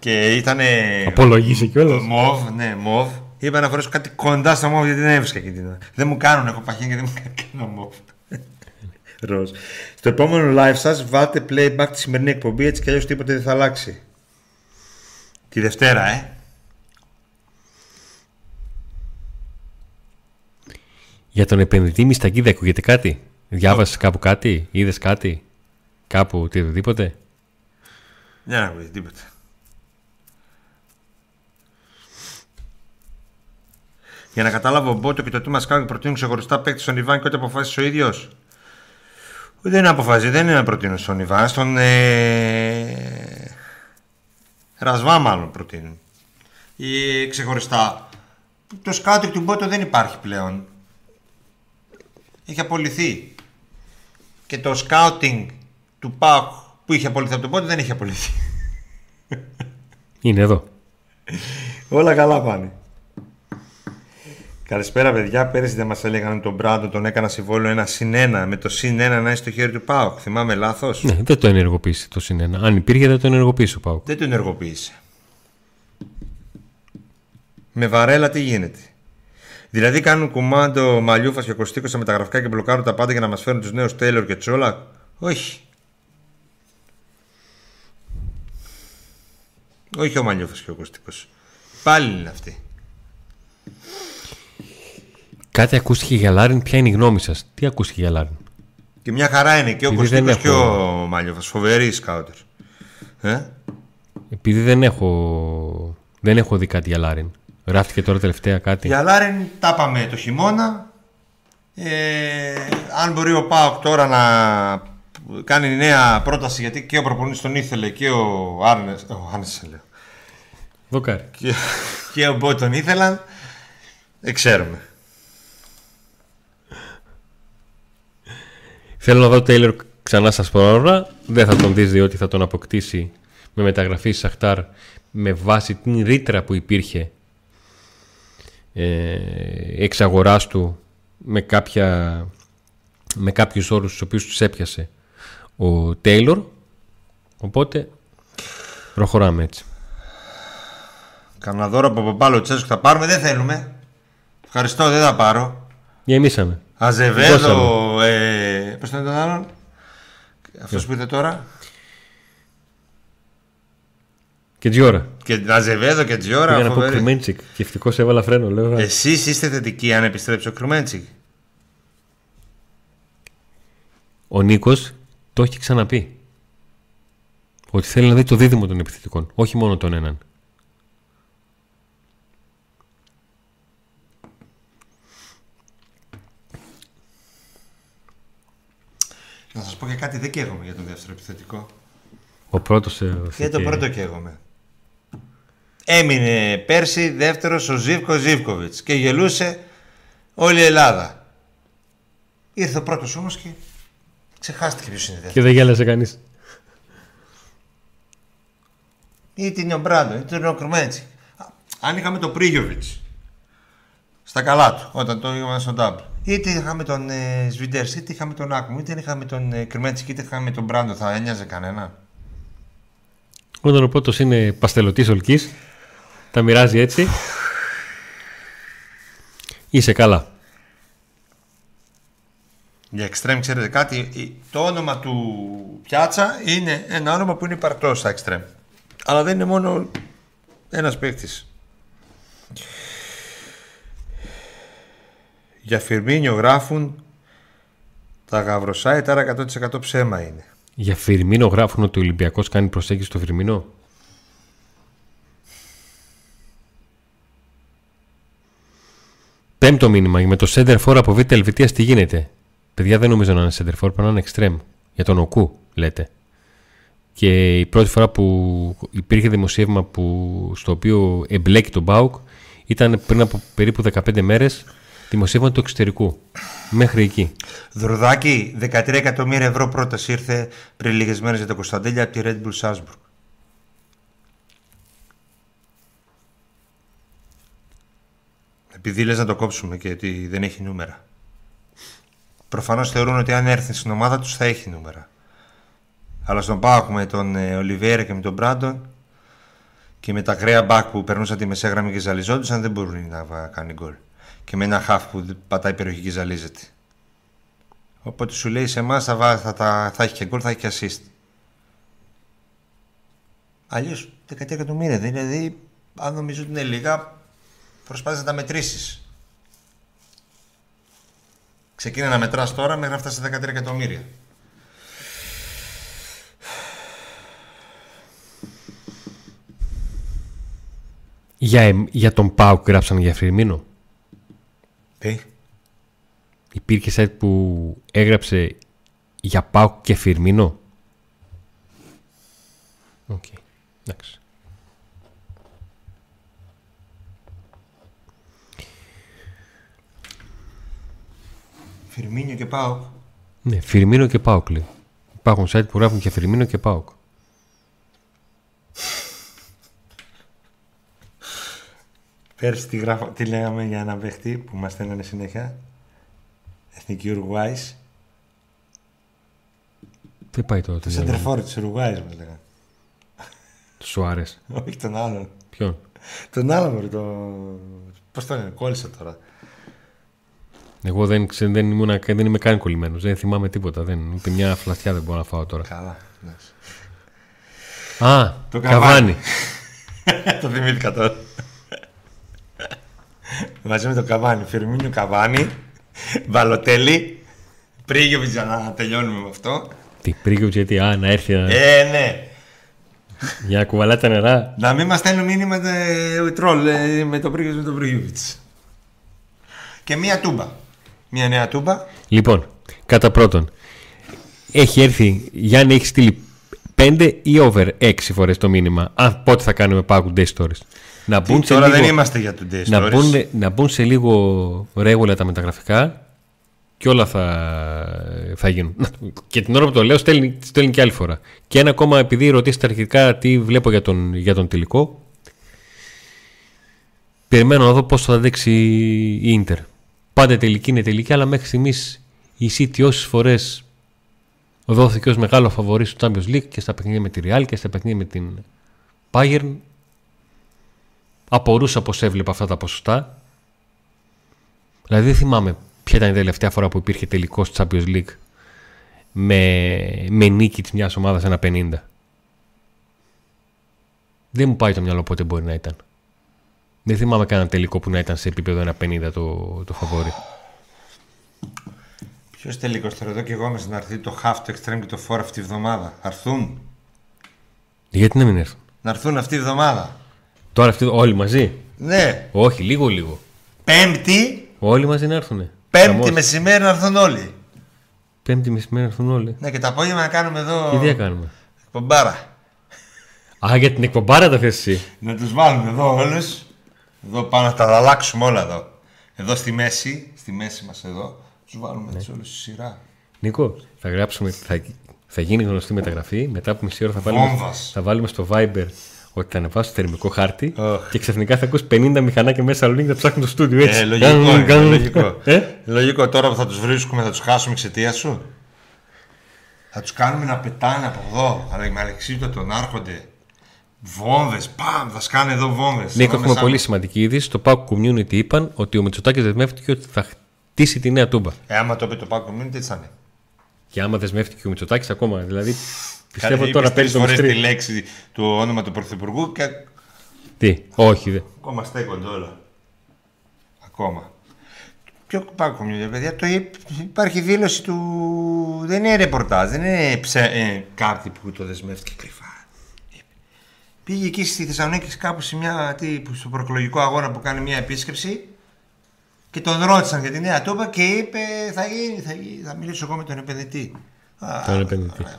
και ήταν. Απολογήσει κιόλας. Μοβ, ναι, μοβ. Είπα να φορέσω κάτι κοντά στο μοβ γιατί δεν έβρισκα εκεί την ώρα. Δεν μου κάνουν, έχω παχύνει και δεν μου κάνει κανένα μοβ. Ροζ. Στο επόμενο live σας βάλτε playback τη σημερινή εκπομπή έτσι κι αλλιώς τίποτε δεν θα αλλάξει. Τη Δευτέρα, ε. Για τον επενδυτή Μιστακίδη ακούγεται κάτι; Διάβασες κάπου κάτι, είδες κάτι, κάπου οτιδήποτε; Δεν ακούγεται τίποτα. Για να κατάλαβω ο Μπότο και το τι μας κάνουν προτείνουν ξεχωριστά παίκτη στον Ιβάν και ό,τι αποφάσισε ο ίδιος. Δεν αποφασίζει, δεν είναι να προτείνουν στον Ιβάν, στον. Ε... Ρασβά, μάλλον προτείνουν. Ή ξεχωριστά. Το σκάουτινγκ του Μπότο δεν υπάρχει πλέον. Έχει απολυθεί. Και το σκάουτινγκ του ΠΑΟΚ που είχε απολυθεί από τον Μπότο δεν είχε απολυθεί. Είναι εδώ. Όλα καλά πάνε. Καλησπέρα, παιδιά. Πέρυσι δεν μας έλεγαν ότι τον Μπράντο τον έκανα συμβόλαιο ένα συν ένα με το συν ένα να είναι στο χέρι του Πάοκ. Θυμάμαι λάθος; Ναι, δεν το ενεργοποίησε το συνένα. Αν υπήρχε, δεν το ενεργοποίησε ο Πάουκ. Δεν το ενεργοποίησε. Με βαρέλα τι γίνεται; Δηλαδή κάνουν κουμάντο Μαλιούφας και Κωστίκος στα μεταγραφικά και μπλοκάρουν τα πάντα για να μας φέρουν τους νέους Τέιλορ και Τσόλα. Όχι. Όχι ο Μαλιούφας και ο Κωστίκος. Πάλι είναι αυτοί. Κάτι ακούστηκε για Λάριν, ποια είναι η γνώμη σας; Τι ακούστηκε για Λάριν; Και μια χαρά είναι και ο Επειδή δεν Κωστίκος και έχω- ο Μαλιούφας. Φοβεροί σκάουτερ. Ε; Επειδή δεν έχω, δεν έχω δει κάτι για Λάριν. Γράφτηκε τώρα τελευταία κάτι. Για Λάριν τα είπαμε το χειμώνα. Ε, αν μπορεί ο Πάοκ τώρα να κάνει νέα πρόταση γιατί και ο προπονητής τον ήθελε και ο Άρνες, ο Άρνες λέω, Δοκάρι. και, και ο Μπό τον ήθελαν, δεν ξέρουμε. Θέλω να δω Τέιλορ ξανά στα σπρώνα. Δεν θα τον δεις διότι θα τον αποκτήσει με μεταγραφή στη Σαχτάρ με βάση την ρήτρα που υπήρχε ε, εξ αγοράς του με, κάποια, με κάποιους όρους τους οποίους τους έπιασε ο Τέιλορ. Οπότε προχωράμε έτσι. Κανένα δώρο από Παπάλο Τσέσκου θα πάρουμε, δεν θέλουμε. Ευχαριστώ, δεν θα πάρω. Γεμίσαμε. Αζεβέδο, ε, πώς είναι τον άλλον, αυτός που ήρθε τώρα. Και Τζιόρα. Και Αζεβέδο και Τζιόρα, Πήγα να πω φοβεροί. Κρυμέντσικ και ευτυχώς έβαλα φρένο. Λέω, «Α, Εσείς είστε θετικοί αν επιστρέψει ο Κρουμέντσικ. Ο Νίκος το έχει ξαναπεί. Ότι θέλει να δει το δίδυμο των επιθετικών, όχι μόνο τον έναν. Να σας πω και κάτι, δεν καίγομαι για τον δεύτερο επιθετικό. Ο πρώτος... ε, Και το και- πρώτο καίγομαι. Έμεινε πέρσι δεύτερος ο Ζίβκο Ζίβκοβιτς και γελούσε όλη η Ελλάδα. Ήρθε ο πρώτος όμως και ξεχάστηκε ποιος είναι δεύτερος. Και δεν γέλασε κανείς. Είτε είναι ο Μπράντο, είτε είναι ο Κρουμέντσι. Αν είχαμε τον Πρίγιοβιτς στα καλά του, όταν το είχαμε στον τάμπλ. Είτε είχαμε τον ε, Σβιντέρς, είτε είχαμε τον Άκμου, είτε είχαμε τον ε, Κρουμέντσι, είτε είχαμε τον Μπράντο, θα ένοιαζε κανένα; Όταν ο πρώτος είναι παστελωτής ολκής, τα μοιράζει έτσι. Είσαι καλά. Για εξτρέμ, ξέρετε κάτι, η- το όνομα του Πιάτσα είναι ένα όνομα που είναι υπαρκτός στα εξτρέμ. Αλλά δεν είναι μόνο ένας παίκτης. Για Φιρμίνιο γράφουν τα γαυροσάιτ, άρα 100% ψέμα είναι. Για Φιρμίνο γράφουν ότι ο Ολυμπιακός κάνει προσέγγιση στο Φιρμίνο; Πέμπτο μήνυμα με το center for από Β' Ελβετίας τι γίνεται; Παιδιά δεν νομίζω να είναι center for, πρέπει να είναι extreme. Για τον Οκού λέτε. Και η πρώτη φορά που υπήρχε δημοσίευμα που, στο οποίο εμπλέκει τον Μπάουκ ήταν πριν από περίπου 15 μέρες δημοσίευμα του εξωτερικού. Μέχρι εκεί. Δρουδάκι, 13 εκατομμύρια ευρώ πρόταση ήρθε πριν λίγες μέρες για το Κωνσταντέλια από τη Red Bull Salzburg. Επειδή λες να το κόψουμε και ότι δεν έχει νούμερα. Προφανώς θεωρούν ότι αν έρθει στην ομάδα τους θα έχει νούμερα. Αλλά στον Πάοκ με τον ε, Ολιβέρα και με τον Μπράντον και με τα κρέα μπακ που περνούσαν τη μεσέγραμμη και ζαλιζόντουσαν δεν μπορούν να βα- κάνει γκολ. Και με ένα χαφ που πατάει περιοχή και ζαλίζεται. Οπότε σου λέει σε εμάς θα, βά- θα, τα- θα έχει και γκολ, θα έχει και assist. Αλλιώς 13 εκατομμύρια. Δηλαδή, αν νομίζω ότι είναι λίγα, προσπάθησε να τα μετρήσεις. Ξεκίνα να μετράς τώρα μέχρι να φτάσει σε 13 εκατομμύρια. Για, εμ- για τον Πάουκ γράψαν για Φιρμίνο; Τι. Υπήρχε site που έγραψε για Πάουκ και Φιρμίνο. Οκ. Εντάξει. Φιρμίνιο και ΠΑΟΚ. Ναι, Φιρμίνο και ΠΑΟΚ λέει. Υπάρχουν site που γράφουν και Φιρμίνο και ΠΑΟΚ. Πέρσι τι, γράφω, τι λέγαμε για ένα παίχτη που μας στέλνανε συνέχεια; Εθνική Ουρουγουάης. Δεν πάει τώρα. Το το μυαλό μου. σεντερφόρ της Ουρουγουάης μας λέγανε. Σου άρεσε. Όχι τον άλλον. Ποιον; Τον άλλον, μωρέ, το... Πώς το λένε, κόλλησε τώρα. Εγώ δεν, ξέ, δεν, ήμουν, δεν είμαι καν κολλημένος. Δεν θυμάμαι τίποτα. Δεν, ούτε μια φλαστιά δεν μπορώ να φάω τώρα. Καλά, εντάξει. Α, Το καβάνι. το θυμήθηκα τώρα. Μαζί με το Καβάνι. Φιρμίνιο Καβάνι. Βαλοτέλη. Πρίγιοβιτς για να τελειώνουμε με αυτό. Τι πρίγιο γιατί, α, να έρθει να, Ε, ναι. για να κουβαλά τα νερά. Να μην μας στέλνουν μήνυμα ε, τρόλ ε, με το Πρίγιοβιτς με τον Πρίγιοβιτς. Και μία τούμπα. Μία νέα τούμπα. Λοιπόν, κατά πρώτον, έχει έρθει, Γιάννη, έχεις στείλει 5 ή over 6 φορές το μήνυμα. Αν πότε θα κάνουμε Pack Day Stories. Να μπουν, Τι, σε τώρα λίγο, δεν είμαστε για το Day να, Stories. μπουν, να μπουν σε λίγο ρέγουλα τα μεταγραφικά και όλα θα, θα γίνουν. Να, Και την ώρα που το λέω στέλνει, στέλνει και άλλη φορά. Και ένα ακόμα, επειδή ρωτήσατε αρχικά τι βλέπω για τον, για τον τελικό, περιμένω να δω πώς θα αντέξει η Ίντερ. Πάντα τελική είναι τελική, αλλά μέχρι στιγμής η City όσες φορές δόθηκε ως μεγάλο φαβορή στο Champions League και στα παιχνίδια με τη Real και στα παιχνίδια με την Bayern απορούσα πως έβλεπα αυτά τα ποσοστά δηλαδή δεν θυμάμαι ποια ήταν η τελευταία φορά που υπήρχε τελικός στο Champions League με, με νίκη της μιας ομάδας ένα 50 δεν μου πάει το μυαλό πότε μπορεί να ήταν δεν θυμάμαι κανένα τελικό που να ήταν σε επίπεδο ένα 50 το, το φαβόρι Ποιος τελικός τώρα εδώ και εγώ μέσα να έρθει το half, το extreme και το four αυτή τη βδομάδα. Θα έρθουν. γιατί να μην έρθουν; Να έρθουν αυτή τη βδομάδα. Τώρα αυτοί όλοι μαζί; Ναι. όχι λίγο λίγο Πέμπτη, όλοι μαζί να έρθουν πέμπτη μεσημέρι να έρθουν όλοι. πέμπτη μεσημέρι να έρθουν όλοι Ναι, και το απόγευμα να κάνουμε εδώ. και τι θα κάνουμε; Εκπομπάρα. Α, για την εκπομπάρα τα θες εσύ. Να τους βάλουμε εδώ όλους. Εδώ πάνω θα τα αλλάξουμε όλα εδώ. Εδώ στη μέση, στη μέση μας εδώ, τους βάλουμε έτσι όλους στη σειρά. Νίκο, θα γράψουμε, θα, θα γίνει γνωστή μεταγραφή. Μετά από μισή ώρα θα βάλουμε, Βόμβας. θα βάλουμε στο Viber ότι θα ανεβάσω θερμικό χάρτη Αχ. και ξαφνικά θα ακούς 50 μηχανάκια μέσα Σαλονίκη να ψάχνουν το στούντιο έτσι. Ε, λογικό, Γκαν, είναι, γκαν. λογικό. Ε; Λογικό τώρα που θα τους βρίσκουμε θα τους χάσουμε εξαιτίας σου; Θα τους κάνουμε να πετάνε από εδώ, αλλά με αλεξίπτωτο να έρχονται. Βόμβες, παμ, θα σκάνε εδώ βόμβες. Νίκο, Εδώ έχουμε μέσα. πολύ σημαντική είδηση. Στο PAC Community είπαν ότι ο Μητσοτάκης δεσμεύτηκε ότι θα χτίσει τη νέα τούμπα. Ε, άμα το πει το Pack Community, τι θα είναι; Και άμα δεσμεύτηκε ο Μητσοτάκης ακόμα, δηλαδή πιστεύω Είπες τώρα παίρνει τρεις το φορές τη μυστρή. λέξη του όνομα του Πρωθυπουργού και Τι, όχι, δε. ακόμα στέκονται όλα. Ακόμα. Ποιο Pack Community, παιδιά, το είπ- υπάρχει δήλωση του... Δεν είναι ρεπορτάζ, δεν είναι ψε... ε, κάτι που το δεσμεύτηκε κρυφά. Πήγε εκεί στη Θεσσαλονίκη κάπου σε μια, τι, που- στο προεκλογικό αγώνα που κάνει μια επίσκεψη και τον ρώτησαν για τη νέα τούπα και είπε θα, γίνει, θα, γίνει, θα μιλήσω εγώ με τον επενδυτή. Α, Τον επενδυτή. ωραία.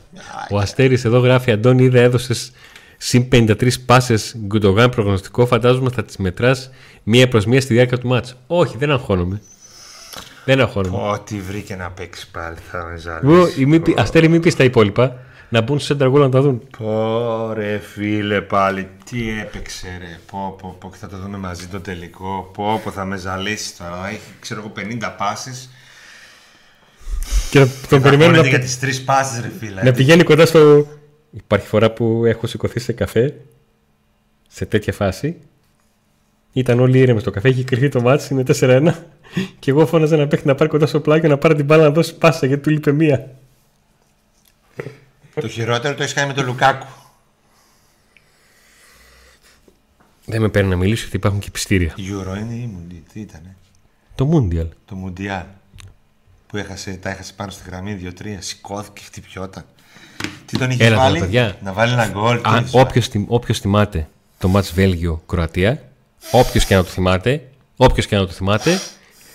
Ο Αστέρης εδώ γράφει Αντώνη, είδα έδωσες συν 53 πάσες Γκουντογάν προγνωστικό. Φαντάζομαι θα τις μετράς μία προς μία στη διάρκεια του μάτς. Όχι, δεν αγχώνομαι. Δεν αγχώνομαι. Ό,τι βρήκε να παίξει πάλι θα με Εγώ, ζαλίσει. η μη πει- Αστέρη, μην πεις τα υπόλοιπα. Να μπουν στο center goal να τα δουν. Πω ρε φίλε πάλι, τι έπαιξε ρε, πω πω πω και θα το δούμε μαζί το τελικό, πω πω θα με ζαλίσει τώρα, έχει ξέρω εγώ 50 πάσεις Και να- και τον θα περιμένουν χώνεται να, για τις τρεις πάσεις ρε φίλε. να πηγαίνει κοντά στο. Υπάρχει φορά που έχω σηκωθεί σε καφέ σε τέτοια φάση. Ήταν όλοι ήρεμοι στο καφέ, είχε κρυφτεί το μάτς, είναι 4-1. Και εγώ φώναζα να παίχτη να πάρει κοντά στο πλάγιο να πάρει την μπάλα να δώσει πάσα γιατί του λείπε μία. Το χειρότερο το έχεις κάνει με τον Λουκάκου. Δεν με παίρνει να μιλήσω γιατί υπάρχουν και πιστήρια. Euro είναι ή Mundi, τι ήτανε, Το Mundial. το Mundial που έχασε, τα έχασε πάνω στη γραμμή 2-3, σηκώθηκε, χτυπιόταν. Τι τον είχε Έλα τώρα, βάλει, παιδιά. να βάλει ένα γκολ. τι Αν είχε βάλει. όποιος, θυμ- όποιος θυμάται το μάτς Βέλγιο-Κροατία, όποιος και να το θυμάται, όποιος και να το θυμάται,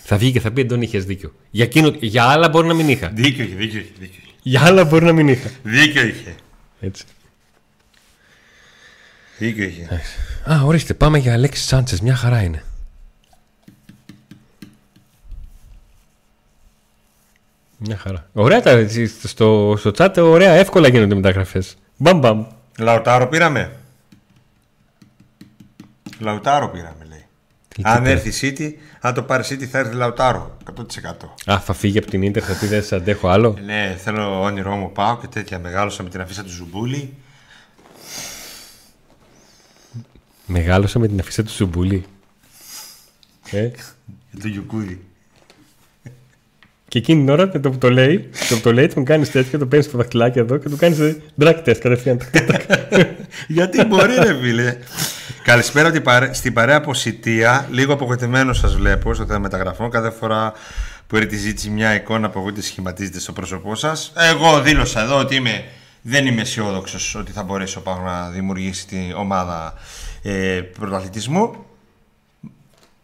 θα βγει και θα πει Αντώνη είχες δίκιο. Για, εκείνο, για άλλα μπορεί να μην είχα. Δίκιο είχε, δίκιο είχε, δίκιο είχε. Για άλλα μπορεί να μην είχα. Δίκιο είχε. Έτσι. Δίκιο είχε. Α, ορίστε, πάμε για Αλέξης Σάντσες. Μια χαρά είναι. Μια χαρά. Ωραία τα έτσι, στο, στο chat, ωραία, εύκολα γίνονται μεταγραφές. Μπαμ μπαμ. Λαουτάρο πήραμε. Λαουτάρο πήραμε, λέει. Τι αν πήρε; έρθει η City, αν το πάρει City θα έρθει Λαουτάρο. 100%. Α, θα φύγει από την Ίντερ, θα πει δεν σε αντέχω άλλο. Ναι, θέλω όνειρό μου ΠΑΟΚ και τέτοια. Μεγάλωσα με την αφίσα του Ζουμπούλη. Μεγάλωσα με την αφήσα του Σουμπούλη. Ε, Και το Γιουκούδι. Και εκείνη την ώρα με το που το λέει, το που το λέει, τον κάνεις τέτοιο, το παίρνεις στο δαχτυλάκι εδώ και του κάνεις drag test κατευθείαν. Γιατί μπορεί, ρε φίλε. Καλησπέρα την παρέ- στην παρέα από Σιτία. Λίγο απογοητευμένο σας βλέπω στο θέμα μεταγραφών. Κάθε φορά που έρχεται η ζήτηση μια εικόνα απογοήτευση σχηματίζεται στο πρόσωπό σας. Εγώ δήλωσα εδώ ότι είμαι, δεν είμαι αισιόδοξος ότι θα μπορέσει ο Πάγο να δημιουργήσει την ομάδα ε, πρωταθλητισμού.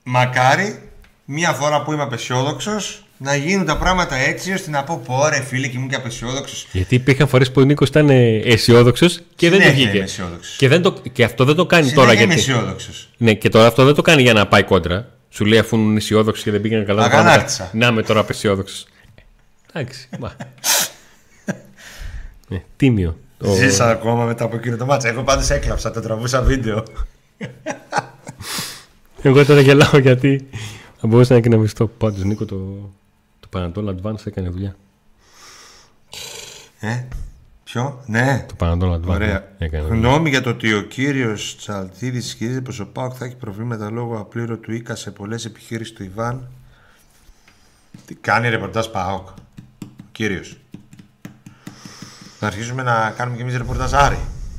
Μακάρι μια φορά που είμαι απεσιόδοξος να γίνουν τα πράγματα έτσι ώστε να πω πω ρε φίλε και ήμουν και απεσιόδοξος. Γιατί υπήρχαν φορές που ο Νίκος ήταν αισιόδοξος και δεν το Συνέχεια βγήκε. είμαι αισιόδοξος. Και, δεν το, και αυτό δεν το κάνει τώρα Συνέχεια είμαι γιατί. αισιόδοξος. Ναι, και τώρα αυτό δεν το κάνει για να πάει κόντρα. Σου λέει αφού είναι αισιόδοξος και δεν πήγαινε καλά τα πράγματα. Αγανάκτησα. Να είμαι τώρα απεσιόδοξος. Εντάξει. μα. Ε, τίμιο. Ο- Ζήσα ακόμα μετά από εκείνο το μάτσα. Εγώ πάντως έκλαψα, το τραβούσα βίντεο. Εγώ τώρα γελάω γιατί θα μπορούσα να και να μισθώ. Πάντως Νίκο το, το Panadol Advance έκανε δουλειά. Ε, ποιο, ναι. Το Panadol Advance Ωραία. έκανε δουλειά. Γνώμη για το ότι ο κύριος Τσαλτίδης ισχυρίζεται πως ο Πάοκ θα έχει προβλήματα λόγω απλήρωτου οίκα σε πολλές επιχειρήσει του Ιβάν. Τι κάνει ρεπορτάζ Πάοκ. Ο κύριος; Να αρχίσουμε να κάνουμε κι εμείς ρεπορτάζ Άρη.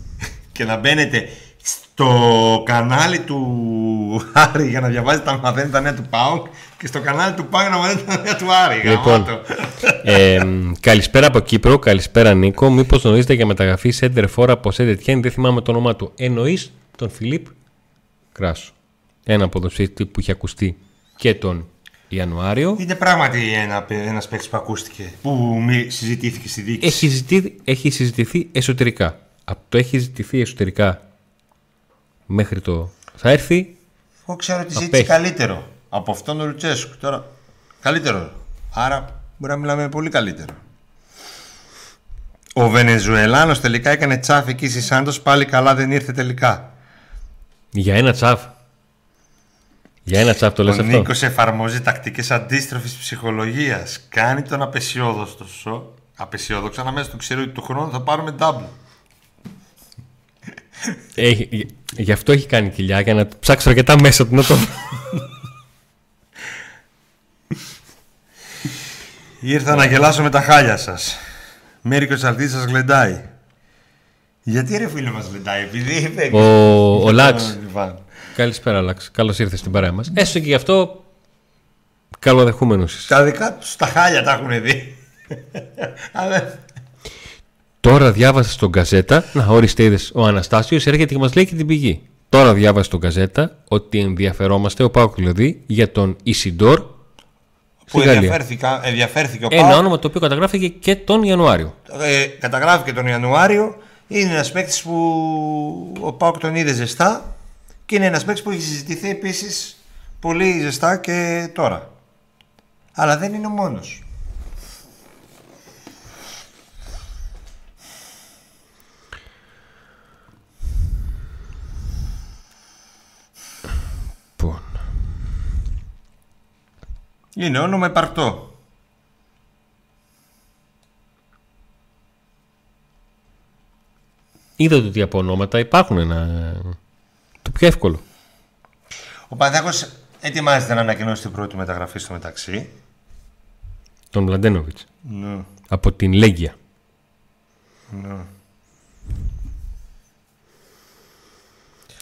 και να μπαίνετε στο κανάλι του Άρη για να διαβάζετε τα μαθαίνετε τα νέα του ΠΑΟΚ και στο κανάλι του ΠΑΟΚ να μαθαίνετε τα νέα του Άρη. Λοιπόν, Γαμώτο. ε, καλησπέρα από Κύπρο, καλησπέρα Νίκο. Μήπως γνωρίζετε για μεταγραφή Σέντερ Φόρα από Σέντερ Τιέν, δεν θυμάμαι το όνομά του. Εννοείς τον Φιλίπ Κράσο. Ένα ποδοσφαίρι που είχε ακουστεί και τον Ιανουάριο. Είναι πράγματι ένα, ένας παίκτης που ακούστηκε, που μη συζητήθηκε στη διοίκηση. Έχει, ζητηθεί, έχει συζητηθεί εσωτερικά. Από το έχει ζητηθεί εσωτερικά μέχρι το. Θα έρθει; Εγώ ξέρω ότι ζήτησε καλύτερο από αυτόν τον Λουτσέσκου. Τώρα καλύτερο. Άρα μπορεί να μιλάμε πολύ καλύτερο. Ο Βενεζουελάνος τελικά έκανε τσάφ εκεί στη Σάντος πάλι καλά δεν ήρθε τελικά. Για ένα τσάφ. Για ένα τσάφ το λες Ο αυτό. Νίκος εφαρμόζει τακτικές αντίστροφης ψυχολογίας. Κάνει τον απεσιόδοξο. Απεσιόδοξο, να μέσα του ξέρει ότι του χρόνου θα πάρουμε double. Έχει, γι- γι' αυτό έχει κάνει κοιλιά για να ψάξω αρκετά μέσα του να το. Ήρθα να γελάσω με τα χάλια σας. Μέρικο Σαλτής σας γλεντάει. Γιατί ρε φίλε μας γλεντάει, επειδή είπε... Ο, ο Λάξ. Τον Ιβάν. Καλησπέρα, Λάξ. Καλώς ήρθες στην παρέα μας. Έστω και γι' αυτό. Καλοδεχούμενος είσαι. Τα δικά τους τα χάλια τα έχουν δει. Αλλά Τώρα διάβασα στον Καζέτα. Να, ορίστε, είδες. Ο Αναστάσιος έρχεται και μας λέει και την πηγή. Τώρα διάβασα στον Καζέτα ότι ενδιαφερόμαστε, ο Πάοκ δηλαδή, για τον Ισιντόρ που στη Γαλλία. ενδιαφέρθηκα, ενδιαφέρθηκε ο Ένα Πάοκ. όνομα το οποίο καταγράφηκε και τον Ιανουάριο. Ε, καταγράφηκε τον Ιανουάριο. Είναι ένας παίκτης που ο Πάοκ τον είδε ζεστά και είναι ένας παίκτης που έχει συζητηθεί επίσης πολύ ζεστά και τώρα. Αλλά δεν είναι ο μόνος. Είναι όνομα υπαρκτό. Είδατε ότι από ονόματα υπάρχουν ένα. Το πιο εύκολο. Ο Παναθηναϊκός ετοιμάζεται να ανακοινώσει την πρώτη μεταγραφή στο μεταξύ. Τον Μλαντένοβιτς. Ναι. Από την Λέγκια. ναι.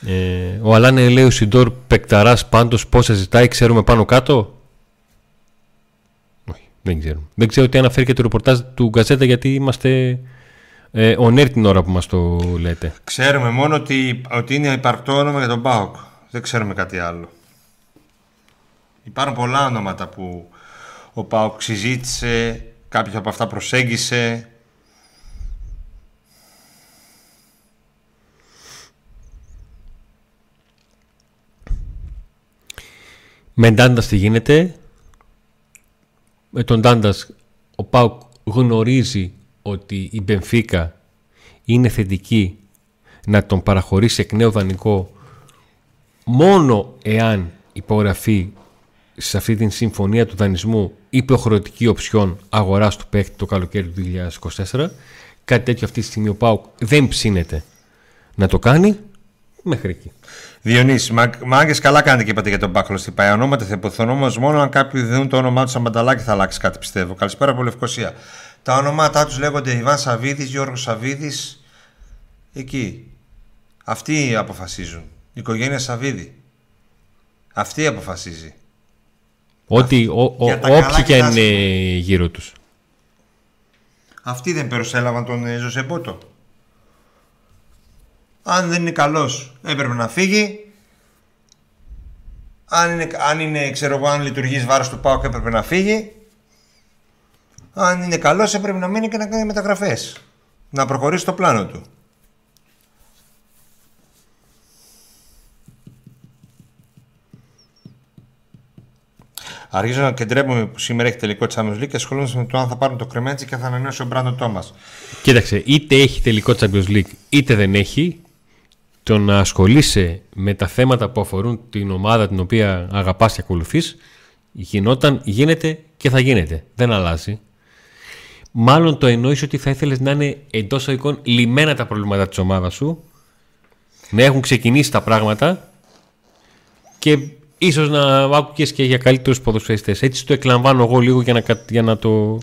Ε, ο Αλάνε λέει ο Σιντόρ Πεκταράς πάντως πόσα ζητάει, ξέρουμε πάνω κάτω; Όχι, δεν ξέρουμε. Δεν ξέρω τι αναφέρει και το ρεπορτάζ του Γκαζέτα γιατί είμαστε ε, on air την ώρα που μας το λέτε. Ξέρουμε μόνο ότι, ότι είναι υπαρκτό όνομα για τον ΠΑΟΚ. Δεν ξέρουμε κάτι άλλο. Υπάρχουν πολλά ονόματα που ο ΠΑΟΚ συζήτησε, κάποια από αυτά προσέγγισε. Με Ντάντα τι γίνεται. Με τον Ντάντα ο Πάουκ γνωρίζει ότι η Μπενφίκα είναι θετική να τον παραχωρήσει εκ νέου δανεικό μόνο εάν υπογραφεί σε αυτή την συμφωνία του δανεισμού υποχρεωτική οψιόν αγοράς του παίκτη το καλοκαίρι του 2024. Κάτι τέτοιο αυτή τη στιγμή ο Πάουκ δεν ψήνεται να το κάνει μέχρι εκεί. Διονύση, μα, μάγκες καλά κάνετε και είπατε για τον Μπάχλο στην ΠΑΕ. Ονόματα θα υποθούν όμως μόνο αν κάποιοι δίνουν το όνομά του σαν μπανταλάκι θα αλλάξει κάτι πιστεύω. Καλησπέρα από Λευκοσία. Τα ονόματά τους λέγονται Ιβάν Σαββίδης, Γιώργος Σαββίδης. Εκεί. Αυτοί αποφασίζουν. Η οικογένεια Σαββίδη. Αυτή αποφασίζει. Ότι ο, ο, Για τα καλά όποιοι και και τα αν είναι γύρω τους. Αυτοί δεν προσέλαβαν τον ε, Ζωσεμπότο. Αν δεν είναι καλός έπρεπε να φύγει. Αν είναι, αν είναι ξέρω εγώ, αν λειτουργείς βάρος του ΠΑΟΚ έπρεπε να φύγει. Αν είναι καλός έπρεπε να μείνει και να κάνει μεταγραφές. Να προχωρήσει το πλάνο του. Αρχίζω να κεντρεύομαι που σήμερα έχει τελικό Champions League και ασχολούμαι με το αν θα πάρουν το κρεμέτσι και θα ανανεώσει ο Μπράντον Τόμα. Κοίταξε, είτε έχει τελικό Champions League είτε δεν έχει, το να ασχολείσαι με τα θέματα που αφορούν την ομάδα την οποία αγαπάς και ακολουθείς, γινόταν, γίνεται και θα γίνεται. Δεν αλλάζει. Μάλλον το εννοείς ότι θα ήθελες να είναι εντός οικών λιμένα τα προβλήματα της ομάδας σου, να έχουν ξεκινήσει τα πράγματα και ίσως να άκουγες και για καλύτερους ποδοσφαιριστές. Έτσι το εκλαμβάνω εγώ λίγο για να, κα- για να το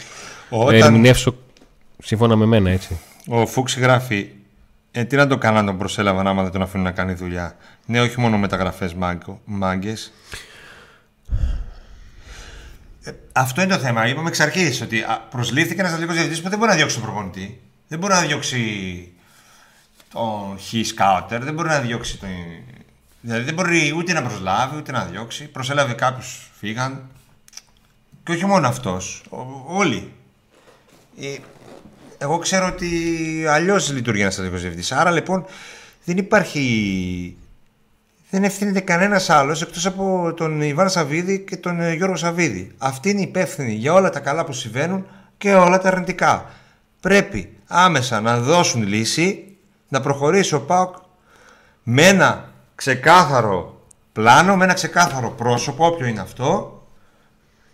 Όταν ερμηνεύσω σύμφωνα με μένα έτσι. ο Φούξ γράφει, ε, τι να το κάναν τον προσέλαβαν άμα δεν τον αφήνουν να κάνει δουλειά. Ναι, όχι μόνο μεταγραφές μάγκες. Ε, αυτό είναι το θέμα. Είπαμε εξ αρχής ότι α, προσλήφθηκε ένας αθλητικός διευθυντής που δεν μπορεί να διώξει τον προπονητή. Δεν μπορεί να διώξει τον Χι Σκάουτερ, δεν μπορεί να διώξει τον. Δηλαδή δεν μπορεί ούτε να προσλάβει ούτε να διώξει. Προσέλαβε κάποιους, φύγαν. Και όχι μόνο αυτός. Όλοι. Ε, εγώ ξέρω ότι αλλιώς λειτουργεί ένας στρατηγικό διευθυντής. Άρα λοιπόν δεν υπάρχει δεν ευθύνεται κανένας άλλος εκτός από τον Ιβάν Σαββίδη και τον ε, Γιώργο Σαββίδη. Αυτοί είναι υπεύθυνοι για όλα τα καλά που συμβαίνουν και όλα τα αρνητικά. Πρέπει άμεσα να δώσουν λύση, να προχωρήσει ο ΠΑΟΚ με ένα ξεκάθαρο πλάνο, με ένα ξεκάθαρο πρόσωπο, όποιο είναι αυτό,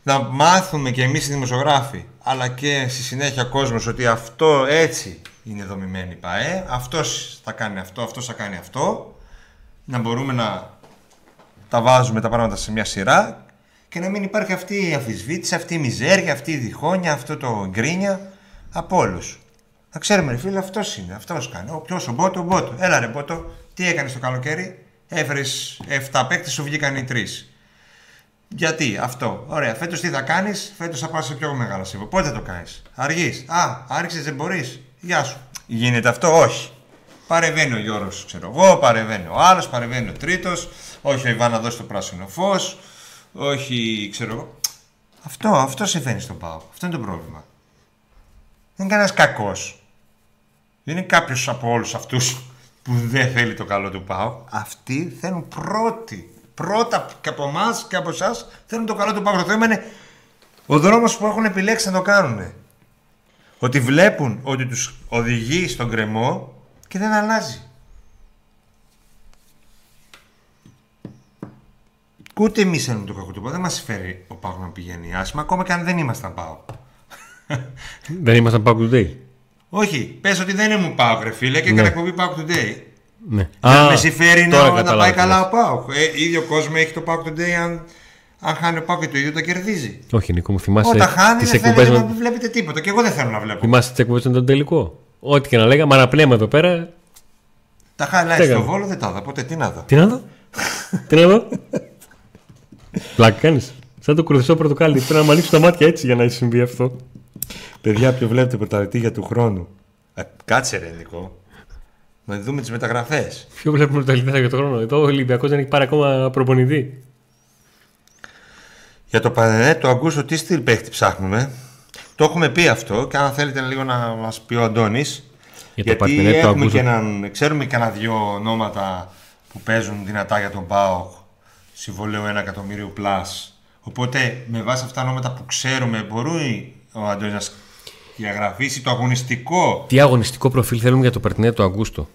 να μάθουμε και εμείς οι δημοσιογράφοι, αλλά και στη συνέχεια κόσμος ότι αυτό έτσι είναι δομημένη η ΠΑΕ, αυτός θα κάνει αυτό, αυτός θα κάνει αυτό, να μπορούμε να τα βάζουμε τα πράγματα σε μια σειρά και να μην υπάρχει αυτή η αμφισβήτηση, αυτή η μιζέρια, αυτή η διχόνοια, αυτό το γκρίνια από όλους. Να ξέρουμε, ρε φίλε, αυτός είναι. Αυτός κάνει. Ο ποιος, ο Μπότο, ο Μπότο. Έλα, ρε Μπότο, τι έκανες το καλοκαίρι; Έφερες 7 παίκτες, σου βγήκαν οι 3. Γιατί; Αυτό. Ωραία. Φέτος τι θα κάνεις, φέτος θα πας σε πιο μεγάλο σύμβολο. Πότε το κάνεις; Αργείς. Α, άρχισες, δεν μπορείς. Γεια σου. Γίνεται αυτό, όχι. Παρεβαίνει ο Γιώργο, ξέρω εγώ, παρεβαίνει ο άλλος, παρεβαίνει ο τρίτος. Όχι ο Ιβάν να δώσει το πράσινο φως. Όχι, ξέρω εγώ. Αυτό, αυτό συμβαίνει στον Πάο. Αυτό είναι το πρόβλημα. Δεν είναι κανένας κακός. Δεν είναι κάποιος από όλους αυτούς που δεν θέλει το καλό του Πάου. Αυτοί θέλουν πρώτοι. Πρώτα και από εμάς και από εσάς θέλουν το καλό του Πάου. Το θέμα είναι ο δρόμος που έχουν επιλέξει να το κάνουν. Ότι βλέπουν ότι τους οδηγεί στον κρεμό και δεν αλλάζει. Ούτε εμείς θέλουμε το κακό του Πάου. Δεν μας φέρει ο Πάου να πηγαίνει άσχημα, ακόμα και αν δεν ήμασταν Πάου. δεν ήμασταν Πάου Today. Όχι, πες ότι δεν ήμουν Πάου, ρε φίλε, και έκανε εκπομπή Πάου Today. Ναι. Δεν με συμφέρει να, να πάει καλά ο Πάου. Ε, ίδιο κόσμο έχει το Πάου Today αν, αν χάνει ο Πάου και το ίδιο το κερδίζει. Όχι, Νίκο, μου θυμάσαι. Όταν χάνει, δεν θέλετε με... να βλέπετε τίποτα. Και εγώ δεν θέλω να βλέπω. Θυμάσαι τις εκπομπές με τον τελικό; Ό,τι και να λέγαμε, αναπνέουμε εδώ πέρα. Τα highlights στο βόλο δεν τα είδα. Ποτέ τι να δω. Τι να δω; τι να δω; Πλάκα κάνεις. Σαν το κρουθισό πορτοκάλι. Πρέπει να μου ανοίξω τα μάτια έτσι για να συμβεί αυτό. Παιδιά, ποιο βλέπετε πρωταρητή για του χρόνου. Ε, κάτσε ρε, Νικό. Να δούμε τις μεταγραφές. Ποιο βλέπουμε πρωταρητή για τον χρόνο. Εδώ ο Ολυμπιακός δεν έχει πάρει ακόμα προπονητή. Για το Πανενέ, το Αγκούσο, τι στυλ παίχτη ψάχνουμε. Το έχουμε πει αυτό και αν θέλετε λίγο να μας πει ο Αντώνης. Για γιατί το έχουμε το και έναν, ξέρουμε και ένα δυο ονόματα που παίζουν δυνατά για τον ΠΑΟΚ συμβολέου 1 εκατομμύριο plus. Οπότε με βάση αυτά τα ονόματα που ξέρουμε μπορεί ο Αντώνης να διαγραφήσει το αγωνιστικό. Τι αγωνιστικό προφίλ θέλουμε για το Περτινέ του Αγκούστο.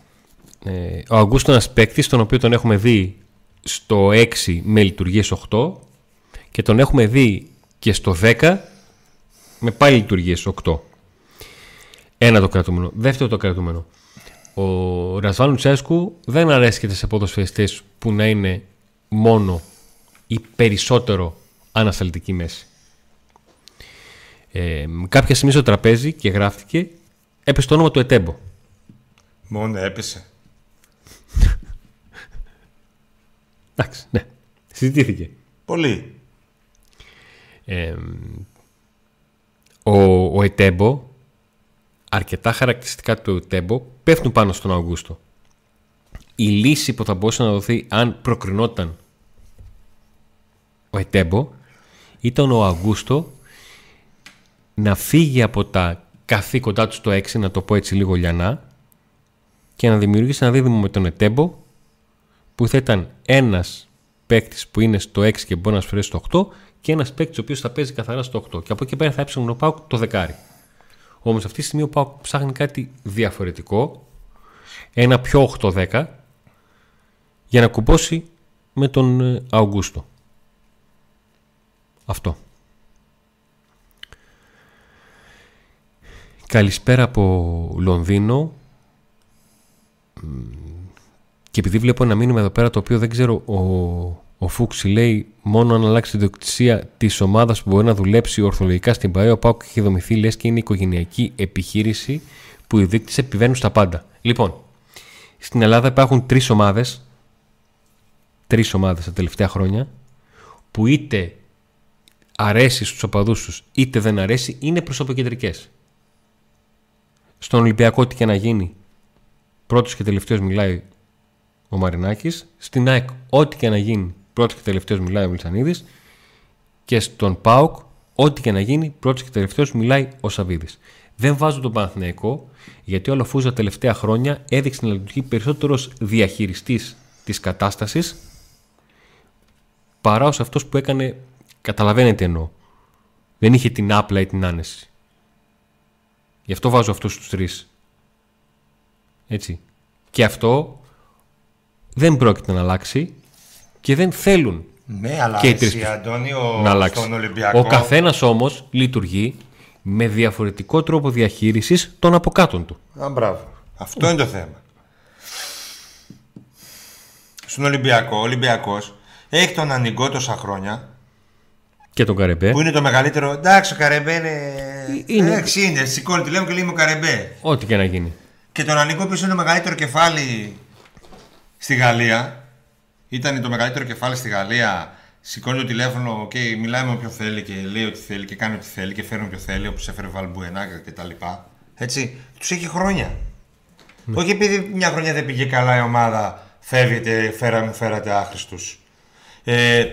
Ε, ο Αγκούστο είναι ένας παίκτης, τον οποίο τον έχουμε δει στο 6 με λειτουργίες 8 και τον έχουμε δει και στο 10 με πάλι λειτουργίες 8. Ένα το κρατούμενο. Δεύτερο το κρατούμενο. Ο Ρασβάνου Τσέσκου δεν αρέσκεται σε ποδοσφαιριστές που να είναι μόνο ή περισσότερο ανασταλτική μέση. Ε, κάποια στιγμή στο τραπέζι και γράφτηκε έπεσε το όνομα του Ετέμπο. Μόνο έπεσε. Εντάξει, ναι. Συζητήθηκε. Πολύ. Ε, ο, ο Ετέμπο, αρκετά χαρακτηριστικά του Ετέμπο πέφτουν πάνω στον Αυγούστο. Η λύση που θα μπορούσε να δοθεί αν προκρινόταν ο Ετέμπο ήταν ο Αυγούστο να φύγει από τα καθήκοντά του στο 6, να το πω έτσι λίγο λιανά, και να δημιουργήσει ένα δίδυμο με τον Ετέμπο που θα ήταν ένας παίκτης που είναι στο 6 και μπορεί να σφαιρέσει στο 8 και ένας παίκτης ο οποίος θα παίζει καθαρά στο 8. Και από εκεί πέρα θα έψαχνε ο Πάουκ το δεκάρι. Όμως αυτή τη στιγμή ο Πάουκ ψάχνει κάτι διαφορετικό, ένα πιο 8-10, για να κουμπώσει με τον ε, Αουγκούστο. Αυτό. Καλησπέρα από Λονδίνο. Και επειδή βλέπω ένα μήνυμα εδώ πέρα το οποίο δεν ξέρω, ο, ο Φούξης λέει μόνο αν αλλάξει την διοκτησία της ομάδας που μπορεί να δουλέψει ορθολογικά στην ΠαΕ, ο Πάουκ έχει δομηθεί λες και είναι οικογενειακή επιχείρηση που οι δείκτες επιβαίνουν στα πάντα. Λοιπόν, στην Ελλάδα υπάρχουν τρεις ομάδες, τρεις ομάδες τα τελευταία χρόνια, που είτε αρέσει στους οπαδούς τους είτε δεν αρέσει είναι προσωποκεντρικές. Στον Ολυμπιακό τι και να γίνει πρώτος και τελευταίος μιλάει ο Μαρινάκης. Στην ΑΕΚ ό,τι και να γίνει πρώτος και τελευταίος μιλάει ο Μιλσανίδης. Και στον ΠΑΟΚ ό,τι και να γίνει πρώτος και τελευταίος μιλάει ο Σαβίδης. Δεν βάζω τον Παναθηναϊκό γιατί ο Αλαφούζα τα τελευταία χρόνια έδειξε να λειτουργεί περισσότερος διαχειριστής της κατάστασης παρά ως αυτός που έκανε, καταλαβαίνετε εννοώ. Δεν είχε την άπλα ή την άνεση. Γι' αυτό βάζω αυτούς τους τρεις. Έτσι. Και αυτό δεν πρόκειται να αλλάξει και δεν θέλουν Ναι, αλλά Και οι εσύ, τρεις Αντώνιο, να αλλάξει. στον Ολυμπιακό... Ο καθένας όμως λειτουργεί με διαφορετικό τρόπο διαχείρισης των αποκάτων του. Α, μπράβο. Αυτό είναι το θέμα. Στον Ολυμπιακό, ο Ολυμπιακός έχει τον Ανιγκό τόσα χρόνια, Και τον Καρεμπέ. που είναι το μεγαλύτερο... Εντάξει, ο Καρεμπέ είναι... Είναι. Εντάξει, είναι. Σηκώνει τηλέφωνο και λέει μου Καρεμπέ. Ό,τι και να γίνει. Και τον Ανιγκό που είναι το μεγαλύτερο κεφάλι στη Γαλλία. Ήταν το μεγαλύτερο κεφάλι στη Γαλλία. Σηκώνει το τηλέφωνο και μιλάει με όποιον θέλει και λέει ό,τι θέλει και κάνει ό,τι θέλει και φέρνει όποιον θέλει, όπως έφερε Βαλμπουενά και τα λοιπά. Έτσι. Τους έχει χρόνια. Όχι επειδή μια χρονιά δεν πήγε καλά η ομάδα, φεύγετε, φέρα, μου φέρατε άχρηστους. Ε,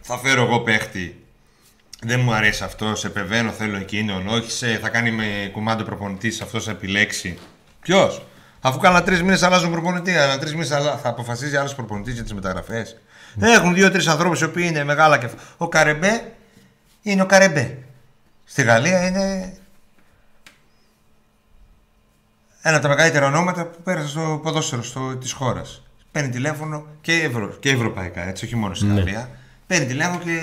θα φέρω εγώ παίχτη. Δεν μου αρέσει αυτό, σε επεβαίνω, θέλω εκείνον. Όχι, σε, θα κάνει με κουμάντο προπονητή, αυτό θα επιλέξει. Ποιος, αφού κάνα τρεις μήνες αλλάζουν προπονητή, ανά τρεις μήνες θα αποφασίζει άλλος προπονητής για τις μεταγραφές. Έχουν δύο-τρει ανθρώπους οι οποίοι είναι μεγάλα και. Ο Καρεμπέ είναι ο Καρεμπέ. Στη Γαλλία είναι ένα από τα μεγαλύτερα ονόματα που πέρασε στο ποδόσφαιρο στο, της χώρας. Παίρνει τηλέφωνο και, ευρω, και ευρωπαϊκά, έτσι, όχι μόνο στη Γαλλία. Παίρνει τηλέφωνο και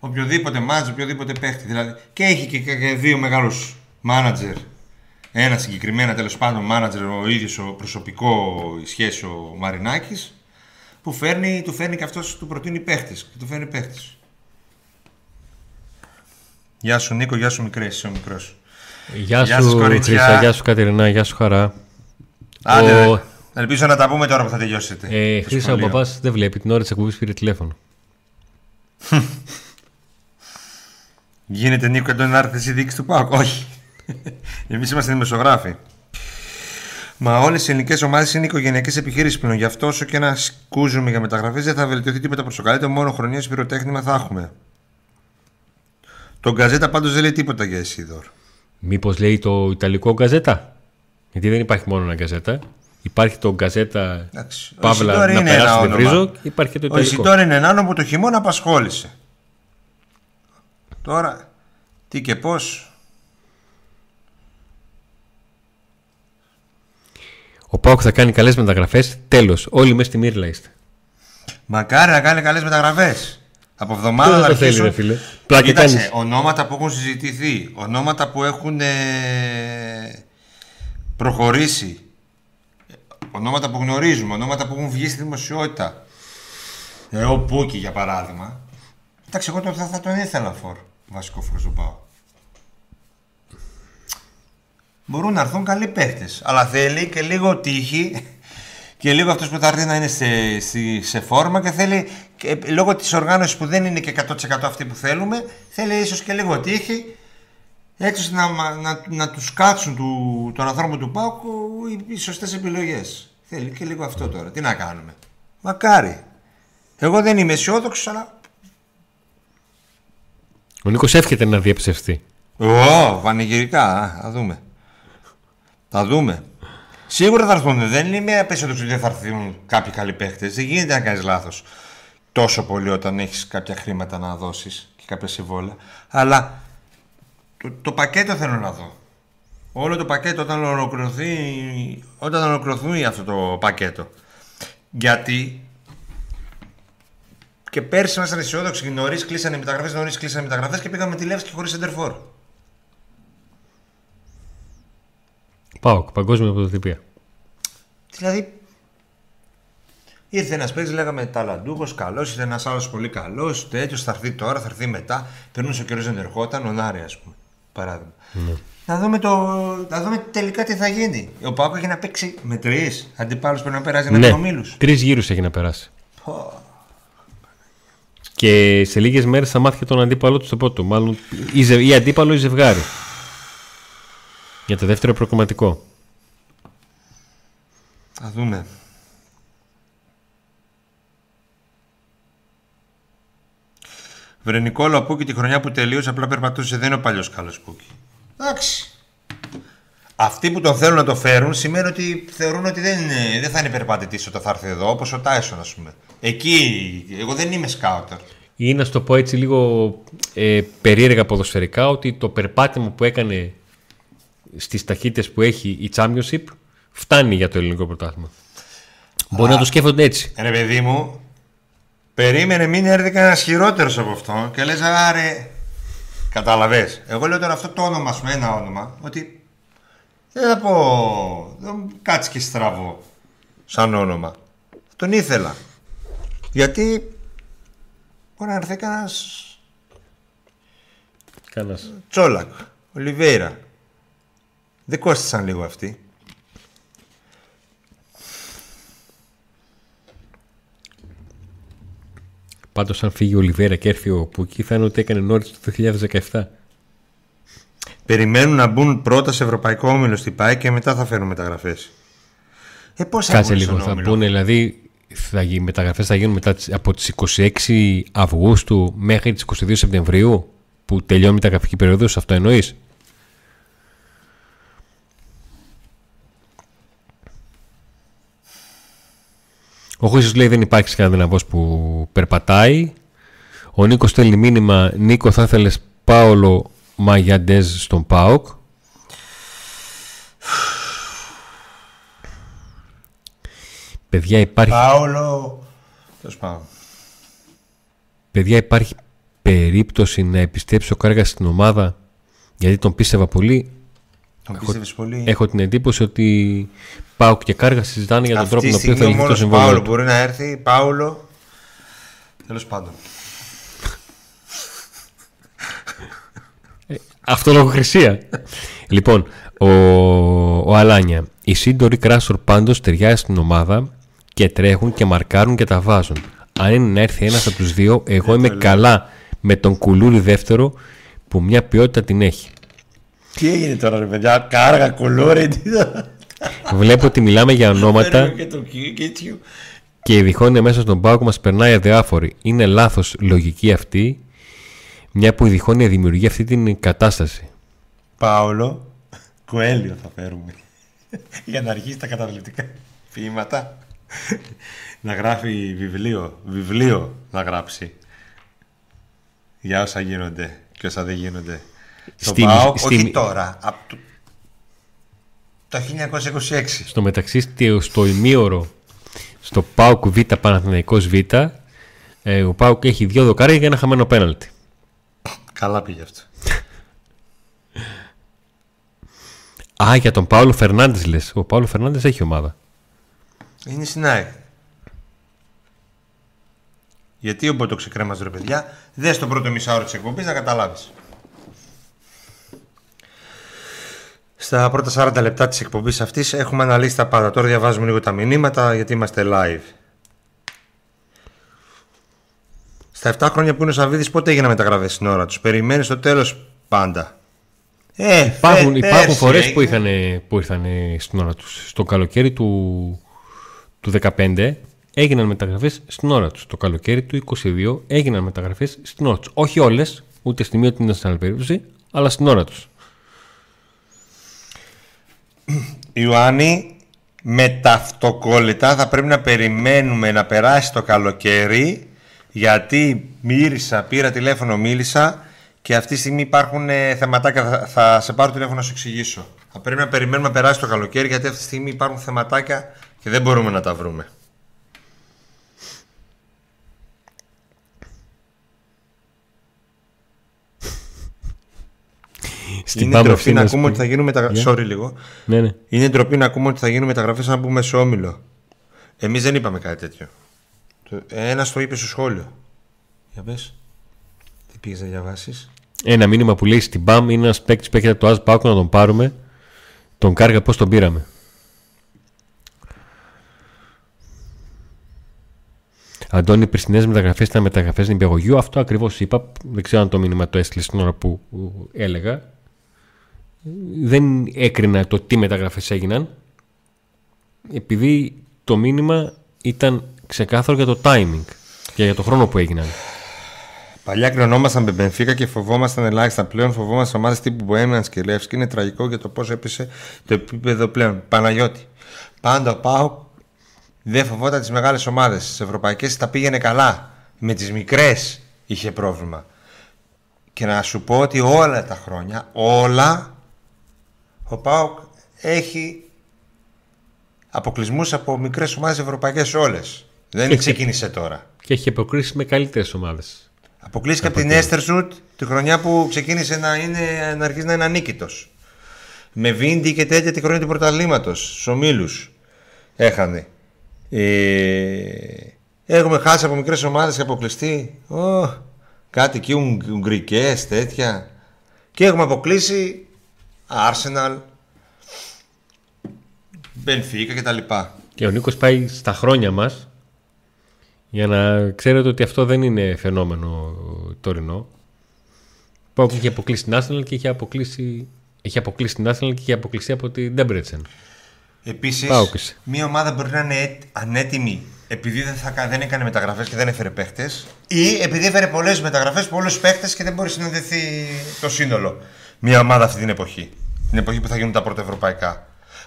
οποιοδήποτε μάτζ, οποιοδήποτε παίχτη. Δηλαδή. Και έχει και, και, και δύο μεγάλους μάνατζερ. Ένα συγκεκριμένα τέλος πάντων μάνατζερ, ο ίδιος ο προσωπικό η σχέση ο Μαρινάκης που φέρνει, του φέρνει και αυτός του προτείνει παίχτης και του φέρνει παίχτης. Γεια σου Νίκο, γεια σου μικρές, είσαι ο μικρός. Γεια Γεια σας, σου κορίτσια. Χρυσά, γεια σου Κατερινά, γεια σου Χαρά. Άντε, Ο- δε. ελπίζω να τα πούμε τώρα που θα τελειώσετε. Ε, Το Χρύσα, ο σχολείο. παπάς δεν βλέπει, την ώρα της εκπομπής πήρε τηλέφωνο. Γίνεται Νίκο Αντώνη να έρθει εσύ δίκη του Πάουκ. Όχι. Εμείς είμαστε δημοσιογράφοι. Μα όλες οι ελληνικές ομάδες είναι οικογενειακές επιχειρήσει πλέον. Γι' αυτό όσο και να σκούζουμε για μεταγραφές δεν θα βελτιωθεί τίποτα προς το καλύτερο. Μόνο χρονιές πυροτέχνημα θα έχουμε. Το γκαζέτα πάντως δεν λέει τίποτα για Εσίδωρ. Μήπως λέει το Ιταλικό γκαζέτα; Γιατί δεν υπάρχει μόνο ένα γκαζέτα. Υπάρχει το γκαζέτα Εντάξει, ο Παύλα Ισидόρ να είναι περάσει ένα την όνομα. βρίζο και υπάρχει και το Ο Ιταλικό. Ισιτόρ είναι ένα όνομα που το χειμώνα απασχόλησε. Τώρα, τι και πώς... Ο Πάοκ θα κάνει καλές μεταγραφές. Τέλος. Όλοι μέσα στη Μύρλα είστε. Μακάρι να κάνει καλές μεταγραφές. Από εβδομάδα Δεν να το θέλει, αρχίσουν... ρε φίλε; Πλάκα Κοίταξε, κάνεις. ονόματα που έχουν συζητηθεί, ονόματα που έχουν ε, προχωρήσει, ονόματα που γνωρίζουμε, ονόματα που έχουν βγει στη δημοσιότητα. Ε, ο Πούκι για παράδειγμα. Εντάξει, εγώ τον- θα, θα τον ήθελα φορ, βασικό φορ στον πάω. Μπορούν να έρθουν καλοί παίχτες, αλλά θέλει και λίγο τύχη και λίγο αυτός που θα έρθει να είναι σε, σε, σε φόρμα και θέλει, και, ε, λόγω της οργάνωσης που δεν είναι και 100% αυτή που θέλουμε, θέλει ίσως και λίγο τύχη έτσι ώστε να, μα- να, να τους κάτσουν του, τον ανθρώπο του Πάκου οι, οι σωστές επιλογές. Θέλει και λίγο αυτό τώρα. Τι να κάνουμε. Μακάρι. Εγώ δεν είμαι αισιόδοξος, αλλά. Ο Νίκος εύχεται να διαψευστεί. Ω, πανηγυρικά. α, Θα δούμε. Θα δούμε. Σίγουρα θα έρθουν. Δεν είμαι απαισιόδοξο ότι δεν θα έρθουν κάποιοι καλοί παίχτε. Δεν γίνεται να κάνεις λάθος τόσο πολύ όταν έχεις κάποια χρήματα να δώσεις και κάποια συμβόλαια. Αλλά το, το πακέτο θέλω να δω. Όλο το πακέτο όταν ολοκληρωθεί, όταν ολοκληρωθεί αυτό το πακέτο. Γιατί και πέρσι ήμασταν αισιόδοξοι και νωρίς κλείσανε οι μεταγραφές, νωρίς κλείσανε οι μεταγραφές και πήγαμε τη Λεύσκη χωρίς εντερφόρ. Πάοκ, παγκόσμια πρωτοτυπία. Δηλαδή, ήρθε ένας παίκτης, λέγαμε ταλαντούχος, καλός, ήρθε ένας άλλος πολύ καλός, τέτοιος θα έρθει τώρα, θα έρθει μετά. Περνούσε ο καιρό δεν ερχόταν, ο Νάρη, ας πούμε. Παράδειγμα. Να, δούμε το, να δούμε τελικά τι θα γίνει. Ο Πάκο έχει να παίξει με τρεις αντιπάλους πρέπει να περάσει με Ναι, του ομίλους. τρεις γύρους έχει να περάσει. Και σε λίγες μέρες θα μάθει και τον αντίπαλό του στο πρώτο. Μάλλον ή, ζε, ή αντίπαλο ή ζευγάρι. Για το δεύτερο προκομματικό. Θα δούμε. Βρε Νικόλα, ο Πούκι τη χρονιά που τελείωσε απλά περπατούσε, δεν είναι ο παλιός καλός Πούκι. Εντάξει. Αυτοί που τον θέλουν να το φέρουν σημαίνει ότι θεωρούν ότι δεν, είναι, δεν θα είναι περπατητή όταν θα έρθει εδώ, όπως ο Τάισον, ας πούμε. Εκεί, εγώ δεν είμαι σκάουτερ. Ή να σου το πω έτσι λίγο ε, περίεργα ποδοσφαιρικά, ότι το περπάτημα που έκανε στις ταχύτητες που έχει η Championship φτάνει για το ελληνικό πρωτάθλημα. Μπορεί να το σκέφτονται έτσι. Ρε παιδί μου, περίμενε μην έρθει κανένας χειρότερος από αυτό και λες, άρε. Κατάλαβε. Εγώ λέω τώρα αυτό το όνομα, σου ένα όνομα, ότι δεν θα πω. Δεν κάτσει και στραβό σαν όνομα. Τον ήθελα. Γιατί μπορεί να έρθει κανένας. Κανένας. Τσόλακ, Ολιβέηρα. Δεν κόστησαν λίγο αυτοί. Πάντως, αν φύγει ο Ολιβέρα και έρθει ο Πούκι, θα είναι ότι έκανε νόρις το 2017. Περιμένουν να μπουν πρώτα σε ευρωπαϊκό όμιλο στην ΠΑΕ και μετά θα φέρουν μεταγραφές. Ε, πώς θα Κάτσε μπουν λίγο. στον Θα όμιλο; πούνε δηλαδή θα οι μεταγραφές θα γίνουν μετά τις- από τις 26 Αυγούστου μέχρι τις 22 Σεπτεμβρίου που τελειώνει η μεταγραφική περίοδος. Αυτό εννοείς; Ο Χρήστος λέει δεν υπάρχει Σκανδιναβός που περπατάει. Ο Νίκος στέλνει μήνυμα Νίκο θα ήθελες Πάολο Μαγιαντέζ στον ΠΑΟΚ. Παιδιά υπάρχει, Πάολο. Τέλος πάντων. παιδιά υπάρχει περίπτωση να επιστρέψει ο Κάργας στην ομάδα γιατί τον πίστευα πολύ. Τον πίστευες πολύ. Έχω την εντύπωση ότι ΠΑΟΚ και Κάργας συζητάνε για τον Αυτή τρόπο τη με τον οποίο θα στιγμή λυθεί το μόνο Πάολο συμβόλαιο. του. μπορεί να έρθει. Πάολο. Τέλος πάντων. Αυτό λογοκρισία. λοιπόν, ο, ο Αλάνια. Οι σύντοροι Κράσορ πάντως ταιριάζει στην ομάδα και τρέχουν και μαρκάρουν και τα βάζουν. Αν είναι να έρθει ένας από τους δύο, εγώ είμαι καλά με τον κουλούρι δεύτερο που μια ποιότητα την έχει. Τι έγινε τώρα, ρε παιδιά, κάργα κουλούρι. τι θα- Βλέπω ότι μιλάμε για ονόματα Παίρνουμε και το κίτσιο. και η διχόνοια μέσα στον πάγο μας περνάει αδιάφορη. Είναι λάθος λογική αυτή, μια που η διχόνοια δημιουργεί αυτή την κατάσταση. Πάολο, Κοέλιο θα φέρουμε. Για να αρχίσει τα καταβλητικά ποίηματα. να γράφει βιβλίο. Βιβλίο να γράψει. Για όσα γίνονται και όσα δεν γίνονται. Στο Στη- ΠΑΟΚ, στη- όχι τώρα. Από το... το 1926. Στο μεταξύ, στη- στο ημίωρο, στο ΠΑΟΚ Β, Παναθηναϊκός Β, ε, ο ΠΑΟΚ έχει δύο δοκάρια για ένα χαμένο πέναλτι. Καλά πήγε αυτό. Α, για τον Πάολο Φερνάντες λες. Ο Πάολο Φερνάντες έχει ομάδα. Είναι στην ΑΕΚ. Γιατί ο το ξεκρέμαζε ρε παιδιά, δες το πρώτο μισάωρο της εκπομπής να καταλάβεις. Στα πρώτα 40 λεπτά της εκπομπής αυτής έχουμε αναλύσει τα πάντα. Τώρα διαβάζουμε λίγο τα μηνύματα γιατί είμαστε live. Στα 7 χρόνια που είναι ο Σαββίδης πότε έγιναν μεταγραφές στην ώρα τους; Περιμένεις στο τέλος πάντα. Ε, Υπάρχουν, φε- υπάρχουν πέρσι φορές που, έγινε. είχαν, που ήρθαν στην ώρα τους. Στο καλοκαίρι του, του 15 έγιναν μεταγραφές στην ώρα τους. Το καλοκαίρι του 22 έγιναν μεταγραφές στην ώρα τους. Όχι όλες, ούτε στη μία ούτε στην άλλη περίπτωση, αλλά στην ώρα τους. Ιωάννη, με τα αυτοκόλλητα θα πρέπει να περιμένουμε να περάσει το καλοκαίρι γιατί μύρισα, πήρα τηλέφωνο, μίλησα και αυτή τη στιγμή υπάρχουν ε, θεματάκια. Θα, θα σε πάρω τηλέφωνο να σου εξηγήσω. Θα πρέπει να περιμένουμε να περάσει το καλοκαίρι γιατί αυτή τη στιγμή υπάρχουν θεματάκια και δεν μπορούμε να τα βρούμε. Στην Είναι Πάμε ντροπή αυτή να να ακούμε σου ότι θα γίνουν μεταγραφέ. Για. Sorry λίγο. Ναι, ναι. Είναι ντροπή να ακούμε ότι θα γίνουν μεταγραφέ να μπούμε σε όμιλο. Εμείς δεν είπαμε κάτι τέτοιο. Ένας το είπε στο σχόλιο. Για πες. Τι πήγες να διαβάσεις. Ένα μήνυμα που λέει στην ΠΑΜ είναι ένας παίκτης που έχει το Αζ Πάκο να τον πάρουμε. Τον κάργα πώς τον πήραμε; Αντώνη, οι περσινές μεταγραφές ήταν μεταγραφές νηπιαγωγείου. Αυτό ακριβώς είπα. Δεν ξέρω αν το μήνυμα το έστειλες στην ώρα που ε, έλεγα. Δεν έκρινα το τι μεταγραφές έγιναν. Επειδή το μήνυμα ήταν ξεκάθαρο για το timing και για το χρόνο που έγιναν. Παλιά κρινόμασταν με Μπενφίκα και φοβόμασταν ελάχιστα. Πλέον φοβόμαστε ομάδε τύπου Μποέμιαν και Λεύσκη. Είναι τραγικό για το πώς έπεσε το επίπεδο πλέον. Παναγιώτη. Πάντα ο Πάου δεν φοβόταν τις μεγάλες ομάδες. Στις ευρωπαϊκές τα πήγαινε καλά. Με τις μικρές είχε πρόβλημα. Και να σου πω ότι όλα τα χρόνια, όλα, ο Πάουκ έχει αποκλεισμούς από μικρές ομάδες ευρωπαϊκές όλες. Δεν ξεκίνησε τώρα. Και έχει αποκλείσει με καλύτερες ομάδες. Αποκλείστηκε από την Έστερσουτ τη χρονιά που ξεκίνησε να, είναι, να αρχίσει να είναι ανίκητος. Με Βίντι και τέτοια τη χρονιά του πρωταλήματο. Στου ομίλου έχανε. Ε, έχουμε χάσει από μικρές ομάδες και αποκλειστεί. Oh, κάτι εκεί ουγγρικές τέτοια. Και έχουμε αποκλείσει Arsenal, Benfica κτλ. Και ο Νίκος πάει στα χρόνια μας για να ξέρετε ότι αυτό δεν είναι φαινόμενο τωρινό. Που είχε αποκλείσει την Arsenal και είχε αποκλείσει, είχε αποκλείσει την Arsenal και είχε αποκλείσει από την Debrecen. Επίσης, μια ομάδα μπορεί να είναι ανέτοιμη επειδή δεν, θα, δεν έκανε μεταγραφές και δεν έφερε παίχτες, ή επειδή έφερε πολλές μεταγραφές, πολλούς παίχτες και δεν μπορεί να συνοδευτεί το σύνολο. Μια ομάδα αυτή την εποχή. Την εποχή που θα γίνουν τα πρώτα ευρωπαϊκά.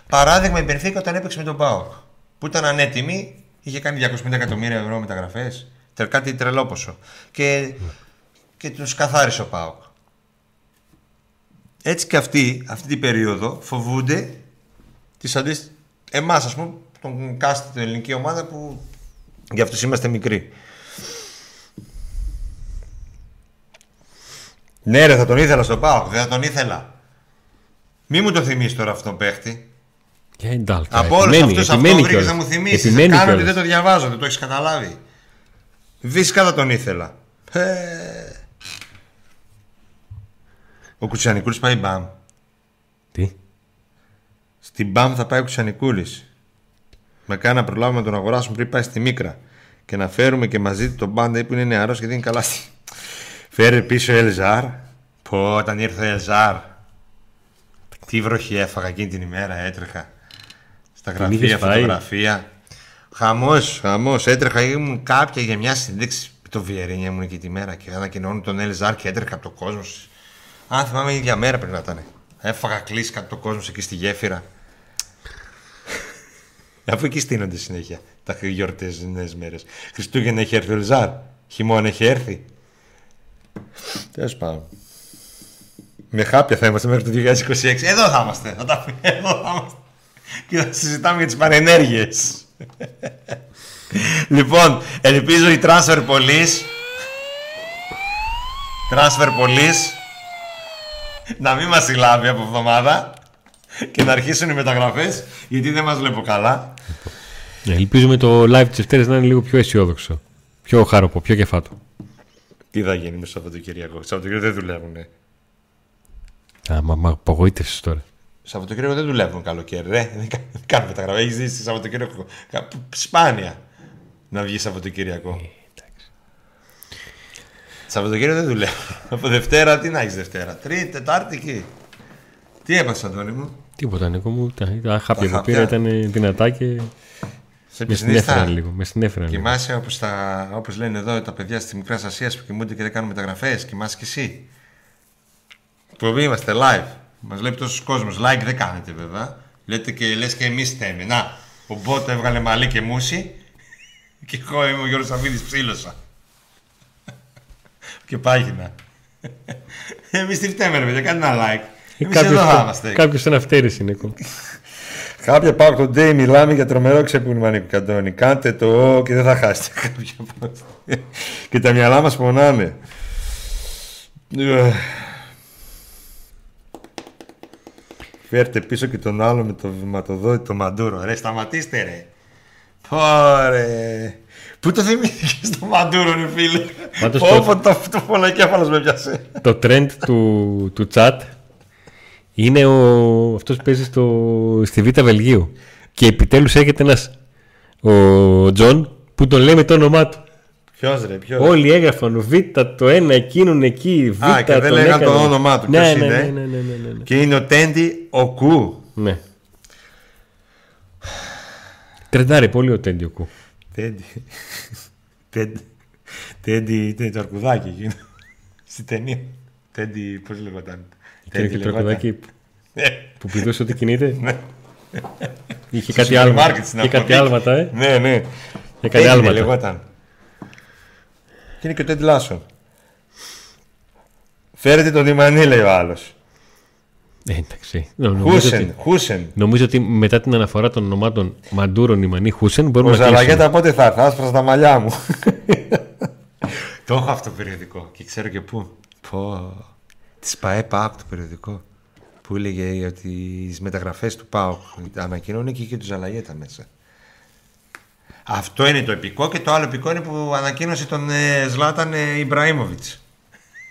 Παράδειγμα, η Μπενφίκα όταν έπαιξε με τον Πάοκ. Που ήταν ανέτοιμη, είχε κάνει 250 εκατομμύρια ευρώ μεταγραφές. Κάτι τρελό ποσό. Και, και τους καθάρισε ο Πάοκ. Έτσι και αυτοί, αυτή την περίοδο, φοβούνται τις αντίστοιχε. Εμάς, ας πούμε, τον κάστη την ελληνική ομάδα που για αυτούς είμαστε μικροί. Ναι, ρε, θα τον ήθελα στον Πάοκ, δεν θα τον ήθελα. Μη μου το θυμίσεις τώρα αυτόν τον παίχτη. Από όλους αυτούς αυτό βρήκες να μου θυμίσεις. Κάνω ότι δεν το διαβάζω, δεν το έχεις καταλάβει. Φυσικά θα τον ήθελα. Ε. Ο Κουτσιανικούλης πάει μπαμ. Τι; Στην μπαμ θα πάει ο Κουτσιανικούλης. Με κάνει να προλάβουμε να τον αγοράσουμε πριν πάει στη Μίκρα. Και να φέρουμε και μαζί του τον μπάντα που είναι νεαρός και δεν είναι καλά στη. Φέρε πίσω Ελζάρ. Πω, όταν ήρθε ο Ελζάρ. Τι βροχή έφαγα εκείνη την ημέρα, έτρεχα. Στα γραφεία, φωτογραφία. Χαμός, χαμός. Έτρεχα, ήμουν κάποια για μια συνδέξη. Το Βιερίνια ήμουν εκεί τη μέρα και ανακοινώνουν τον Ελζάρ και έτρεχα από το κόσμο. Αν θυμάμαι, η ίδια μέρα πριν να ήταν. Έφαγα κλείσει κάτω το κόσμο εκεί στη γέφυρα. Αφού εκεί στείνονται συνέχεια τα γιορτέ νέε μέρες. Χριστούγεννα έχει έρθει ο Ελζάρ. Χειμώνα έχει έρθει. Τέλος πάντων. Με χάπια θα είμαστε μέχρι το 2026. Εδώ θα είμαστε. Θα τα Εδώ θα είμαστε. Και θα συζητάμε για τις παρενέργειες. λοιπόν, ελπίζω η Transfer Police Transfer Police να μην μας συλλάβει από εβδομάδα και να αρχίσουν οι μεταγραφές γιατί δεν μας βλέπω καλά. Ναι, ελπίζουμε το live της Δευτέρας να είναι λίγο πιο αισιόδοξο. Πιο χάροπο, πιο κεφάτο. Τι θα γίνει με το Σαββατοκύριακο; Σαββατοκύριακο δεν δουλεύουν. Α, μα, μα απογοήτευση τώρα. Σαββατοκύριακο δεν δουλεύουν καλοκαίρι. Ρε. Δεν κάνουν μεταγραφή. Έχεις ζήσει Σαββατοκύριακο. Σπάνια να βγεις Σαββατοκύριακο. Ε, Σαββατοκύριακο δεν δουλεύω. Από Δευτέρα, τι να έχεις Δευτέρα. Τρίτη, Τετάρτη εκεί. Τι έπασε, Αντώνη μου; Τίποτα, Νίκο μου. Τα χάπια που πήρα ήταν δυνατά και. Σε με συνέφεραν λίγο. Με συνέφεραν Κοιμάσαι όπως όπως λένε εδώ τα παιδιά τη Μικρά Ασία που κοιμούνται και δεν κάνουν μεταγραφές. Κοιμάσαι κι εσύ. Που είμαστε live. Μας βλέπει τόσος κόσμος. Like δεν κάνετε βέβαια. Λέτε και λες και εμείς θέμε. Να, ο Μπότ έβγαλε μαλλί και μουσι. Και εγώ είμαι ο Γιώργος Σαββίδης ψήλωσα. και πάγινα. Εμείς τι φταίμε, ρε παιδιά, κάντε ένα like. Εμείς εδώ θα είμαστε. Κάποιος ένα φταίρεση, Νίκο. Κάποια πάω το day μιλάμε για τρομερό ξεπούλημα Νίκο Καντώνη. Κάντε το και δεν θα χάσετε κάποια Και τα μυαλά μας πονάνε. Φέρτε πίσω και τον άλλο με το βηματοδότη, το μαντούρο. Ρε, σταματήστε ρε. Πόρε. Πού το θυμήθηκες το μαντούρο, ρε φίλε; Όπω το, το φωνακέφαλος με πιάσε. Το trend του, του chat είναι ο, αυτός που παίζει στο, στη Β' Βελγίου. Και επιτέλους έρχεται ένας ο Τζον που τον λέει με το όνομά του. Ποιος ρε, ποιος; Όλοι έγραφαν Β το ένα, εκείνον εκεί. Β Α, και δεν λέγανε το όνομά του. Ναι, ποιος ναι, είναι. ναι, ναι, ναι, ναι, ναι. Και είναι ο Τέντι Οκού. ναι. Τρεντάρει πολύ ο Τέντι ο Κου. Τέντι. Τέντι. Τέντι, το αρκουδάκι εκείνο. Στην ταινία. Τέντι, πώς λεγόταν. Και το τραγουδάκι Ναι. που πηδούσε ότι κινείται; Ναι. Είχε Στο κάτι σούπερ άλματα. μάρκετ στην Είχε κάτι αποθήκη. άλματα, ε; Ναι, ναι. Είχε κάτι Έγινε, άλματα. Λεγόταν. Και είναι και ο Τέντι Λάσον; Φέρετε τον Δημανί, λέει ο άλλος. Ε, εντάξει. Νο- Νομίζω Χούσεν, ότι, Χούσεν. νομίζω ότι μετά την αναφορά των ονομάτων Μαντούρο, Νιμανί, Χούσεν Ο μπορούμε να κλείσουμε. Ζαλαγέτα πότε θα έρθει, άσπρας τα μαλλιά μου. το έχω αυτό το περιοδικό και ξέρω και πού. Πω. Της ΠαΕ ΠΑΟΚ το περιοδικό. Που έλεγε ότι τις μεταγραφές του ΠΑΟΚ ανακοινώνει και είχε του Ζαλαγέτα μέσα. Αυτό είναι το επικό και το άλλο επικό είναι που ανακοίνωσε τον ε, Ζλάταν ε, Ιμπραήμοβιτς.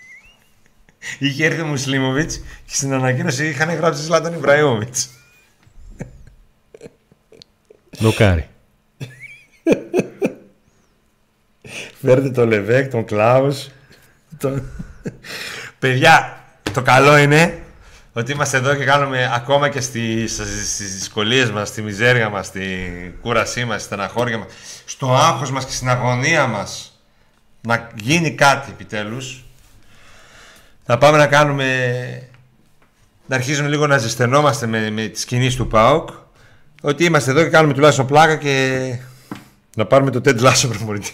Είχε έρθει ο Μουσλίμοβιτς και στην ανακοίνωση είχαν γράψει Ζλάταν Ιμπραήμοβιτς. Νοκάρι. Φέρτε τον Λεβέκ, τον Κλάους. Τον... Παιδιά, το καλό είναι ότι είμαστε εδώ και κάνουμε ακόμα και στις, στις δυσκολίες μας, στη μιζέρια μας, στη κούρασή μας, στη στεναχώρια μας, στο άγχος μας και στην αγωνία μας να γίνει κάτι επιτέλους. Να πάμε να κάνουμε... Να αρχίσουμε λίγο να ζεσθενόμαστε με, με τις κινήσεις του ΠΑΟΚ. Ότι είμαστε εδώ και κάνουμε τουλάχιστον πλάκα και να πάρουμε το Τέντ Λάσο προπονητή.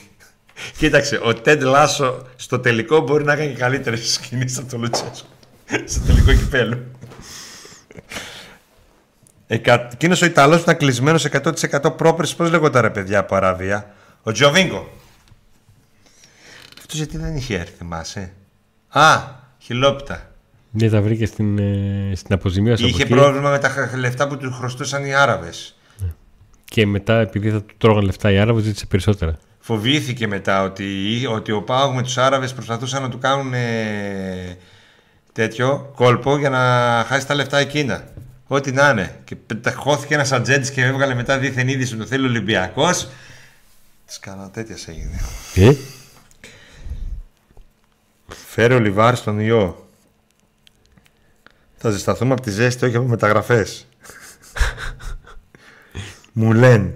Κοίταξε, ο Τέντ Λάσο στο τελικό μπορεί να κάνει καλύτερες κινήσεις από τον Λουτσέσκο. Στο τελικό κυπέλο. Εκείνο ο Ιταλός που ήταν κλεισμένος 100% πρόπερσης, πώς λέγονταν ρε παιδιά από Αραβία; Ο Τζοβίνκο. Αυτός γιατί δεν είχε έρθει, θυμάσαι; Α, χιλόπιτα. Δεν τα βρήκε στην, ε, στην αποζημίωση από Είχε εκεί. πρόβλημα με τα χ- λεφτά που του χρωστούσαν οι Άραβες. Και μετά, επειδή θα του τρώγαν λεφτά οι Άραβες, ζήτησε περισσότερα. Φοβήθηκε μετά ότι, ότι ο Πάογ με τους Άραβες προσπαθούσαν να του κάνουν ε, τέτοιο κόλπο για να χάσει τα λεφτά εκείνα. Ό,τι να είναι. Και πεταχώθηκε ένας ατζέντης και έβγαλε μετά δίθεν είδηση ότι το θέλει ο Ολυμπιακός. Της κάνα τέτοια έγινε. Ε; Φέρε ο Λιβάρ στον ιό. Θα ζεσταθούμε από τη ζέστη, όχι από μεταγραφές. Μου λένε.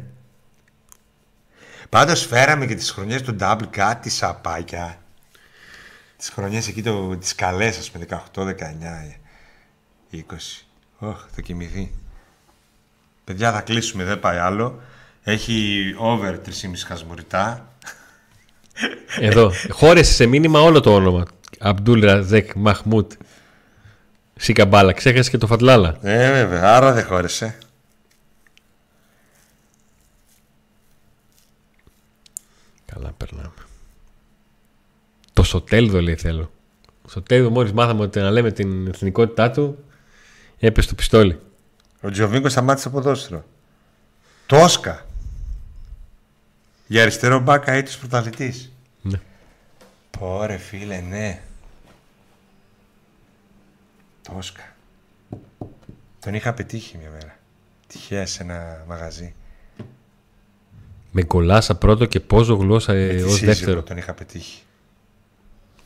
Πάντως φέραμε και τις χρονιές του Double κάτι σαπάκια. Τις χρονιές εκεί, το, τις καλές ας πούμε, 18, 19, 20. Ωχ, θα κοιμηθεί. Παιδιά θα κλείσουμε, δεν πάει άλλο. Έχει over 3,5 χασμουριτά. Εδώ. Χώρισε σε μήνυμα όλο το όνομα. Αμπτούλ Ραζέκ Μαχμούτ. Σικαμπάλα. Ξέχασες και το Φατλάλα. Ε, βέβαια, άρα δεν χώρισε. Καλά περνάμε. Το Σοτέλδο λέει θέλω. Ο Σοτέλδο μόλις μάθαμε ότι να λέμε την εθνικότητά του έπεσε το πιστόλι. Ο Τζοβίνκο σταμάτησε ποδόσφαιρο. Τόσκα. Για αριστερό μπάκα έτος πρωταθλητής. Ναι. Πόρε φίλε, ναι. Τόσκα. Τον είχα πετύχει μια μέρα. Τυχαία σε ένα μαγαζί. Με κολάσα πρώτο και πόζο γλώσσα Με ε, τη ως σύζυγο δεύτερο. τον είχα πετύχει.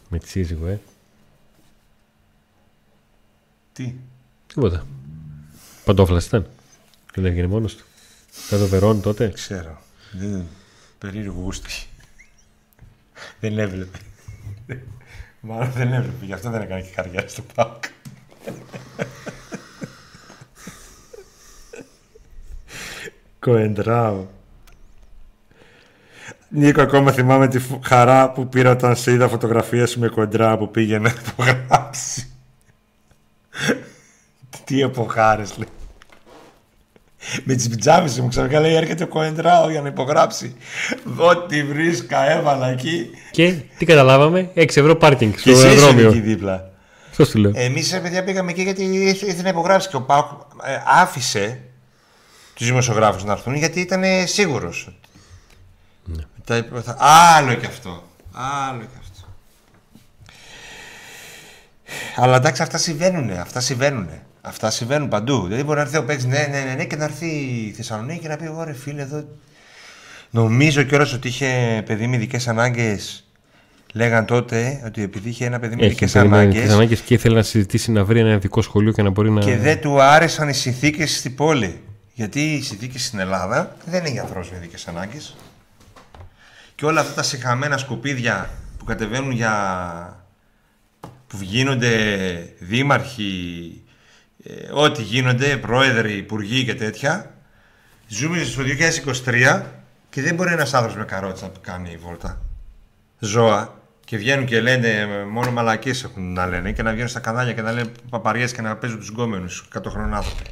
Με τη σύζυγο, ε. Τι; Τίποτα. Παντόφλας ήταν. Και δεν έγινε μόνος του. Ήταν το Βερόν τότε. Ξέρω. Δεν... Περίεργο γούστο είχε. δεν έβλεπε. Μάλλον δεν έβλεπε. Γι' αυτό δεν έκανε και καριέρα στο ΠΑΟΚ. Κοεντράω. Νίκο, ακόμα θυμάμαι τη φου- χαρά που πήρα όταν σε είδα φωτογραφία σου με κοντρά που πήγαινε να υπογράψει. Τι εποχάρες, λέει. Με τις πιτζάμες μου ξαφνικά λέει έρχεται ο Κοεντράο για να υπογράψει. Ό,τι βρίσκα έβαλα εκεί. Και τι καταλάβαμε, 6 ευρώ πάρκινγκ Και στο εσύ ήσουν εκεί αεροδρόμιο. δίπλα. Αυτό σου λέω. Εμείς παιδιά πήγαμε εκεί γιατί ήθελε ήθελε να υπογράψει και ο Πάουκ ε, άφησε τους δημοσιογράφους να έρθουν γιατί ήταν σίγουρος. Τα είπε- θα- Άλλο και αυτό. Άλλο και αυτό. Αλλά εντάξει, αυτά συμβαίνουν. Αυτά συμβαίνουν. Αυτά συμβαίνουν παντού. Δηλαδή μπορεί να έρθει ο παίκτης, ναι, ναι, ναι, ναι, και να έρθει η Θεσσαλονίκη και να πει: Ωραία, φίλε, εδώ. Νομίζω κιόλας ότι είχε παιδί με ειδικές ανάγκες. Λέγαν τότε ότι επειδή είχε ένα παιδί με Έχει ειδικές παιδί με ανάγκε ειδικές ανάγκες και ήθελε να συζητήσει να βρει ένα ειδικό σχολείο και να μπορεί να. και δεν του άρεσαν οι συνθήκες στην πόλη. Γιατί οι συνθήκες στην Ελλάδα δεν είναι για ανθρώπους με ειδικές ανάγκες. Και όλα αυτά τα συχαμένα σκουπίδια που κατεβαίνουν για που γίνονται δήμαρχοι, ε, ό,τι γίνονται, πρόεδροι, υπουργοί και τέτοια, ζούμε στο 2023 και δεν μπορεί ένας άνθρωπος με καρότσα να κάνει βόλτα. Ζώα. Και βγαίνουν και λένε, ε, μόνο μαλακίες έχουν να λένε και να βγαίνουν στα κανάλια και να λένε παπαριές και να παίζουν τους γκόμενους, 100 χρονών άνθρωποι.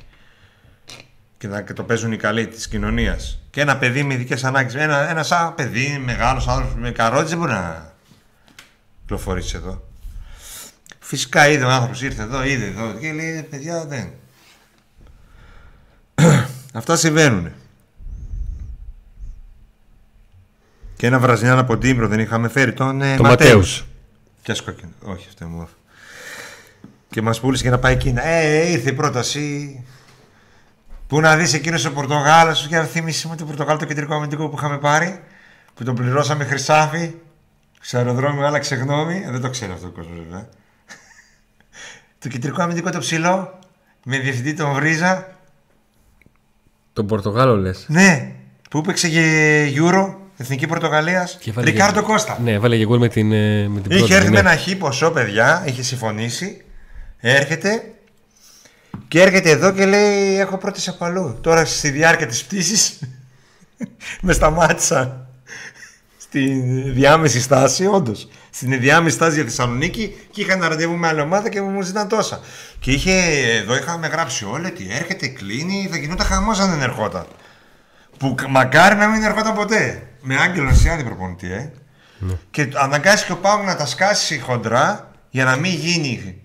Και, να, και το παίζουν οι καλοί της κοινωνίας. Και ένα παιδί με ειδικές ανάγκες. Ένα, ένας σαν παιδί, μεγάλος άνθρωπος με καρότσε δεν μπορεί να κυκλοφορήσει εδώ. Φυσικά είδε ο άνθρωπος, ήρθε εδώ, είδε εδώ και λέει: Παιδιά δεν. Αυτά συμβαίνουν. Και ένα βραζινιάν από Τύμπρο δεν είχαμε φέρει τον ε, Το Ματέους. Ποια κόκκινο. Όχι, αυτό μου. Και μας πούλησε για να πάει εκεί. Ε, ε, ήρθε η πρόταση. Πού να δεις εκείνος ο Πορτογάλος, για να θυμίσει μου το Πορτογάλο το κεντρικό αμυντικό που είχαμε πάρει. Που τον πληρώσαμε χρυσάφι. Σε αεροδρόμιο άλλαξε γνώμη. Ε, δεν το ξέρει αυτό ο κόσμος βέβαια. το κεντρικό αμυντικό το ψηλό. Με διευθυντή τον Βρίζα. Τον Πορτογάλο λες. Ναι, που έπαιξε για Euro, Εθνική Πορτογαλίας. Ρικάρντο και... Κώστα. Ναι, βάλε και γκολ με την, ε, με την Είχε πρώτη, έρθει ναι. με ένα χι ποσό, παιδιά. Είχε συμφωνήσει. Έρχεται και έρχεται εδώ και λέει: Έχω πρώτη από αλλού. Τώρα στη διάρκεια της πτήσης με σταμάτησαν στη διάμεση στάση, όντως. Στην διάμεση στάση για Θεσσαλονίκη και είχαν ένα ραντεβού με άλλη ομάδα και μου ζητάνε τόσα. Και είχε, εδώ είχαμε γράψει όλα ότι έρχεται, κλείνει, θα γινόταν χαμός αν δεν ερχόταν. Που μακάρι να μην ερχόταν ποτέ. Με Άγγελο Νασιάδη προπονητή, ε. Ναι. Και αναγκάστηκε ο Πάουκ να τα σκάσει χοντρά για να μην γίνει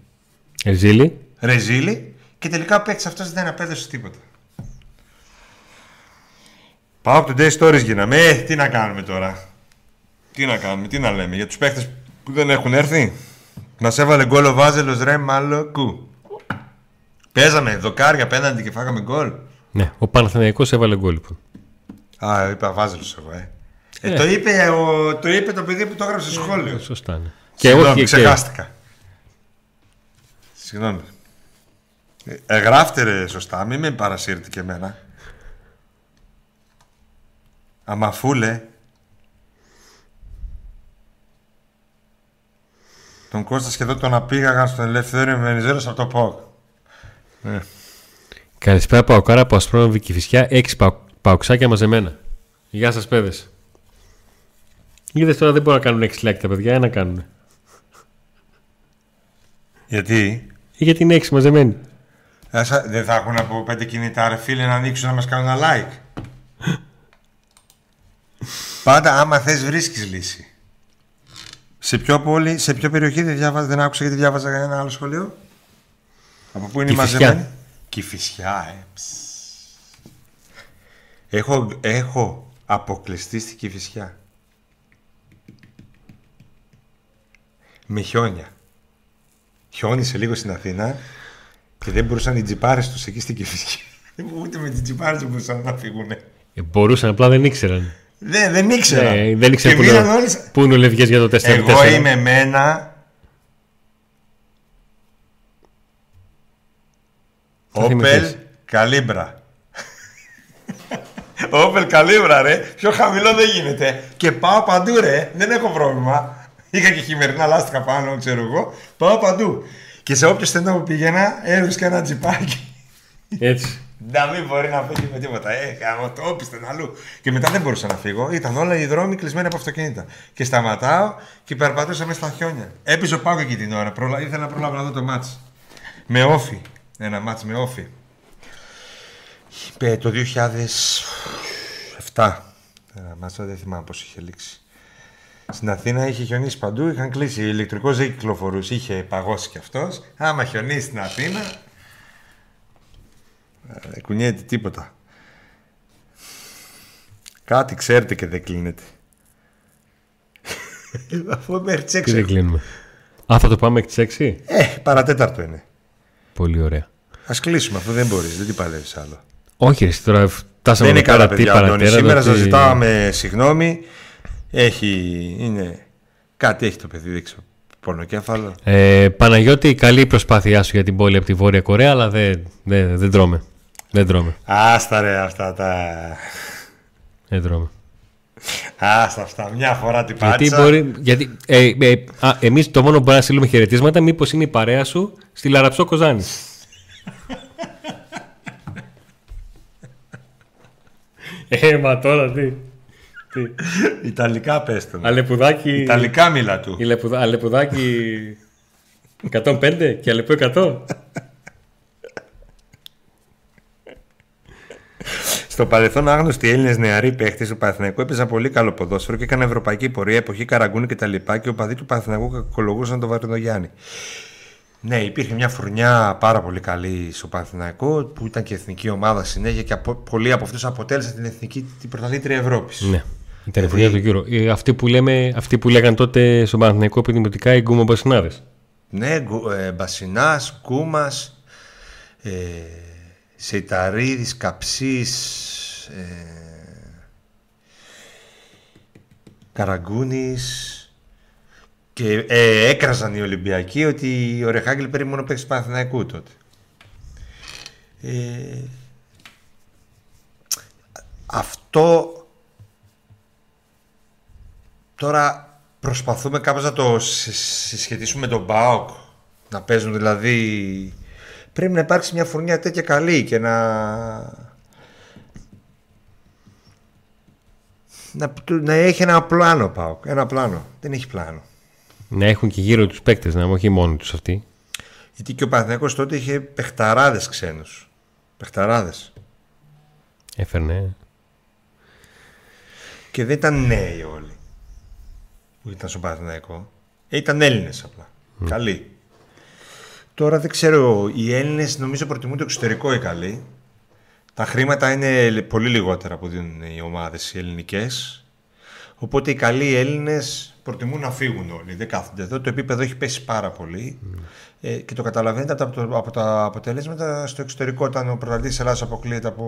Ερζήλη. ρεζίλη και τελικά ο παίκτης αυτός δεν απέδωσε τίποτα. Πάω από Today Stories γίναμε. Ε, τι να κάνουμε τώρα. Τι να κάνουμε, τι να λέμε για τους παίχτε που δεν έχουν έρθει. Μας έβαλε γκολ ο Βάζελος ρε μαλοκού. Παίζαμε δοκάρια απέναντι και φάγαμε γκολ. Ναι, ο Παναθηναϊκός έβαλε γκολ λοιπόν. Α, είπα Βάζελος εγώ, ε. Ε, Ε. το, είπε, ο, το είπε το παιδί που το έγραψε στο σχόλιο. Ε, Σωστά, ναι. Και Συγγνώμη, όχι και- ξεχάστηκα. Συγγνώμη. Ε, ε, γράφτε ρε σωστά, μην με παρασύρετε και εμένα. Αμαφούλε. Τον Κώστας σχεδόν τον απήγαγαν στον Ελευθέριο Βενιζέλος από το ΠΟΚ. Ναι. Καλησπέρα Παοκάρα από Ασπρόμοβη Κηφισιά. Έξι παου, παουξάκια μαζεμένα. Γεια σας παιδες. Είδες τώρα δεν μπορούν να κάνουν έξι like τα παιδιά, ένα κάνουν. Γιατί; Γιατί είναι έξι μαζεμένοι. Άσα, δεν θα έχουν από πέντε κινητά ρε φίλε να ανοίξουν να μας κάνουν ένα like. Πάντα άμα θες βρίσκεις λύση. Σε ποιο πόλη, σε ποιο περιοχή δεν, διάβαζα, δεν άκουσα γιατί διάβαζα ένα άλλο σχολείο; Από πού είναι Κηφισιά. μαζεμένοι. Κηφισιά, ε. ψ. Έχω, έχω αποκλειστεί στη Κηφισιά. Με χιόνια. Χιόνισε λίγο στην Αθήνα και δεν μπορούσαν οι τζιπάρες τους εκεί στην Κηφισιά. Ούτε με τις τζιπάρες δεν μπορούσαν να φύγουν. Ε, μπορούσαν, απλά δεν ήξεραν. Ναι, δεν ήξερα. Ναι, δεν ήξερα Και πού μείναν είναι, όλοι... πού είναι ο Λευγές για το 4 Εγώ είμαι με ένα Θα Όπελ θυμηθείς. Καλίμπρα. Όπελ Καλίμπρα, ρε. Πιο χαμηλό δεν γίνεται. Και πάω παντού, ρε. Δεν έχω πρόβλημα. Είχα και χειμερινά λάστιχα πάνω, ξέρω εγώ. Πάω παντού. Και σε όποιος στενό που πήγαινα, έβρισκα ένα τζιπάκι. Έτσι. Να μην μπορεί να φύγει με τίποτα. Ε, γάμο το όπισθεν αλλού. Και μετά δεν μπορούσα να φύγω. Ήταν όλα οι δρόμοι κλεισμένοι από αυτοκίνητα. Και σταματάω και περπατούσα μέσα στα χιόνια. Έπειζε ο Πάκο εκεί την ώρα. Προλα... Ήθελα να προλάβω να δω το μάτς. Με όφη. Ένα μάτς με όφη. Ε, Το 2007. Ένα μάτς δεν θυμάμαι πώς είχε λήξει. Στην Αθήνα είχε χιονίσει παντού, είχαν κλείσει. Ηλεκτρικός δεν κυκλοφορούσε, είχε παγώσει κι αυτός. Άμα χιονίσει στην Αθήνα, δεν κουνιέται τίποτα. Κάτι ξέρετε και δεν κλείνεται. Αφού μέχρι τις Τι έξι δεν έχω. κλείνουμε. Α, θα το πάμε εκ τις 6. Ε, παρατέταρτο είναι. Πολύ ωραία. Ας κλείσουμε αφού δεν μπορείς, δεν την παλεύεις άλλο. Όχι, ρε, εσύ τώρα φτάσαμε δεν είναι εδώ καλά πέρα, τι παιδιά, Αντώνη. παρατέρα, Σήμερα τι- σας ζητάμε συγγνώμη. Έχει, είναι... Κάτι έχει το παιδί, δεν ξέρω. Πονοκέφαλο. Ε, Παναγιώτη, καλή προσπάθειά σου για την πόλη από τη Βόρεια Κορέα, αλλά δεν, δεν, δεν τρώμε. Δεν τρώμε. Άστα ρε αυτά τα... Δεν τρώμε. Α, στα αυτά. Μια φορά την Γιατί, πάτησα. μπορεί, γιατί ε, ε, α, εμείς το μόνο που μπορούμε να στείλουμε χαιρετίσματα μήπως είναι η παρέα σου στη Λαραψό Κοζάνη. ε, μα τώρα τι. Τι. Ιταλικά πες το. Αλεπουδάκι. Ιταλικά μίλα του. Η Λεπουδα- Αλεπουδάκι 105 και Αλεπού 100. Στο παρελθόν, άγνωστοι Έλληνες νεαροί παίχτες του Παναθηναϊκού έπαιζαν πολύ καλό ποδόσφαιρο και έκαναν ευρωπαϊκή πορεία, εποχή Καραγκούνη κτλ. Και, και οι οπαδοί του Παναθηναϊκού κακολογούσαν τον Βαρδογιάννη. Ναι, υπήρχε μια φουρνιά πάρα πολύ καλή στο Παναθηναϊκό που ήταν και εθνική ομάδα συνέχεια και από, πολλοί από αυτούς αποτέλεσαν την εθνική την πρωταθλήτρια Ευρώπης. Ναι. Ήταν η φουρνιά του γύρω. Ε, Αυτοί που, λέμε, αυτοί που λέγαν τότε στον Παναθηναϊκό επιδημοτικά οι γκούμο μπασινάδες. Ναι, Γκου- ε, Μπασινάς, Κούμας, ε, Σεϊταρίδης, Καψής. Ε, Καραγκούνης και ε, έκραζαν οι Ολυμπιακοί ότι ο Ρεχάγκελ παίρνει μόνο παίξει του Παναθηναϊκού τότε. Ε, αυτό τώρα προσπαθούμε κάπως να το συ- συσχετίσουμε με τον ΠΑΟΚ να παίζουν δηλαδή πρέπει να υπάρξει μια φουρνιά τέτοια καλή και να να, να έχει ένα πλάνο ο ΠΑΟΚ ένα πλάνο, δεν έχει πλάνο Να έχουν και γύρω τους παίκτες, να όχι μόνοι τους αυτοί. γιατί και ο Παναθηναϊκός τότε είχε παιχταράδες ξένους παιχταράδες Έφερνε. και δεν ήταν νέοι όλοι που ήταν στο Παναθηναϊκό. Ε, ήταν Έλληνες απλά. Καλοί. Τώρα δεν ξέρω οι Έλληνες νομίζω προτιμούν το εξωτερικό οι καλοί. Τα χρήματα είναι λι- πολύ λιγότερα που δίνουν οι ομάδες οι ελληνικές. Οπότε οι καλοί Έλληνες προτιμούν να φύγουν όλοι δεν κάθονται εδώ. Το επίπεδο έχει πέσει πάρα πολύ. Ε, και το καταλαβαίνετε από τα, από τα αποτελέσματα στο εξωτερικό όταν ο πρωταθλητής της Ελλάδας αποκλείεται από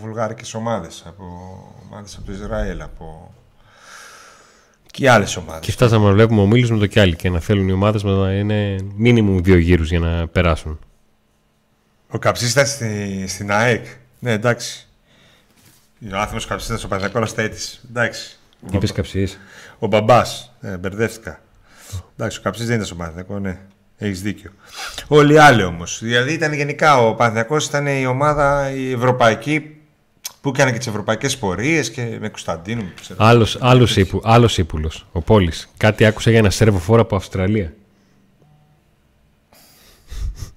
βουλγάρικες ομάδες από ομάδες από το Ισραήλ από και άλλες ομάδες Και φτάσαμε να βλέπουμε ομίλους με το κι άλλοι και να θέλουν οι ομάδες μας να είναι μίνιμουμ δύο γύρους για να περάσουν. Ο Καψής ήταν στη, στην ΑΕΚ. Ναι, εντάξει. Ο άθιμος Καψής ήταν στο Παναγιακό αλλά στα αίτηση. Εντάξει. Είπες καψίες. Ο μπαμπάς. Ναι, μπερδεύτηκα. Εντάξει, ο Καψής δεν ήταν στο Παναγιακό, ναι. Έχεις δίκιο. Όλοι οι άλλοι όμως. Δηλαδή ήταν γενικά ο Παναγιακός ήταν η ομάδα η ευρωπαϊκή που έκανε και τις ευρωπαϊκές πορείες και με Κωνσταντίνου. Ξέρω. Άλλος, άλλος, ύπου, άλλος ύπουλος, ο Πόλης. Κάτι άκουσα για ένα σέρβο φόρο από Αυστραλία.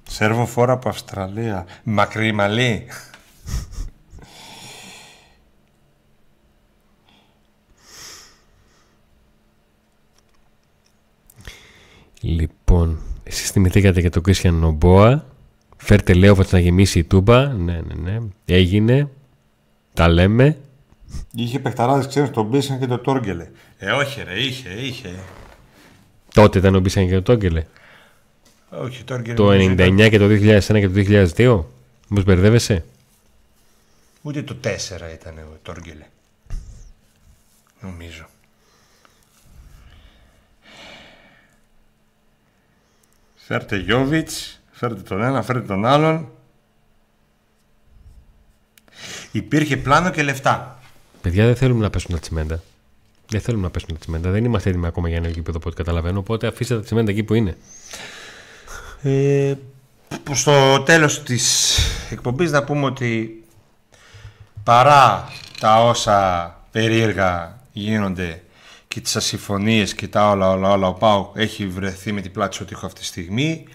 Σέρβο φόρα από Αυστραλία. Μακρύ μαλλί. Λοιπόν, εσείς θυμηθήκατε για τον Κρίσιαν Νομπόα. Φέρτε Λέοβατς να γεμίσει η τούμπα. Ναι, ναι, ναι. Έγινε. Τα λέμε. Είχε παιχταράδες ξέρεις τον Μπίσαν και τον Τόργκελε. Ε, όχι ρε, είχε, είχε. Τότε δεν ομπήσαν και το Τόγκελε. Όχι, Τόργκελε. Το νομίζω ήταν- 99 και το 2001 και το 2002. Μήπως μπερδεύεσαι; Ούτε το 4 ήταν ο Τόργκελε. Νομίζω. Φέρτε Γιώβιτς, φέρτε τον ένα, φέρτε τον άλλον. Υπήρχε πλάνο και λεφτά. Παιδιά δεν θέλουμε να πέσουν τα τσιμέντα. Δεν θέλουμε να πέσουν τα τσιμέντα. Δεν είμαστε έτοιμοι ακόμα για ένα γήπεδο από ό,τι καταλαβαίνω. Οπότε αφήστε τα τσιμέντα εκεί που είναι. Ε, στο τέλος της εκπομπής να πούμε ότι παρά τα όσα περίεργα γίνονται και τις ασυμφωνίες και τα όλα όλα όλα ο Πάου έχει βρεθεί με την πλάτη στο τοίχο αυτή τη στιγμή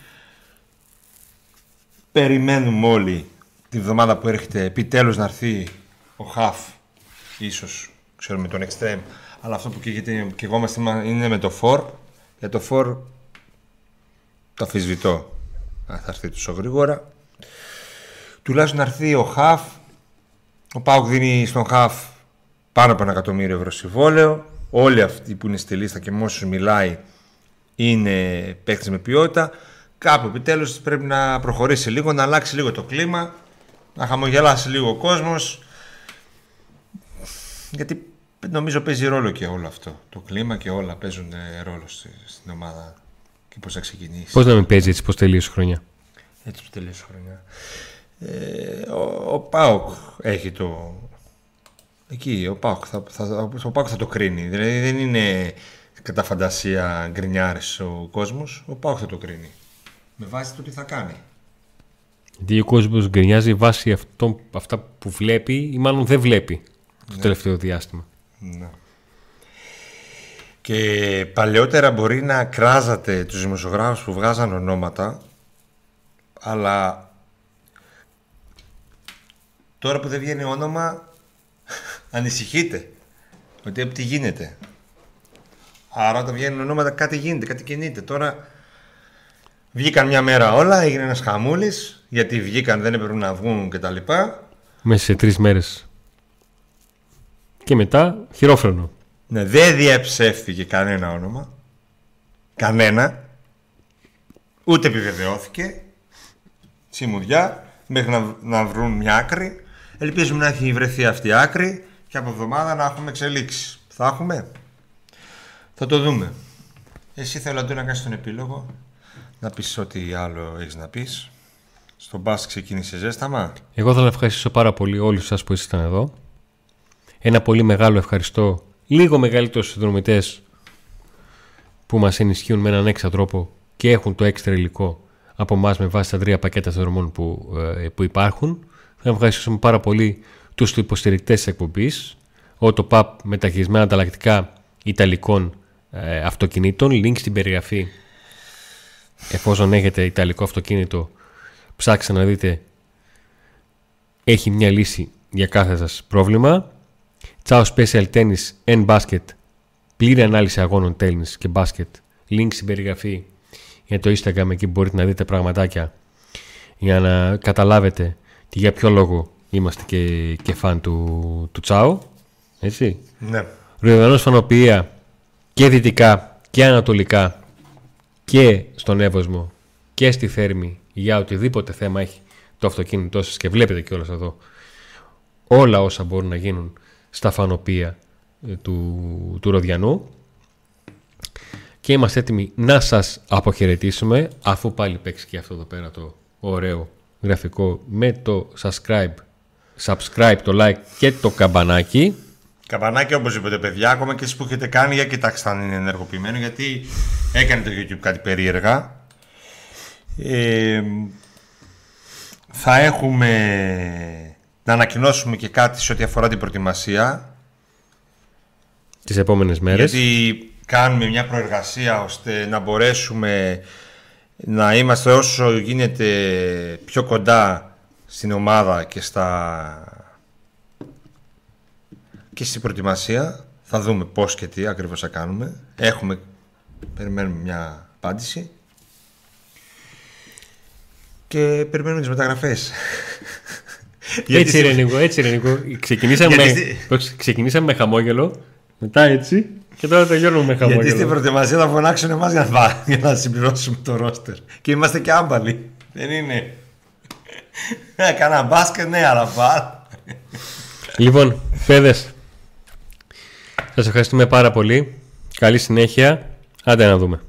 περιμένουμε όλοι τη βδομάδα που έρχεται επιτέλους να έρθει ο Χαφ ίσως ξέρουμε τον Extreme αλλά αυτό που καίγεται και εγώ είμαστε είναι με το Φορ για το Φορ το αφισβητώ αν θα έρθει τόσο γρήγορα. Τουλάχιστον να έρθει ο Χαφ. Ο Πάουκ δίνει στον Χαφ πάνω από ένα εκατομμύριο ευρώ συμβόλαιο. Όλοι αυτοί που είναι στη λίστα και με όσους μιλάει είναι παίκτες με ποιότητα. Κάπου επιτέλους πρέπει να προχωρήσει λίγο, να αλλάξει λίγο το κλίμα, να χαμογελάσει λίγο ο κόσμος. Γιατί νομίζω παίζει ρόλο και όλο αυτό. Το κλίμα και όλα παίζουν ε, ρόλο στη- στην ομάδα και πώς θα ξεκινήσει. Πώς να μην παίζει έτσι, πώς τελείωσε η χρονιά; Έτσι που τελείωσε η χρονιά. Ε, ο, ο Πάοκ έχει το... Εκεί ο Πάοκ θα, θα, ο Πάοκ θα το κρίνει. Δηλαδή δεν είναι κατά φαντασία γκρινιάρης ο κόσμος. Ο Πάοκ θα το κρίνει. Με βάση το τι θα κάνει. Γιατί ο κόσμο γκρινιάζει βάσει αυτό, αυτά που βλέπει ή μάλλον δεν βλέπει το τελευταίο διάστημα. Ναι. Και παλαιότερα μπορεί να κράζατε τους δημοσιογράφους που βγάζαν ονόματα αλλά τώρα που δεν βγαίνει όνομα ανησυχείτε ότι τι γίνεται. Άρα όταν βγαίνουν ονόματα κάτι γίνεται, κάτι κινείται. Τώρα βγήκαν μια μέρα όλα, έγινε ένας χαμούλης γιατί βγήκαν, δεν έπρεπε να βγουν κτλ. Μέσα σε τρεις μέρες. Και μετά χειρόφρενο. Ναι, δεν διαψεύθηκε κανένα όνομα. Κανένα. Ούτε επιβεβαιώθηκε. Τσιμουδιά. Μέχρι να, να βρουν μια άκρη. Ελπίζουμε να έχει βρεθεί αυτή η άκρη και από εβδομάδα να έχουμε εξελίξεις. Θα έχουμε. Θα το δούμε. Εσύ θέλω να κάνεις τον επίλογο. Να πεις ό,τι άλλο έχεις να πεις. Στον μπας ξεκίνησε ζέσταμα. Εγώ θέλω να ευχαριστήσω πάρα πολύ όλους σας που ήσασταν εδώ. Ένα πολύ μεγάλο ευχαριστώ λίγο μεγαλύτερους συνδρομητές που μας ενισχύουν με έναν έξα τρόπο και έχουν το έξτρα υλικό από εμάς με βάση τα τρία πακέτα συνδρομών που, ε, που υπάρχουν. Θα ευχαριστήσουμε πάρα πολύ τους υποστηρικτές της εκπομπής, Autopap με ταχυσμένα ανταλλακτικά ιταλικών ε, αυτοκινήτων, link στην περιγραφή εφόσον έχετε ιταλικό αυτοκίνητο ψάξτε να δείτε έχει μια λύση για κάθε σας πρόβλημα Ciao Special Tennis and Basket. Πλήρη ανάλυση αγώνων tennis και μπάσκετ. Link στην περιγραφή για το Instagram εκεί μπορείτε να δείτε πραγματάκια για να καταλάβετε και για ποιο λόγο είμαστε και, και φαν του, του Τσάου. Έτσι. Ναι. Ροϊδανός φανοποιία και δυτικά και ανατολικά και στον Εύωσμο και στη Θέρμη για οτιδήποτε θέμα έχει το αυτοκίνητό σας και βλέπετε κιόλας εδώ όλα όσα μπορούν να γίνουν στα φανοπία ε, του, του Ροδιανού. Και είμαστε έτοιμοι να σας αποχαιρετήσουμε αφού πάλι παίξει και αυτό εδώ πέρα το ωραίο γραφικό με το subscribe, subscribe το like και το καμπανάκι Καμπανάκι οπωσδήποτε παιδιά, ακόμα και εσείς που έχετε κάνει για κοιτάξτε αν είναι ενεργοποιημένο γιατί έκανε το YouTube κάτι περίεργα ε, θα έχουμε να ανακοινώσουμε και κάτι σε ό,τι αφορά την προετοιμασία. Τις επόμενες μέρες. Γιατί κάνουμε μια προεργασία ώστε να μπορέσουμε να είμαστε όσο γίνεται πιο κοντά στην ομάδα και στα και στην προετοιμασία. Θα δούμε πώς και τι ακριβώς θα κάνουμε. Έχουμε, περιμένουμε μια απάντηση. Και περιμένουμε τις μεταγραφές. έτσι ρε Νίκο, έτσι ρε Νίκο. Ξεκινήσαμε, με, ξεκινήσαμε με χαμόγελο, μετά έτσι και τώρα τελειώνουμε με χαμόγελο. Γιατί στην προετοιμασία θα φωνάξουν εμάς για, να, για να συμπληρώσουμε το ρόστερ. Και είμαστε και άμπαλοι. Δεν είναι. Έκανα μπάσκετ, ναι, αλλά πάλι. Λοιπόν, παιδες, σας ευχαριστούμε πάρα πολύ. Καλή συνέχεια. Άντε να δούμε.